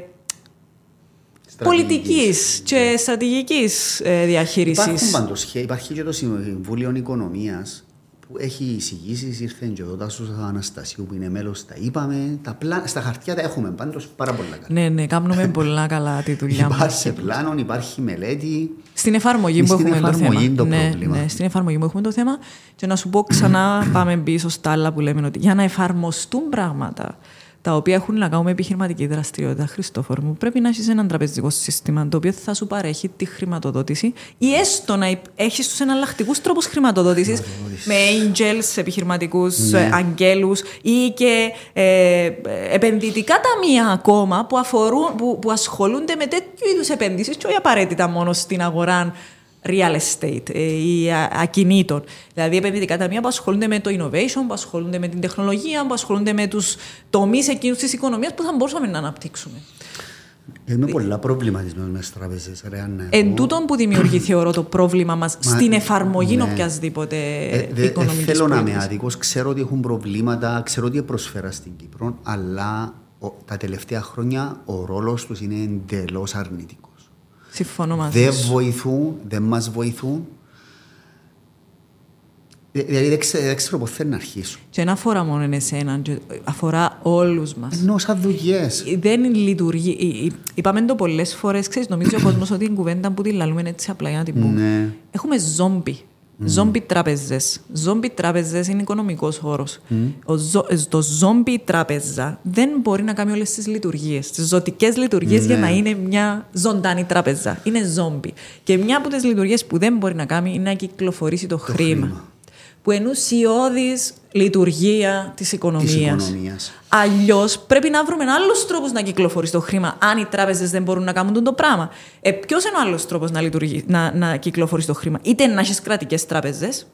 πολιτικής και στρατηγικής ε, διαχείρισης. Υπάρχουν πάντως υπάρχει και το Συμβούλιο Οικονομίας που έχει εισηγήσεις, ήρθε και ο Τάσο Αναστασίου που είναι μέλος, τα είπαμε. Τα πλά... Στα χαρτιά τα έχουμε πάντως πάρα πολλά καλά. Ναι, ναι, κάνουμε πολλά καλά τη δουλειά μας. Υπάρχει πλάνο, υπάρχει μελέτη. Στην εφαρμογή που έχουμε εφαρμογή το θέμα. Το ναι, πρόβλημα. ναι, στην εφαρμογή που έχουμε το θέμα. Και να σου πω ξανά, [CLEARS THROAT] πάμε πίσω στα άλλα που λέμε ότι για να εφαρμοστούν πράγματα τα οποία έχουν να κάνουν με επιχειρηματική δραστηριότητα, Χριστόφορ μου, πρέπει να έχεις έναν τραπεζικό σύστημα το οποίο θα σου παρέχει τη χρηματοδότηση ή έστω να έχεις τους εναλλακτικούς τρόπους χρηματοδότησης με angels, επιχειρηματικούς ναι. Ε, αγγέλους ή και ε, επενδυτικά ταμεία ακόμα που, αφορούν, που, που ασχολούνται με τέτοιου είδους επενδύσεις και όχι απαραίτητα μόνο στην αγορά real estate ε, ή ακινήτων. Δηλαδή επενδυτικά ταμεία που ασχολούνται με το innovation, που ασχολούνται με την τεχνολογία, που ασχολούνται με τους τομείς εκείνους της οικονομίας που θα μπορούσαμε να αναπτύξουμε. Έχουμε πολλά προβληματισμένους μες τις τραπεζές. Εν τούτον που δημιουργεί, [CLEARS THROAT] θεωρώ, το πρόβλημα μας στην εφαρμογή ναι. οποιασδήποτε ε, δε, οικονομικής Θέλω να είμαι άδικος. Ξέρω ότι έχουν προβλήματα, ξέρω ότι προσφέρα στην Κύπρο, αλλά ο, τα τελευταία χρόνια ο ρόλος τους είναι εντελώς αρνητικός. Συμφωνώ μαζί Δεν βοηθούν, δεν μας βοηθούν. Δηλαδή δεν ξέρω, δεν ξέρω πώς θέλει να αρχίσουν. Και δεν αφορά μόνο εσένα, αφορά όλους μας. Ενώ σαν δουλειές. Δεν λειτουργεί. Είπαμε το πολλές φορές, ξέρεις, νομίζω ο κόσμος ότι την κουβέντα που τη λαλούμε έτσι απλά για να την πούμε. Ναι. Έχουμε ζόμπι. Ζόμπι τράπεζες. Ζόμπι τράπεζες είναι οικονομικός όρο. Το ζόμπι τράπεζα δεν μπορεί να κάνει όλες τις λειτουργίες, τις ζωτικές λειτουργίες για να είναι μια ζωντανή τράπεζα. Είναι ζόμπι. Και μια από τις λειτουργίες που δεν μπορεί να κάνει είναι να κυκλοφορήσει το, χρήμα που είναι ουσιώδης λειτουργία της οικονομίας. Αλλιώς πρέπει να βρούμε άλλους τρόπους να κυκλοφορήσει το χρήμα, αν οι τράπεζες δεν μπορούν να κάνουν το πράγμα. Ε, Ποιος είναι ο άλλος τρόπος να, να, να κυκλοφορήσει το χρήμα, είτε να έχεις κρατικές τράπεζες,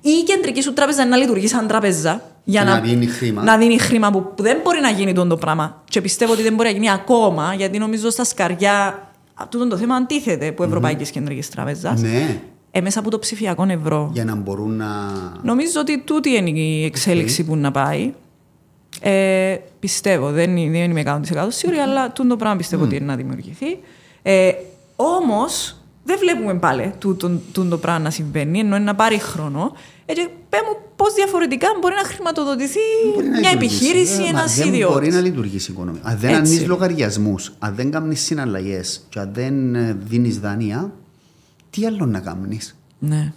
ή η κεντρική σου τράπεζα να λειτουργεί σαν τράπεζα για να, να, δίνει χρήμα, να δίνει χρήμα που, που δεν μπορεί να γίνει το πράγμα. Και πιστεύω ότι δεν μπορεί να γίνει ακόμα, γιατί νομίζω στα σκαριά αυτό το θέμα αντίθεται που Ευρωπαϊκής mm-hmm. Κεντρικής Τράπεζας. Ναι ε, μέσα από το ψηφιακό ευρώ. Για να μπορούν να. Νομίζω ότι τούτη είναι η εξέλιξη okay. που να πάει. Ε, πιστεύω, δεν, είναι- δεν είμαι 100% σίγουρη, αλλά τούτο το πράγμα πιστεύω ότι είναι να δημιουργηθεί. Ε, Όμως, δεν βλέπουμε πάλι τούτο τούτο το πράγμα να συμβαίνει, ενώ είναι να πάρει χρόνο. Έτσι, πέ μου πώς διαφορετικά μπορεί να χρηματοδοτηθεί Μπορεί να μια λειτουργήσει. επιχείρηση, Ε, ένας μα Δεν ιδιώτης. μπορεί να λειτουργήσει η οικονομία. Αν δεν Έτσι. ανοίγει λογαριασμούς, αν δεν κάνεις συναλλαγές και αν δεν δίνεις δάνεια, τι άλλο να κάνει. Ναι.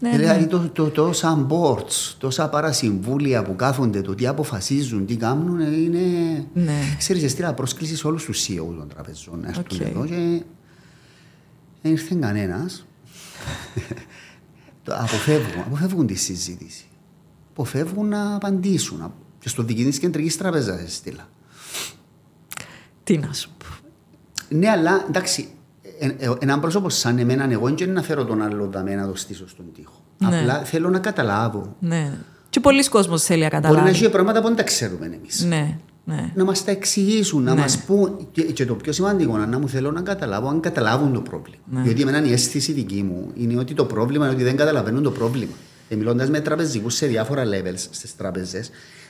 Ναι, δηλαδή ναι. το, το, τόσα boards, τόσα παρασυμβούλια που κάθονται, το τι αποφασίζουν, τι κάνουν, ε, είναι. Ναι. Ξέρεις, έστειλα πρόσκληση σε όλους τους CEO των τραπεζών να έρθουν Οκ. εδώ και δεν ήρθε κανένας. αποφεύγουν, αποφεύγουν τη συζήτηση. Αποφεύγουν να απαντήσουν. Και στο διοικητής της κεντρικής τραπέζας έστειλα. Τι να σου πω. Ναι, αλλά εντάξει, ε, ε, έναν πρόσωπο σαν εμένα, εγώ δεν είναι να φέρω τον άλλο δαμέ να το στήσω στον τοίχο. Ναι. Απλά θέλω να καταλάβω. Ναι. Και πολλοί κόσμος θέλει να Μπορεί να καταλάβει. έχει πράγματα που δεν τα ξέρουμε εμείς. Ναι, ναι. Να μας τα εξηγήσουν, να Ναι. μας πούν. Και, και το πιο σημαντικό, να μου θέλω να καταλάβω αν καταλάβουν το πρόβλημα. Ναι. Διότι εμένα η αίσθηση δική μου είναι ότι το πρόβλημα είναι ότι δεν καταλαβαίνουν το πρόβλημα. Και μιλώντας με τραπεζικούς σε διάφορα levels στις τράπεζε,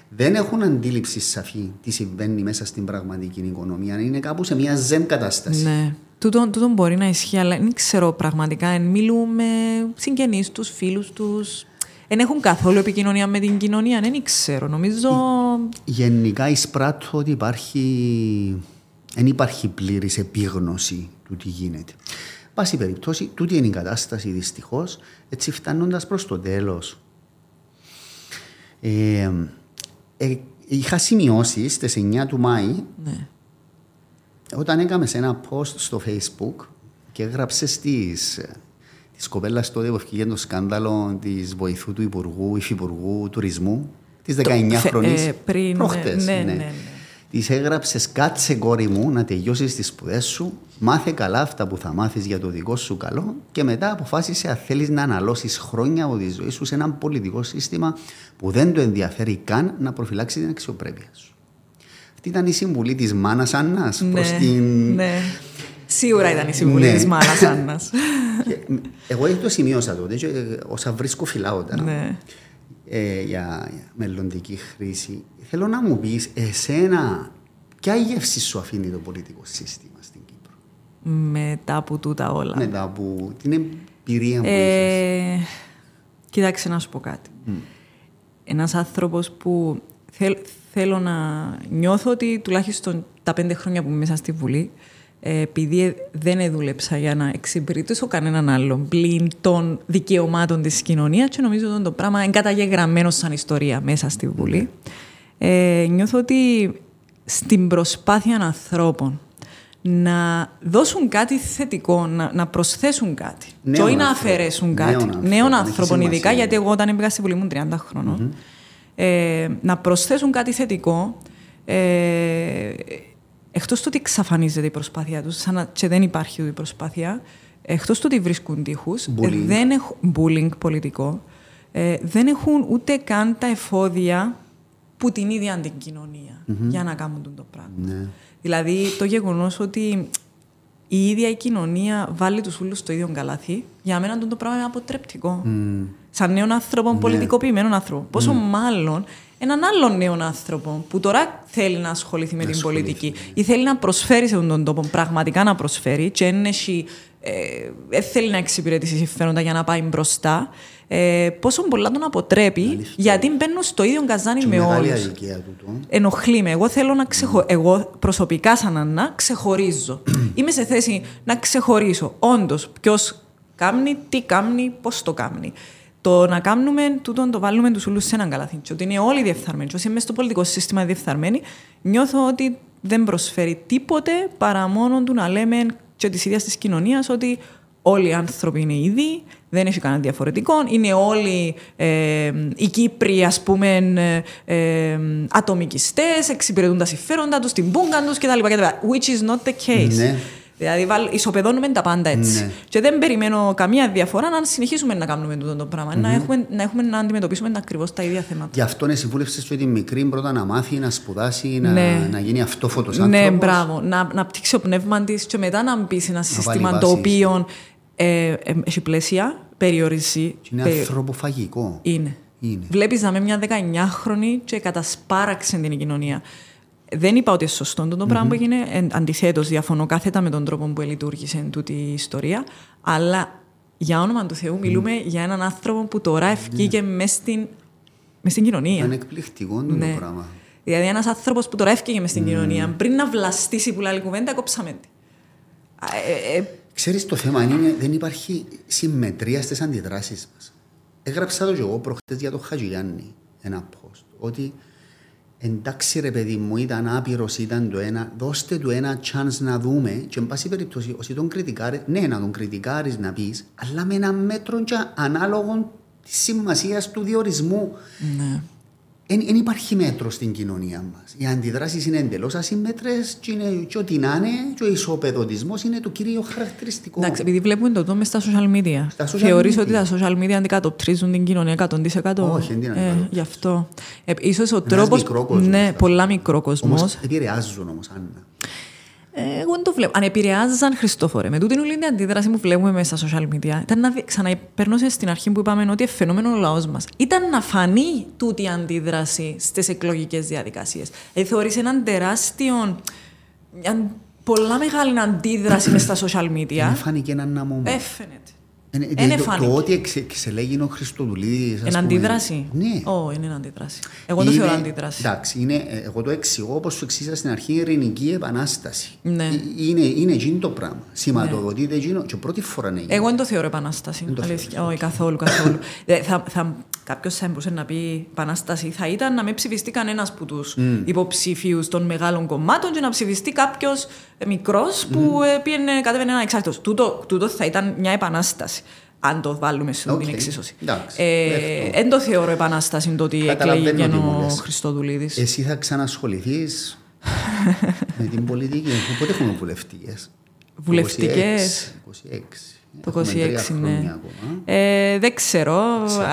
δεν έχουν αντίληψη σαφή τι συμβαίνει μέσα στην πραγματική οικονομία. Είναι κάπου σε μια ζεν κατάσταση. Ναι. Τούτο, τούτο μπορεί να ισχύει, αλλά δεν ξέρω πραγματικά. Εν μιλούμε συγγενείς τους, φίλους τους. Δεν έχουν καθόλου επικοινωνία με την κοινωνία. Δεν ξέρω. Νομίζω. Γενικά εισπράττω ότι υπάρχει, δεν υπάρχει πλήρης επίγνωση του τι γίνεται. Πάση περιπτώσει, τούτη είναι η κατάσταση δυστυχώς, έτσι φτάνοντας προς το τέλος. Ε, ε, είχα σημειώσει στις 9 του Μάη Ναι. Όταν έκαμε σε ένα post στο facebook και έγραψες της, της κοπέλας τότε που ευκήγε το σκάνδαλο της βοηθού του Υπουργού, Υφυπουργού Τουρισμού, της 19 θε- χρονής, ε, πριν, προχτές, ναι, ναι, ναι, ναι. Της έγραψες κάτσε κόρη μου να τελειώσεις τις σπουδές σου, μάθε καλά αυτά που θα μάθεις για το δικό σου καλό και μετά αποφάσισε αν θέλεις να αναλώσεις χρόνια από τη ζωή σου σε ένα πολιτικό σύστημα που δεν το ενδιαφέρει καν να προφυλάξει την αξιοπρέπεια σου. Αυτή ήταν η συμβουλή της μάνας Άννας προς ναι, την... ναι. Σίγουρα ήταν η συμβουλή Ναι. της μάνας [LAUGHS] Άννας. Και, μ, Εγώ το σημείωσα τότε και ε, όσα βρίσκω φυλάω τώρα ναι. ε, για, για μελλοντική χρήση. Θέλω να μου πεις εσένα ποια γεύση σου αφήνει το πολιτικό σύστημα στην Κύπρο; Μετά από τούτα όλα. μετά από την εμπειρία που Ε, είχες. κοίταξε να σου πω κάτι. Ένας άνθρωπος που θέλ- θέλω να νιώθω ότι τουλάχιστον τα πέντε χρόνια που είμαι μέσα στη Βουλή, ε, επειδή δεν δούλεψα για να εξυπηρετήσω κανέναν άλλον πλην των δικαιωμάτων της κοινωνίας και νομίζω ότι το πράγμα είναι καταγεγραμμένο σαν ιστορία μέσα στη Βουλή. Ε, νιώθω ότι στην προσπάθεια ανθρώπων να δώσουν κάτι θετικό, να, να προσθέσουν κάτι. Νέων και όχι να ανθρώπων. αφαιρέσουν Νέων κάτι. ανθρώπων. Νέων Έχει ανθρώπων, ειδικά σημασία. γιατί εγώ όταν έμπαικα στη Βουλή ήμουν 30 χρονων ε, να προσθέσουν κάτι θετικό. Ε, εκτός του ότι εξαφανίζεται η προσπάθεια τους, σαν να και δεν υπάρχει η προσπάθεια, εκτός του ότι βρίσκουν τείχους, Bullying. ε, δεν έχουν, bullying πολιτικό, ε, δεν έχουν ούτε καν τα εφόδια που την ίδια την κοινωνία για να κάνουν το πράγμα. Ναι. Δηλαδή το γεγονός ότι η ίδια η κοινωνία βάλει τους ούλους στο ίδιο καλάθι, για μένα το πράγμα είναι αποτρεπτικό. Σαν νέον άνθρωπο, Ναι. πολιτικοποιημένον άνθρωπο. Πόσο μάλλον έναν άλλον νέον άνθρωπο που τώρα θέλει να ασχοληθεί με την πολιτική ή θέλει να προσφέρει σε αυτόν τον τόπο, πραγματικά να προσφέρει, και δεν έχει, ε, δεν θέλει να εξυπηρετήσει συμφέροντα για να πάει μπροστά. Ε, πόσο πολλά τον αποτρέπει, γιατί μπαίνουν στο ίδιο καζάνι Και με μεγάλη όλους αδικία τούτο. ενοχλεί με. Εγώ θέλω να ξεχω... Εγώ προσωπικά σαν Ανά ξεχωρίζω. Είμαι σε θέση να ξεχωρίσω όντως ποιος κάνει, τι κάνει, πώς το κάνει. Το να κάνουμε τούτο, το βάλουμε τους όλου σε έναν καλάθι. Και ότι είναι όλοι διεφθαρμένοι. Και όσοι είναι μέσα στο πολιτικό σύστημα διεφθαρμένοι, νιώθω ότι δεν προσφέρει τίποτε παρά μόνο του να λέμε και της ίδιας της κοινωνίας ότι όλοι οι άνθρωποι είναι ίδιοι, δεν έχει κανένα διαφορετικό. Είναι όλοι ε, οι Κύπροι, ας πούμε, ε, ε, ατομικιστές, εξυπηρετούν τα συμφέροντα τους, την πούγκα τους κτλ. κτλ. Which is not the case. Ναι. Δηλαδή, βάλ- ισοπεδώνουμε τα πάντα έτσι. Ναι. Και δεν περιμένω καμία διαφορά να συνεχίσουμε να κάνουμε τούτο το πραγμα Να, έχουμε, να έχουμε να αντιμετωπίσουμε ακριβώς τα ίδια θέματα. Γι' αυτό ναι, συμβούλευσε και τη μικρή πρώτα να μάθει, να σπουδάσει, να, Ναι. να γίνει αυτόφωτο Ναι, άνθρωπος. μπράβο. Να, να πτύξει το πνεύμα της και μετά να μπεις σε ένα σύστημα το βάσεις. οποίο ε, ε, έχει πλαίσια, περιορίζει. Είναι περι- ανθρωποφαγικό. Είναι. Είναι. Βλέπεις να είμαι μια 19χρονη και κατασπάραξε την κοινωνία. Δεν είπα ότι είναι σωστό το πράγμα που έγινε. Αντιθέτως, διαφωνώ κάθετα με τον τρόπο που λειτουργήσε τούτη η ιστορία. Αλλά για όνομα του Θεού μιλούμε για έναν άνθρωπο που τώρα ευκήκε μέσα στην, μες στην κοινωνία. Είναι εκπληκτικό το Ναι. πράγμα. Δηλαδή, ένας άνθρωπος που τώρα έφυγε μες στην κοινωνία, πριν να βλαστήσει που λέει κουβέντα, κόψαμε τη. Α, ε, ε, Ξέρεις το θέμα είναι δεν υπάρχει συμμετρία στις αντιδράσεις μας. Έγραψα το και εγώ προχτές για τον Χατζηγιάννη ένα post ότι εντάξει ρε παιδί μου ήταν άπειρος ήταν το ένα. Δώστε του ένα chance να δούμε και εν πάση περιπτώσει όσοι τον κριτικάρει ναι να τον κριτικάρεις να πεις αλλά με ένα μέτρο και ανάλογο της σημασίας του διορισμού. Ναι. Δεν υπάρχει μέτρο στην κοινωνία μας. Οι αντιδράσεις είναι εντελώς ασύμμετρες και, είναι, και ό,τι να είναι, και ο ισοπεδωτισμό είναι το κύριο χαρακτηριστικό. Εντάξει, επειδή βλέπουμε το δούμε στα social media. Στα social Θεωρείς media. ότι τα social media αντικατοπτρίζουν την κοινωνία 100%. Όχι, δεν την ε, αντικατοπτρίζουν. Γι' αυτό. Ε, ίσως ο Ένας τρόπος... μικρό κόσμος, Ναι, δηλαδή. πολλά μικρό κόσμος. Όμως επηρεάζουν όμως, Άννα. Ε, εγώ δεν το βλέπω. Αν επηρεάζαν Χριστόφορε, με τούτην όλη την αντίδραση που βλέπουμε μέσα στα social media, ήταν να δει- ξαναπέρνω σε στην αρχή που είπαμε ότι είναι φαινόμενο ο λαός μας. Ήταν να φανεί τούτη η αντίδραση στις εκλογικές διαδικασίες. Δηλαδή, θεωρεί έναν τεράστιο. Μια πολλά μεγάλη αντίδραση μέσα στα social Δεν media. φάνηκε ένα να μου. Έφαινεται. Είναι- δεν το- εφάνηκε. Το ότι εξε- εξελέγει ο Χριστοδουλίδης, ας Εν πούμε, αντίδραση. Ναι. Ω, είναι ένα αντίδραση. Εγώ το Είναι- θεωρώ αντίδραση. Εντάξει, είναι, ε, εγώ το εξηγώ όπως σου εξήγησα στην αρχή, ειρηνική επανάσταση. Ναι. Ε, Είναι, είναι εκείνο το πράγμα. Σηματοδοτείται εκείνο και πρώτη φορά είναι Εγώ δεν το θεωρώ επανάσταση. το Αλήθεια. Όχι, καθόλου, καθόλου. [COUGHS] Ε, θα, θα, Κάποιος θα μπορούσε να πει επανάσταση θα ήταν να μην ψηφιστεί κανένας από τους Mm. υποψήφιου των μεγάλων κομμάτων και να ψηφιστεί κάποιος μικρός που Mm. ε, πήγαινε, κατέβαινε ένα εξάρτητος. Τούτο, τούτο θα ήταν μια επανάσταση. Αν το βάλουμε σε Οκ. την εξίσωση. Εντάξει, Ε, δέχτω. Δεν το θεωρώ επανάσταση το ότι Καταλαβαίνω εκλέγει τι μου ο λες. Χριστοδουλίδης. Εσύ θα ξανασχοληθείς [LAUGHS] με την πολιτική. Πότε έχουμε βουλευτικές. Βουλευτικές. 26. Το Έχουμε τρία 26, χρόνια ναι. ακόμα. Ε, δεν ξέρω.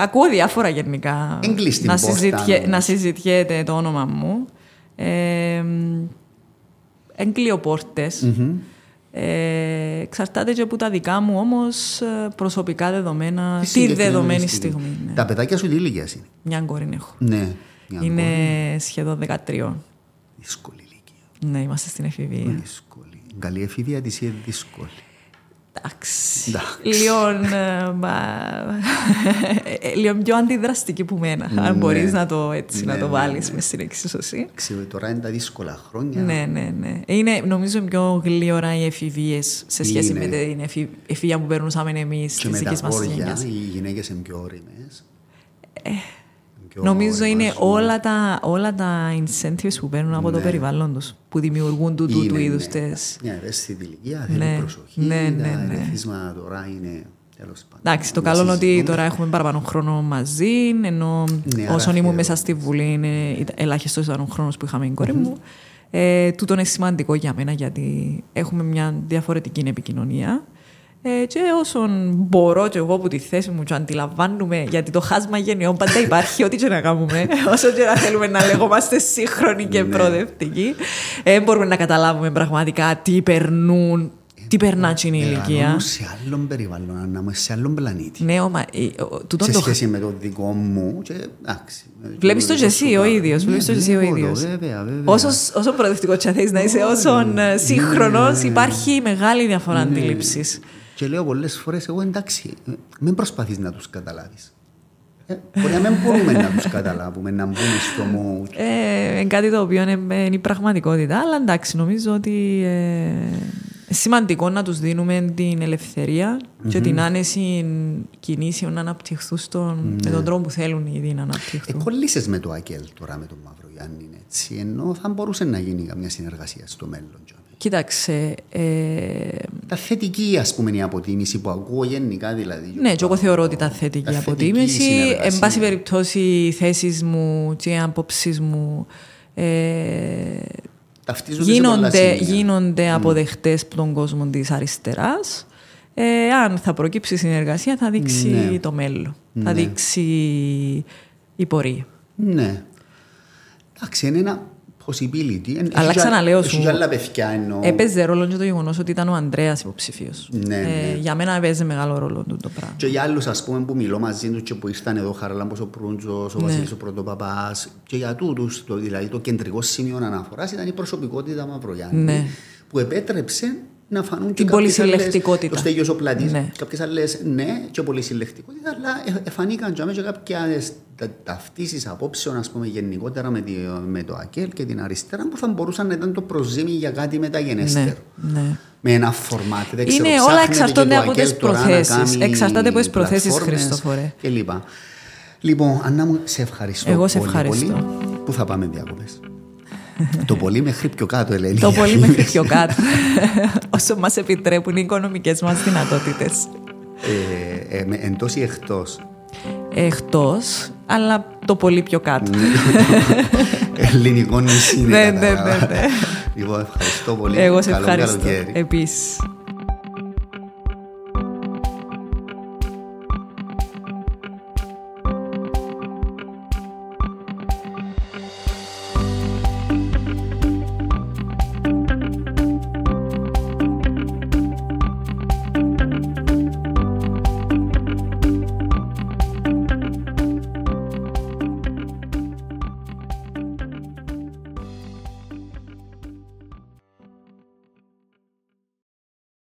Ακούω διάφορα γενικά. Εν κλείσει την να, πόρτα, συζητιέ- όμως. να συζητιέται το όνομα μου. Ε, εν κλείω πόρτες. Ε, εξαρτάται και από τα δικά μου όμως ε, προσωπικά δεδομένα, Τι τη συγκεκριμένη δεδομένη στιγμή. ναι. Τα παιδάκια σου τι ηλικία είναι; Μια κόρη έχω. Ναι. μια Είναι κόρη. σχεδόν 13. Δύσκολη ηλικία. Ναι, είμαστε στην εφηβεία. Δύσκολη. Η Καλή εφηβεία της είναι δύσκολη. Εντάξει. Εντάξει. Λίγο, ε, μα- ε, λίγο πιο αντιδραστική που μένα. Αν Ναι. μπορείς να το, έτσι, Ναι, να το ναι, βάλεις ναι. μες στην εξίσωση. Ξέρω, τώρα είναι τα δύσκολα χρόνια. Ναι, ναι, ναι. Είναι νομίζω πιο γλύωρα οι εφηβείες σε σχέση Είναι. με την εφη- εφηβεία που περνούσαμε εμείς Και τη με τα δική μας γόρια, γενιά. οι γυναίκες είναι πιο όριμε. Νομίζω είναι όλα τα, όλα τα incentives που παίρνουν από το Ναι. περιβάλλον τους, που δημιουργούν του, του, του είδους τι. Μια ευαίσθητη ηλικία, Ναι. θέλει προσοχή. Ναι, ναι, τα ναι. ερεθίσματα τώρα είναι τέλος πάντων. Εντάξει, το να καλό είναι ότι συζητούμε. τώρα έχουμε παραπάνω χρόνο μαζί, ενώ Ναι, άρα όσον ήμουν αφιερώνεις. μέσα στη Βουλή, είναι ελάχιστος ήταν ο χρόνος που είχαμε η κόρη μου. Ε, τούτο είναι σημαντικό για μένα γιατί έχουμε μια διαφορετική επικοινωνία. Ε, και όσον μπορώ και εγώ από τη θέση μου και αντιλαμβάνουμε, γιατί το χάσμα γενιών πάντα υπάρχει, ό,τι και να κάνουμε, [LAUGHS] όσο και να θέλουμε να λεγόμαστε σύγχρονοι και Ναι. προοδευτικοί, ε, μπορούμε να καταλάβουμε πραγματικά τι περνούν, τι περνά την ηλικία. Μεγαλώνω σε άλλον περιβάλλον, να είμαι σε άλλον πλανήτη. Ναι, μα, ε, ο- τούτον σε το σχέση με το δικό μου και εντάξει. Βλέπεις το και εσύ ο ίδιος, βλέπεις το και εσύ ο βλέπω ίδιος. Βέβαια, βέβαια. Όσος, όσο προοδευτικό και θες να είσαι, όσο Ναι. σύγχρονος, υπάρχει μεγάλη διαφορά αντίληψης. Και λέω πολλές φορές, εγώ εντάξει, ε, μην προσπαθείς να τους καταλάβεις. Ε, μπορεί να μην μπορούμε να τους καταλάβουμε, να μπούμε στο mood. Ε, είναι κάτι το οποίο είναι, είναι η πραγματικότητα, αλλά εντάξει, νομίζω ότι ε, είναι σημαντικό να τους δίνουμε την ελευθερία και την άνεση κινήσεων να αναπτυχθούν στον, με τον τρόπο που θέλουν ήδη να αναπτυχθούν. Εκολλήσει με το ΑΚΕΛ τώρα με τον Μαύρο Γιάννη, έτσι. Ενώ θα μπορούσε να γίνει καμιά συνεργασία στο μέλλον. Τζόνι. Κοίταξε, ε, Τα θετική, ας πούμε, η αποτίμηση που ακούω γενικά δηλαδή. Ναι, και εγώ θεωρώ ότι ήταν θετική Τα θετική αποτίμηση. συνεργασία. Εν πάση περιπτώσει, οι θέσεις μου και οι απόψεις μου ε, Ταυτίζονται σε πολλά γίνονται, σημεία. γίνονται αποδεκτές από τον κόσμο της αριστεράς. Ε, αν θα προκύψει συνεργασία, θα δείξει Ναι. το μέλλον. Θα Ναι. δείξει η πορεία. Ναι. Εντάξει, είναι ένα possibility. Εν- Αλλά έχει και- ξαναλέω έχει σου, και άλλα παιδιά εννοώ. Έπαιζε ρόλο και το γεγονός ότι ήταν ο Ανδρέας υποψήφιος. Ναι, ναι. Για μένα έπαιζε μεγάλο ρόλο τούτο το πράγμα. Και για άλλους ας πούμε που μιλώ μαζί τους και που ήρθαν εδώ, Χαραλάμπος ο Προύντζος, ο Ναι. Βασίλης ο Πρωτοπαπάς και για τούτους, το, δηλαδή το κεντρικό σημείο αναφοράς ήταν η προσωπικότητα Μαυρογιάννη Ναι. που επέτρεψε να φανούν και Την κάποιες άλλες- πολυσυλλεκτικότητα. Το Στέγιος ο Πλατής, Ναι. κάποιες άλλες ναι και πολυσυλλεκτικότητας, αλλά ε- εφανήκαν και και κάποιες τα- ταυτίσεις απόψεων ας πούμε γενικότερα με, τη, με το ΑΚΕΛ και την αριστερά που θα μπορούσαν να ήταν το προζήμι για κάτι μεταγενέστερο. Ναι, ναι. Με ένα φορμάτ, δεν ξέρω, Είναι όλα ψάχνεται εξαρτώνται και το από ΑΚΕΛ τις τώρα να προθέσεις. κάνει Εξαρτάται από τις προθέσεις, πλατφόρμες Χριστόφορε. Και λοιπά. Λοιπόν, Ανά μου, σε ευχαριστώ Εγώ σε πολύ, ευχαριστώ. πολύ. Πού θα πάμε διακοπές. Το πολύ μέχρι πιο κάτω, Ελένη. Το πολύ μέχρι πιο κάτω. Όσο μας επιτρέπουν οι οικονομικές μας δυνατότητες. ε, ε, με- εντός ή εκτός; Εκτός, αλλά το πολύ πιο κάτω. Ελληνικό νησί. είναι, Ναι, ναι, κατάλαβα. ναι, ναι. Λοιπόν, ευχαριστώ πολύ. Εγώ σε Καλό ευχαριστώ. καλοκαίρι. Επίσης.